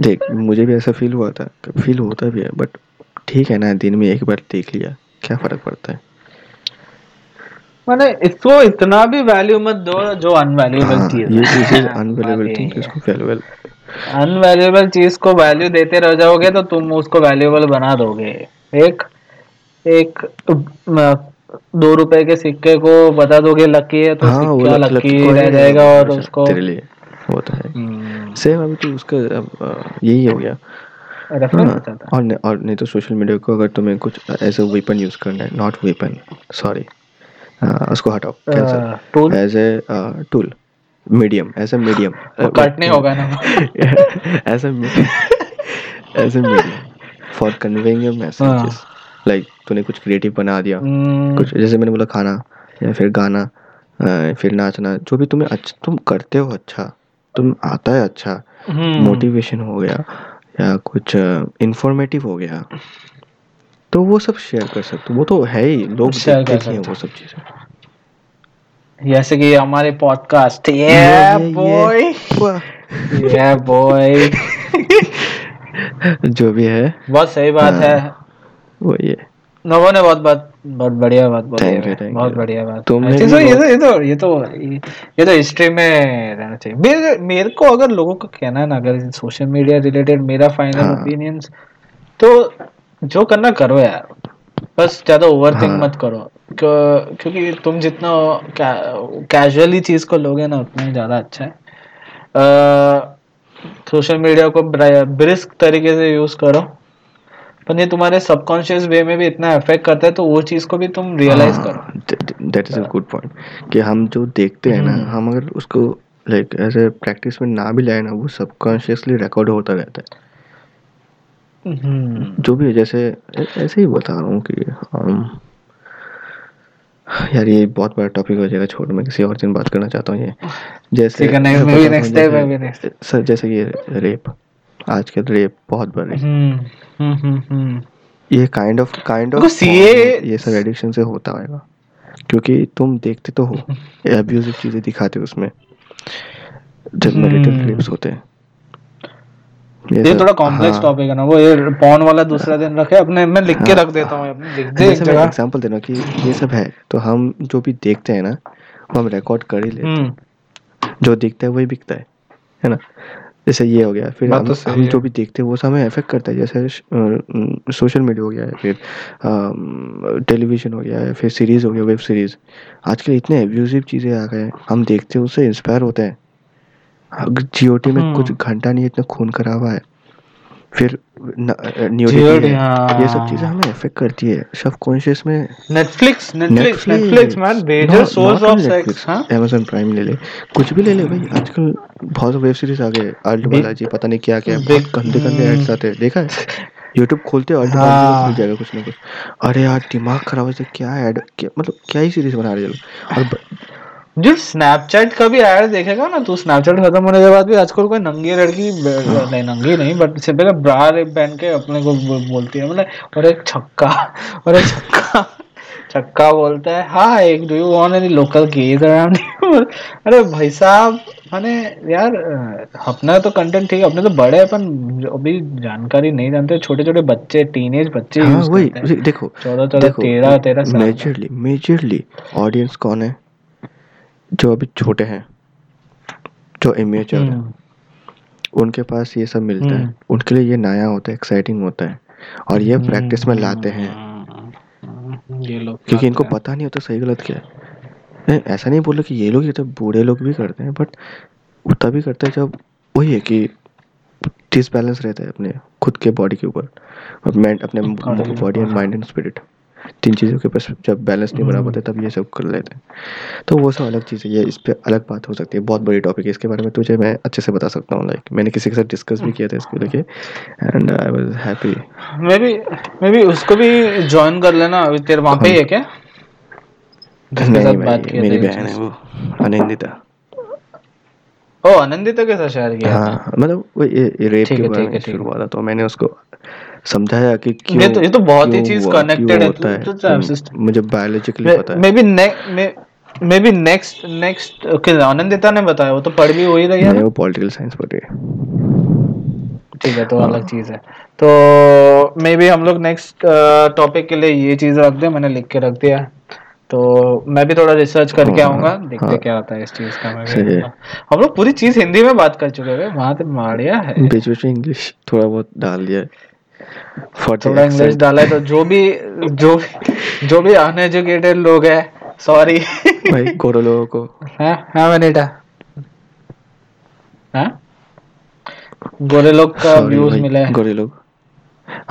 देख मुझे भी ऐसा फील हुआ था फील होता भी है बट ठीक है ना दिन में एक बार देख लिया क्या फ़र्क पड़ता है? मैंने इसको इतना भी वैल्यू मत दो जो अनवैल्यूएबल हाँ, चीज़ ये चीज़ अनवैल्यूएबल थिंग इसको वैल्यूएबल अनवैल्यूएबल चीज़ को वैल्यू देते रह जाओगे तो तुम उसको वैल्यूएबल बना दोगे। एक एक दो रुपए के सिक्के को बता दोगे लकी है तो हाँ, सिक्का लकी रह जाएगा और उसको तेरे लिए वो तो है। Same hmm. अभी तो उसका यही हो गया। हाँ, और और नहीं तो सोशल मीडिया को अगर तुम्हें कुछ एज अ वेपन यूज़ करना है नॉट वेपन सॉरी उसको हटाओ cancel as a tool medium as a medium cut नहीं होगा ना। As a as a medium for conveying your messages like तूने कुछ क्रिएटिव बना दिया hmm. कुछ जैसे मैंने बोला खाना या फिर गाना फिर नाचना जो भी तुम्हें अच्छा तुम करते हो अच्छा तुम आता है अच्छा मोटिवेशन hmm. हो गया या कुछ इंफॉर्मेटिव हो गया। तो वो सब शेयर कर सकते वो तो है ही लोग देखते हैं वो सब चीज़ें। जैसे कि हमारे पॉडकास्ट ये बॉय ये बॉय (laughs) जो भी है। बहुत सही बात हाँ। है वो ये नवो ने बहुत बात बहुत बढ़िया बात बोली बहुत बढ़िया बात। तुमने भी so, ये तो ये तो ये तो ये तो हिस्ट्री में रहना चाहिए। मेरे मेरे को अगर लोगों को कहना है ना अगर सोशल मीडिया रिलेटेड मेरा फाइनल हाँ। ओपिनियंस तो जो करना करो यार। बस ज़्यादा ओवर थिंक हाँ। मत करो। क्यों- क्योंकि तुम जितना कैजुअली चीज़ को लोगे ना उतना ही ज़्यादा अच्छा है। सोशल मीडिया को ब्रिस्क तरीके से यूज़ करो। पर ये तुम्हारे सबकॉन्शियस वे में भी इतना इफ़ेक्ट करता है तो वो चीज़ को भी तुम रियलाइज़ करो। That is a good point कि हम जो देखते हैं ना हम्म। हम अगर उसको लाइक ऐसे प्रैक्टिस में ना भी लाए ना वो सबकॉन्शियसली रिकॉर्ड होता रहता है। हम्म। जो भी है जैसे ऐ- ऐसे ही बता रहा हूँ कि um, यार ये बहुत बड़ा टॉपिक हो जाएगा छोड़ मैं किसी और दिन बात करना चाहता हूँ ये। जैसे ठीक है, next- मैं बताता हूँ next time, जैसे- maybe next. सर जैसे ये रेप आजकल रेप बहुत बढ़ रही है हम्म हम्म हम्म हम्म। ये काइंड ऑफ़ काइंड देखो, ऑफ़ CA ये सब एडिक्शन से होता होगा। क्योंकि तुम देखते तो हो अब्यूजिव चीज़ें दिखाते हो उसमें जब हम्म। होते हैं। ये थोड़ा कॉम्प्लेक्स हाँ। टॉपिक है ना वो ये पॉन वाला दूसरा दिन रखे अपने मैं लिख के हाँ। रख देता हूँ अपने लिख दे एक एग्जांपल दे रहा हूँ कि ये सब है तो हम जो भी देखते हैं ना वो हम रिकॉर्ड कर ही लेते हैं। हम्म। जो दिखता है वही बिकता है है ना? जैसे ये हो गया फिर हम, तो हम जो भी देखते हैं वो सब हमें इफ़ेक्ट करता है जैसे सोशल मीडिया हो गया है फिर टेलीविज़न हो गया है फिर सीरीज़ हो गया वेब सीरीज़ आजकल इतने एब्यूजिव चीज़ें आ गए हैं हम देखते हैं उससे इंस्पायर होते हैं। जीओटी में कुछ हम्म। घंटा नहीं इतना खून खराबा है फिर है। ये सब चीज़ें हमें इफ़ेक्ट करती है सबकॉन्शियस में। Netflix Netflix Netflix man major source of sex हाँ। अमेजोन प्राइम ले ले। कुछ भी ले ले भाई आजकल बहुत वेब सीरीज़ आ गए अल्ट बे- बालाजी पता नहीं क्या क्या बहुत गंदे गंदे एड्स आते हैं। देखा है? यूट्यूब खोलते हो अल्ट मिल जाएगा कुछ ना कुछ। अरे यार दिमाग खराब है क्या ऐड मतलब क्या ही सीरीज़ बना रहे हैं और जो स्नैपचैट का भी ऐड देखेगा ना तो स्नैपचैट खत्म होने के बाद भी आजकल कोई नंगी लड़की नहीं नंगी नहीं बट सिंपल ब्रा पहन के अपने को बोलती है मतलब और एक छक्का और एक छक्का छक्का बोलता है hi do you want any local gays around अरे भाई साहब माने यार अपना तो कंटेंट ठीक है अपने तो बड़े अपन अभी जानकारी नहीं जानते छोटे छोटे बच्चे टीनेज बच्चे हाँ वही देखो चौदह चौदह तेरह तेरह मेजरली मेजरली ऑडियंस कौन है? जो अभी छोटे हैं जो इमेचर है हम्म, उनके पास ये सब मिलता है। हम्म। उनके लिए ये नया होता है एक्साइटिंग होता है। और ये प्रैक्टिस में लाते हैं। हम्म, ये लोग क्योंकि इनको पता नहीं होता सही गलत क्या है। नहीं, ऐसा नहीं बोलो कि ये लोग ये तो बूढ़े लोग भी करते हैं बट वो तभी करते हैं जब वही है कि डिसबैलेंस रहता है अपने खुद के बॉडी के ऊपर अपने body and mind and spirit तीन चीज़ों के पास जब बैलेंस नहीं बना पाते तब ये सब कर लेते हैं। तो वो सब अलग चीज़ है ये इस पे अलग बात हो सकती है बहुत बड़ी टॉपिक है। इसके बारे में तुझे मैं अच्छे से बता सकता हूँ लाइक मैंने किसी के साथ डिस्कस भी किया था इसको लेके and I was happy maybe maybe उसको भी ज्वाइन कर लेना अभी तेरे वहाँ पे ही है क्या? नहीं भाई मेरी बहन है वो अनिंदिता। ओ आनंदिता के साथ शेयर किया हाँ मतलब वो ये रेप के बारे में शुरू हुआ था तो मैंने उसको समझाया कि क्यों ये तो ये तो बहुत ही चीज़ कनेक्टेड है है? तो- तो तो मुझे बायोलॉजिकली पता है। Maybe maybe next next okay Anandita ने बताया वो तो पढ़ भी हो ही रही है नहीं वो पॉलिटिकल साइंस पढ़ रही है। ठीक है तो हाँ। अलग चीज़ है। तो मे बी हम लोग नेक्स्ट टॉपिक के लिए ये चीज़ रख दे मैंने लिख के रख दिया। है। तो मैं भी थोड़ा रिसर्च करके हाँ, आऊँगा देखते हाँ। क्या आता है इस चीज़ का मैं भी हम लोग पूरी चीज़ हिंदी में बात कर चुके हैं वहाँ तो बढ़िया है। बीच बीच में इंग्लिश थोड़ा बहुत डाल दिया। फॉर थोड़ा इंग्लिश डाला है तो जो भी जो जो भी अनएजुकेटेड लोग हैं सॉरी भाई गोरो लोगों को। हाँ हाँ वनीटा हाँ? गोरे लोग का व्यूज़ मिला है। गोरे लोग।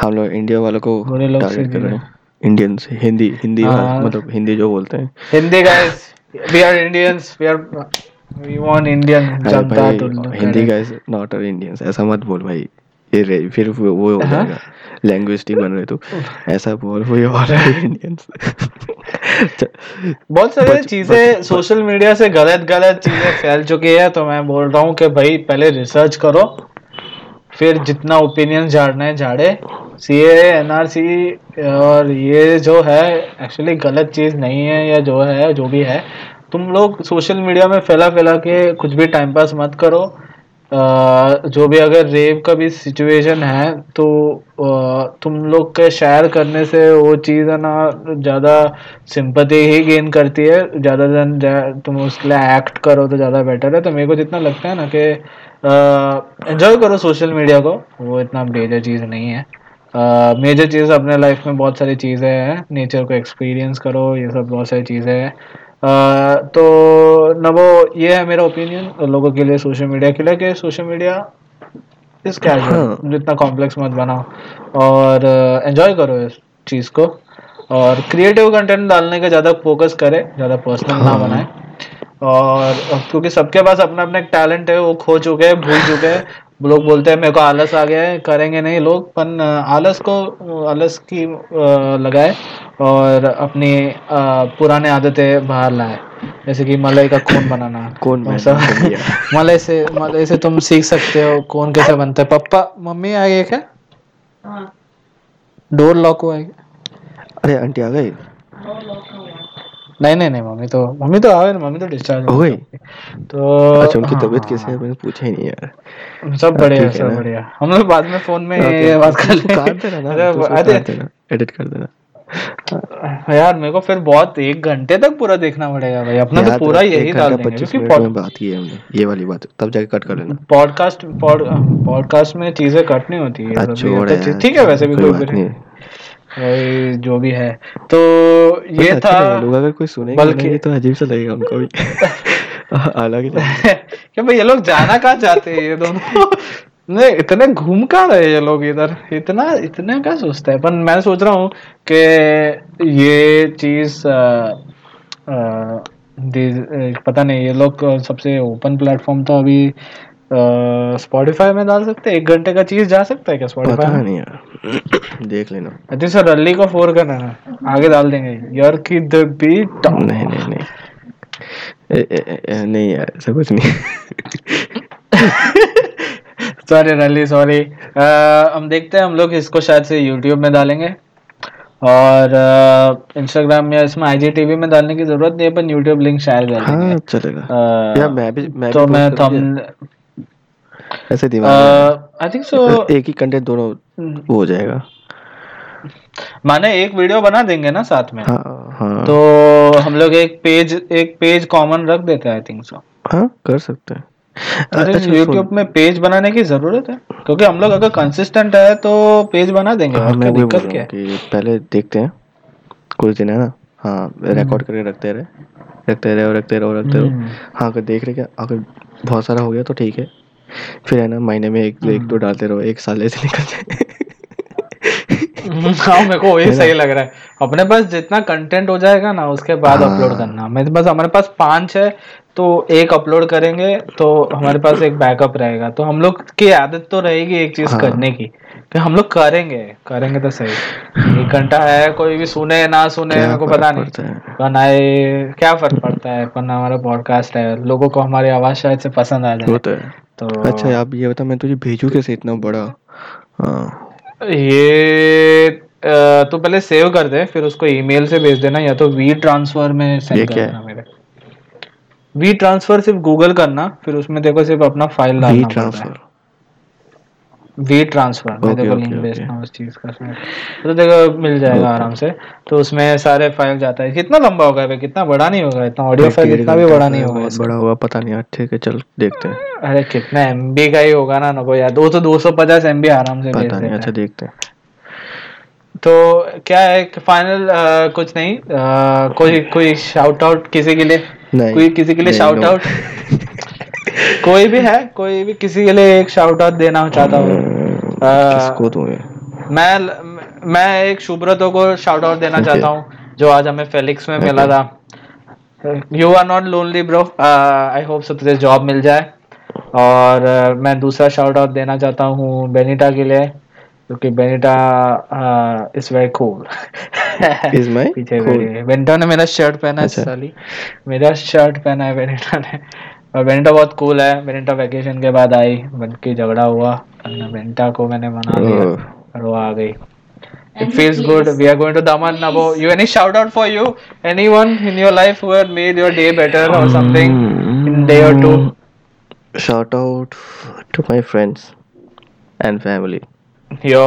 हम लोग इंडिया वालों को गोरे लोग से टारगेट कर रहे हैं। इंडियंस हिंदी हिंदी हाँ। मतलब हिंदी जो बोलते हैं। Hindi guys we are Indians we are we want Indian Janata to Hindi guys not are Indians ऐसा मत बोल भाई। ये रे- फिर वो वो हो हाँ? जाएगा। लैंग्वेजिस्टिक बन रहे तो। ऐसा बोल वो ये और इंडियंस (laughs) बहुत सारी चीज़ें सोशल मीडिया से गलत गलत चीज़ें फैल चुकी है तो मैं बोल रहा हूँ कि भाई पहले रिसर्च करो फिर जितना ओपिनियन झाड़ना है झाड़े सी एनआरसी और ये जो है एक्चुअली गलत चीज़ नहीं है या जो है जो भी है तुम लोग सोशल मीडिया में फैला फैला के कुछ भी टाइम पास मत करो जो भी अगर रेप का भी सिचुएशन है तो तुम लोग के शेयर करने से वो चीज़ है ना, ज़्यादा सिंपति ही गेन करती है। ज़्यादा देन तुम उसके लिए एक्ट करो तो ज़्यादा बेटर है। तो मेरे को जितना लगता है ना कि एंजॉय करो सोशल मीडिया को। वो इतना मेजर चीज़ नहीं है। मेजर चीज़ अपने लाइफ में बहुत सारी चीज़ें हैं। नेचर को एक्सपीरियंस करो, ये सब बहुत सारी चीज़ें हैं। तो नवो ये है मेरा ओपिनियन लोगों के लिए सोशल मीडिया के लिए कि सोशल मीडिया इस हाँ। कैजुअल जितना कॉम्प्लेक्स मत बनाओ और एंजॉय करो इस चीज़ को और क्रिएटिव कंटेंट डालने का ज़्यादा फोकस करें ज़्यादा पर्सनल ना हाँ। बनाए और क्योंकि सबके पास अपना अपना एक टैलेंट है वो खो चुके हैं भूल चुके हैं लोग बोलते हैं मेरे को आलस आ गया है करेंगे नहीं लोग। पर आलस को आलस की लगाए और अपनी पुराने आदतें बाहर लाए। जैसे कि मलाई का खून बनाना। (coughs) कौन? (laughs) मलाई से मलाई से तुम सीख सकते हो कौन कैसे बनता है। पप्पा मम्मी आ है क्या? हाँ। डोर लॉक हुआ है अरे आंटी आ गई? नहीं नहीं नहीं मम्मी तो मम्मी तो आवे ना मम्मी तो डिस्चार्ज हो गई तो अच्छा उनकी हाँ, तबीयत हाँ, कैसे है? मैंने पूछा ही नहीं यार। हाँ, सब बढ़िया सब बढ़िया। हम लोग बाद में फ़ोन में बात कर उसको काट देना अरे, काट देना एडिट कर देना। यार मेरे को फिर बहुत एक घंटे तक पूरा देखना पड़ेगा भाई। अपना तो पूरा यही डाल देंगे क्योंकि में बात की है हमने ये वाली बात। तब जाके कट कर लेना। पॉडकास्ट पॉडकास्ट में चीज़ें कट नहीं होती है अच्छा तो ठीक है वैसे भी कोई बात नहीं। जो भी है। तो ये अच्छा था लोग अगर कोई सुनेंगे बल्कि- तो अजीब सा लगेगा उनको भी। (laughs) अलग ही क्या भाई ये लोग जाना कहाँ चाहते हैं ये दोनों? नहीं इतने घूम कहाँ रहे ये लोग इधर? इतना इतना क्या सोचते हैं? पर मैं सोच रहा हूँ कि ये चीज़ पता नहीं ये लोग सबसे ओपन प्लेटफॉर्म तो अभी स्पॉटिफाई में डाल सकते हैं? एक घंटे का चीज़ जा सकता है क्या स्पॉटिफाई में? नहीं यार। (clears throat) देख लेना। थिंक सर रल्ली को फोर करना आगे डाल देंगे। यार की द बीट नहीं नहीं नहीं। ए, ए, ए, नहीं यार ऐसा कुछ नहीं। सॉरी रली सॉरी हम देखते हैं हम लोग इसको शायद से यूट्यूब में डालेंगे। और इंस्टाग्राम या इसमें आई टीवी में डालने की ज़रूरत नहीं है पर यूट्यूब लिंक कर हाँ चलेगा। अ, यार मैं भी मैं तो भी मैं थम ऐसे दिमाग आई थिंक सो एक ही कंटेंट दोनों वो हो जाएगा। माने एक वीडियो बना देंगे ना साथ में। हाँ हाँ। तो हम लोग एक पेज एक पेज कॉमन रख देते हैं आई थिंक सो हाँ कर सकते हैं। अरे अच्छा। यूट्यूब में पेज बनाने की ज़रूरत है क्योंकि हम लोग अगर कंसिस्टेंट है तो पेज बना देंगे हाँ मैं बोल दिक्कत क्या हूँ कि पहले देखते हैं कुछ दिन है ना। हाँ रिकॉर्ड करके रखते रहे रखते रहे और रखते रहो रखते रहो। हम्म। हाँ अगर देख रहे क्या अगर बहुत सारा हो गया तो ठीक है। फिर है ना महीने में एक एक दो डालते रहो एक साल ऐसे निकल जाए। (laughs) हाँ मेरे को वही सही लग रहा है। अपने पास जितना कंटेंट हो जाएगा ना उसके बाद हाँ। अपलोड करना। मेरे पास हमारे पास पाँच है तो एक अपलोड करेंगे तो हमारे पास एक बैकअप रहेगा। तो हम लोग की आदत तो रहेगी एक चीज़ हाँ। करने की कि हम लोग करेंगे। करेंगे तो सही। एक घंटा है कोई भी सुने ना सुने मेरे को पता नहीं। है? पर आए क्या फ़र्क पड़ता है? पर हमारा पॉडकास्ट है लोगों को हमारी आवाज़ शायद से पसंद आ जाए। तो अच्छा आप ये बता मैं तुझे भेजू कैसे इतना बड़ा? हाँ। ये तो पहले सेव कर दे फिर उसको ईमेल से भेज देना या तो वी ट्रांसफ़र में सेंड कर देना मेरे। वी ट्रांसफ़र सिर्फ़ गूगल करना फिर उसमें देखो सिर्फ़ अपना फ़ाइल डालना वी ट्रांसफ़र वी ट्रांसफ़र मैं देखो ओके, लिंक। भेजता हूँ उस चीज़ का। तो देखो मिल जाएगा। आराम से। तो उसमें सारे फ़ाइल जाता है। कितना लंबा होगा भाई? कितना बड़ा नहीं होगा? इतना ऑडियो फ़ाइल इतना भी बड़ा नहीं होगा बड़ा होगा पता नहीं यार। ठीक है चल देखते हैं। अरे कितना एमबी का ही होगा ना नको यार। दो तो दो सौ पचास एमबी आराम से पता नहीं अच्छा देखते हैं। तो क्या है फाइनल कुछ नहीं। अ, कोई कोई शाउट आउट किसी के लिए? नहीं, कोई किसी के लिए शाउट आउट (laughs) कोई भी है कोई भी किसी के लिए एक शाउट आउट देना चाहता हूँ। किसको दूँ मैं मैं एक शुभ्रतो को शाउट आउट देना. चाहता हूँ जो आज हमें फेलिक्स में मिला था। You are not lonely bro I hope so तुझे जॉब मिल जाए। और uh, मैं दूसरा शाउट आउट देना चाहता हूँ बेनिटा के लिए क्योंकि Benita is very cool Is my (laughs) पीछे cool? बेनिटा ने मेरा शर्ट पहना है अच्छा। साली। मेरा शर्ट पहना है बेनिटा ने। वेंटा बहुत कूल है। वेंटा वेकेशन के बाद आई बल्कि झगड़ा हुआ। वेंटा को मैंने मना हाँ। लिया और वो आ गई। It feels good we are going to Daman Nebo you any shout out for you anyone in your life who had made your day better और समथिंग इन डे और to shout out to my friends and family yo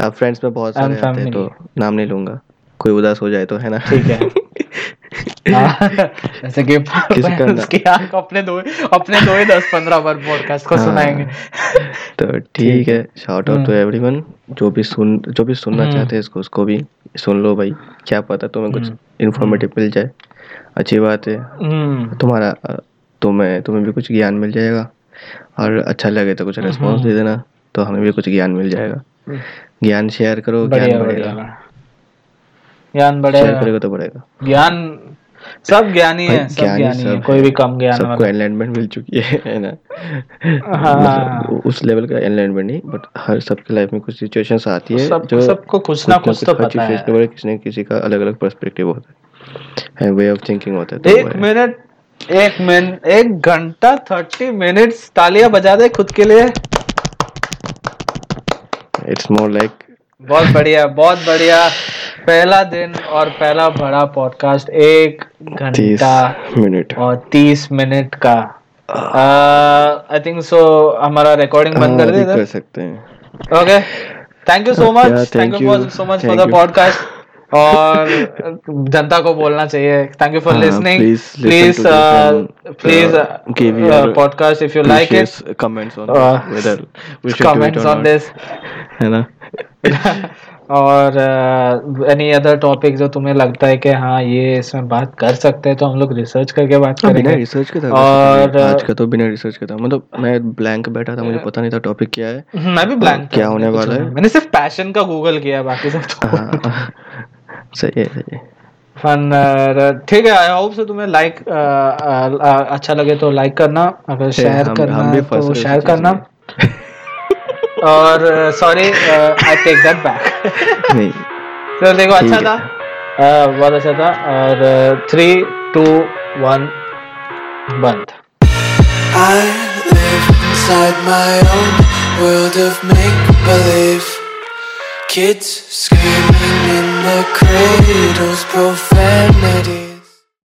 अब friends में बहुत सारे आते हैं तो नाम नहीं लूँगा। कोई उदास हो जाए तो है ना? ठीक है। (laughs) जैसे कि उसकी आँख अपने दो अपने दो ही दस पंद्रह बार पॉडकास्ट को हाँ। सुनाएँगे। तो ठीक है शाउट आउट टू एवरीवन जो भी सुन जो भी सुनना हम्म। चाहते हैं इसको उसको भी सुन लो भाई। क्या पता तुम्हें कुछ इन्फॉर्मेटिव मिल जाए। अच्छी बात है। हम्म, तुम्हारा तुम्हें तुम्हें भी कुछ ज्ञान मिल जाएगा। और अच्छा लगे तो कुछ रिस्पॉन्स दे देना तो हमें भी कुछ ज्ञान मिल जाएगा। ज्ञान शेयर करो ज्ञान बढ़ेगा। ज्ञान बढ़ेगा। तो बढ़ेगा। ज्ञान सब ज्ञानी है सब ज्ञानी है कोई भी कम ज्ञान सबको वाला एनलाइटमेंट मिल चुकी है है ना? हाँ। मतलब उस लेवल का एनलाइटमेंट नहीं बट हर सबके लाइफ में कुछ सिचुएशंस आती है सब जो सबको कुछ ना कुछ तो पता है। किसी न किसी का अलग अलग पर्सपेक्टिव होता है वे ऑफ़ थिंकिंग होता है तो एक मिनट एक मिनट एक घंटा थर्टी मिनट्स तालियाँ बजा दे खुद के लिए। इट्स मोर लाइक बहुत बढ़िया बहुत बढ़िया। पहला दिन और पहला बड़ा पॉडकास्ट एक घंटा मिनट। और तीस मिनट का। आई थिंक सो हमारा रिकॉर्डिंग बंद कर दे कर सकते हैं। Okay thank you so much thank you so much for the podcast और जनता को बोलना चाहिए। Thank you for listening please please uh, podcast if you like it Uh, it. comments or on not, this. है ना? (laughs) और any other topic जो तुम्हें लगता है कि हाँ ये इसमें बात कर सकते हैं तो हम लोग रिसर्च करके बात हाँ, बिना करेंगे रिसर्च के था और, तो आज का तो बिना रिसर्च के था। मतलब मैं ब्लैंक बैठा था मुझे पता नहीं था टॉपिक क्या है। मैं भी ब्लैंक क्या होने वाला है? मैंने सिर्फ़ पैशन का गूगल किया बाकी सब तो हाँ, (laughs) सही है सही है। फन ठीक है आई होप से तुम्हें लाइक अच्छा लगे तो लाइक करना अगर शेयर करना हम तो शेयर करना। और sorry I take that back नहीं। तो देखो अच्छा था। बहुत अच्छा था। और थ्री टू वन बंद। I live inside my own world of make believe. Kids screaming in the cradles, profanity.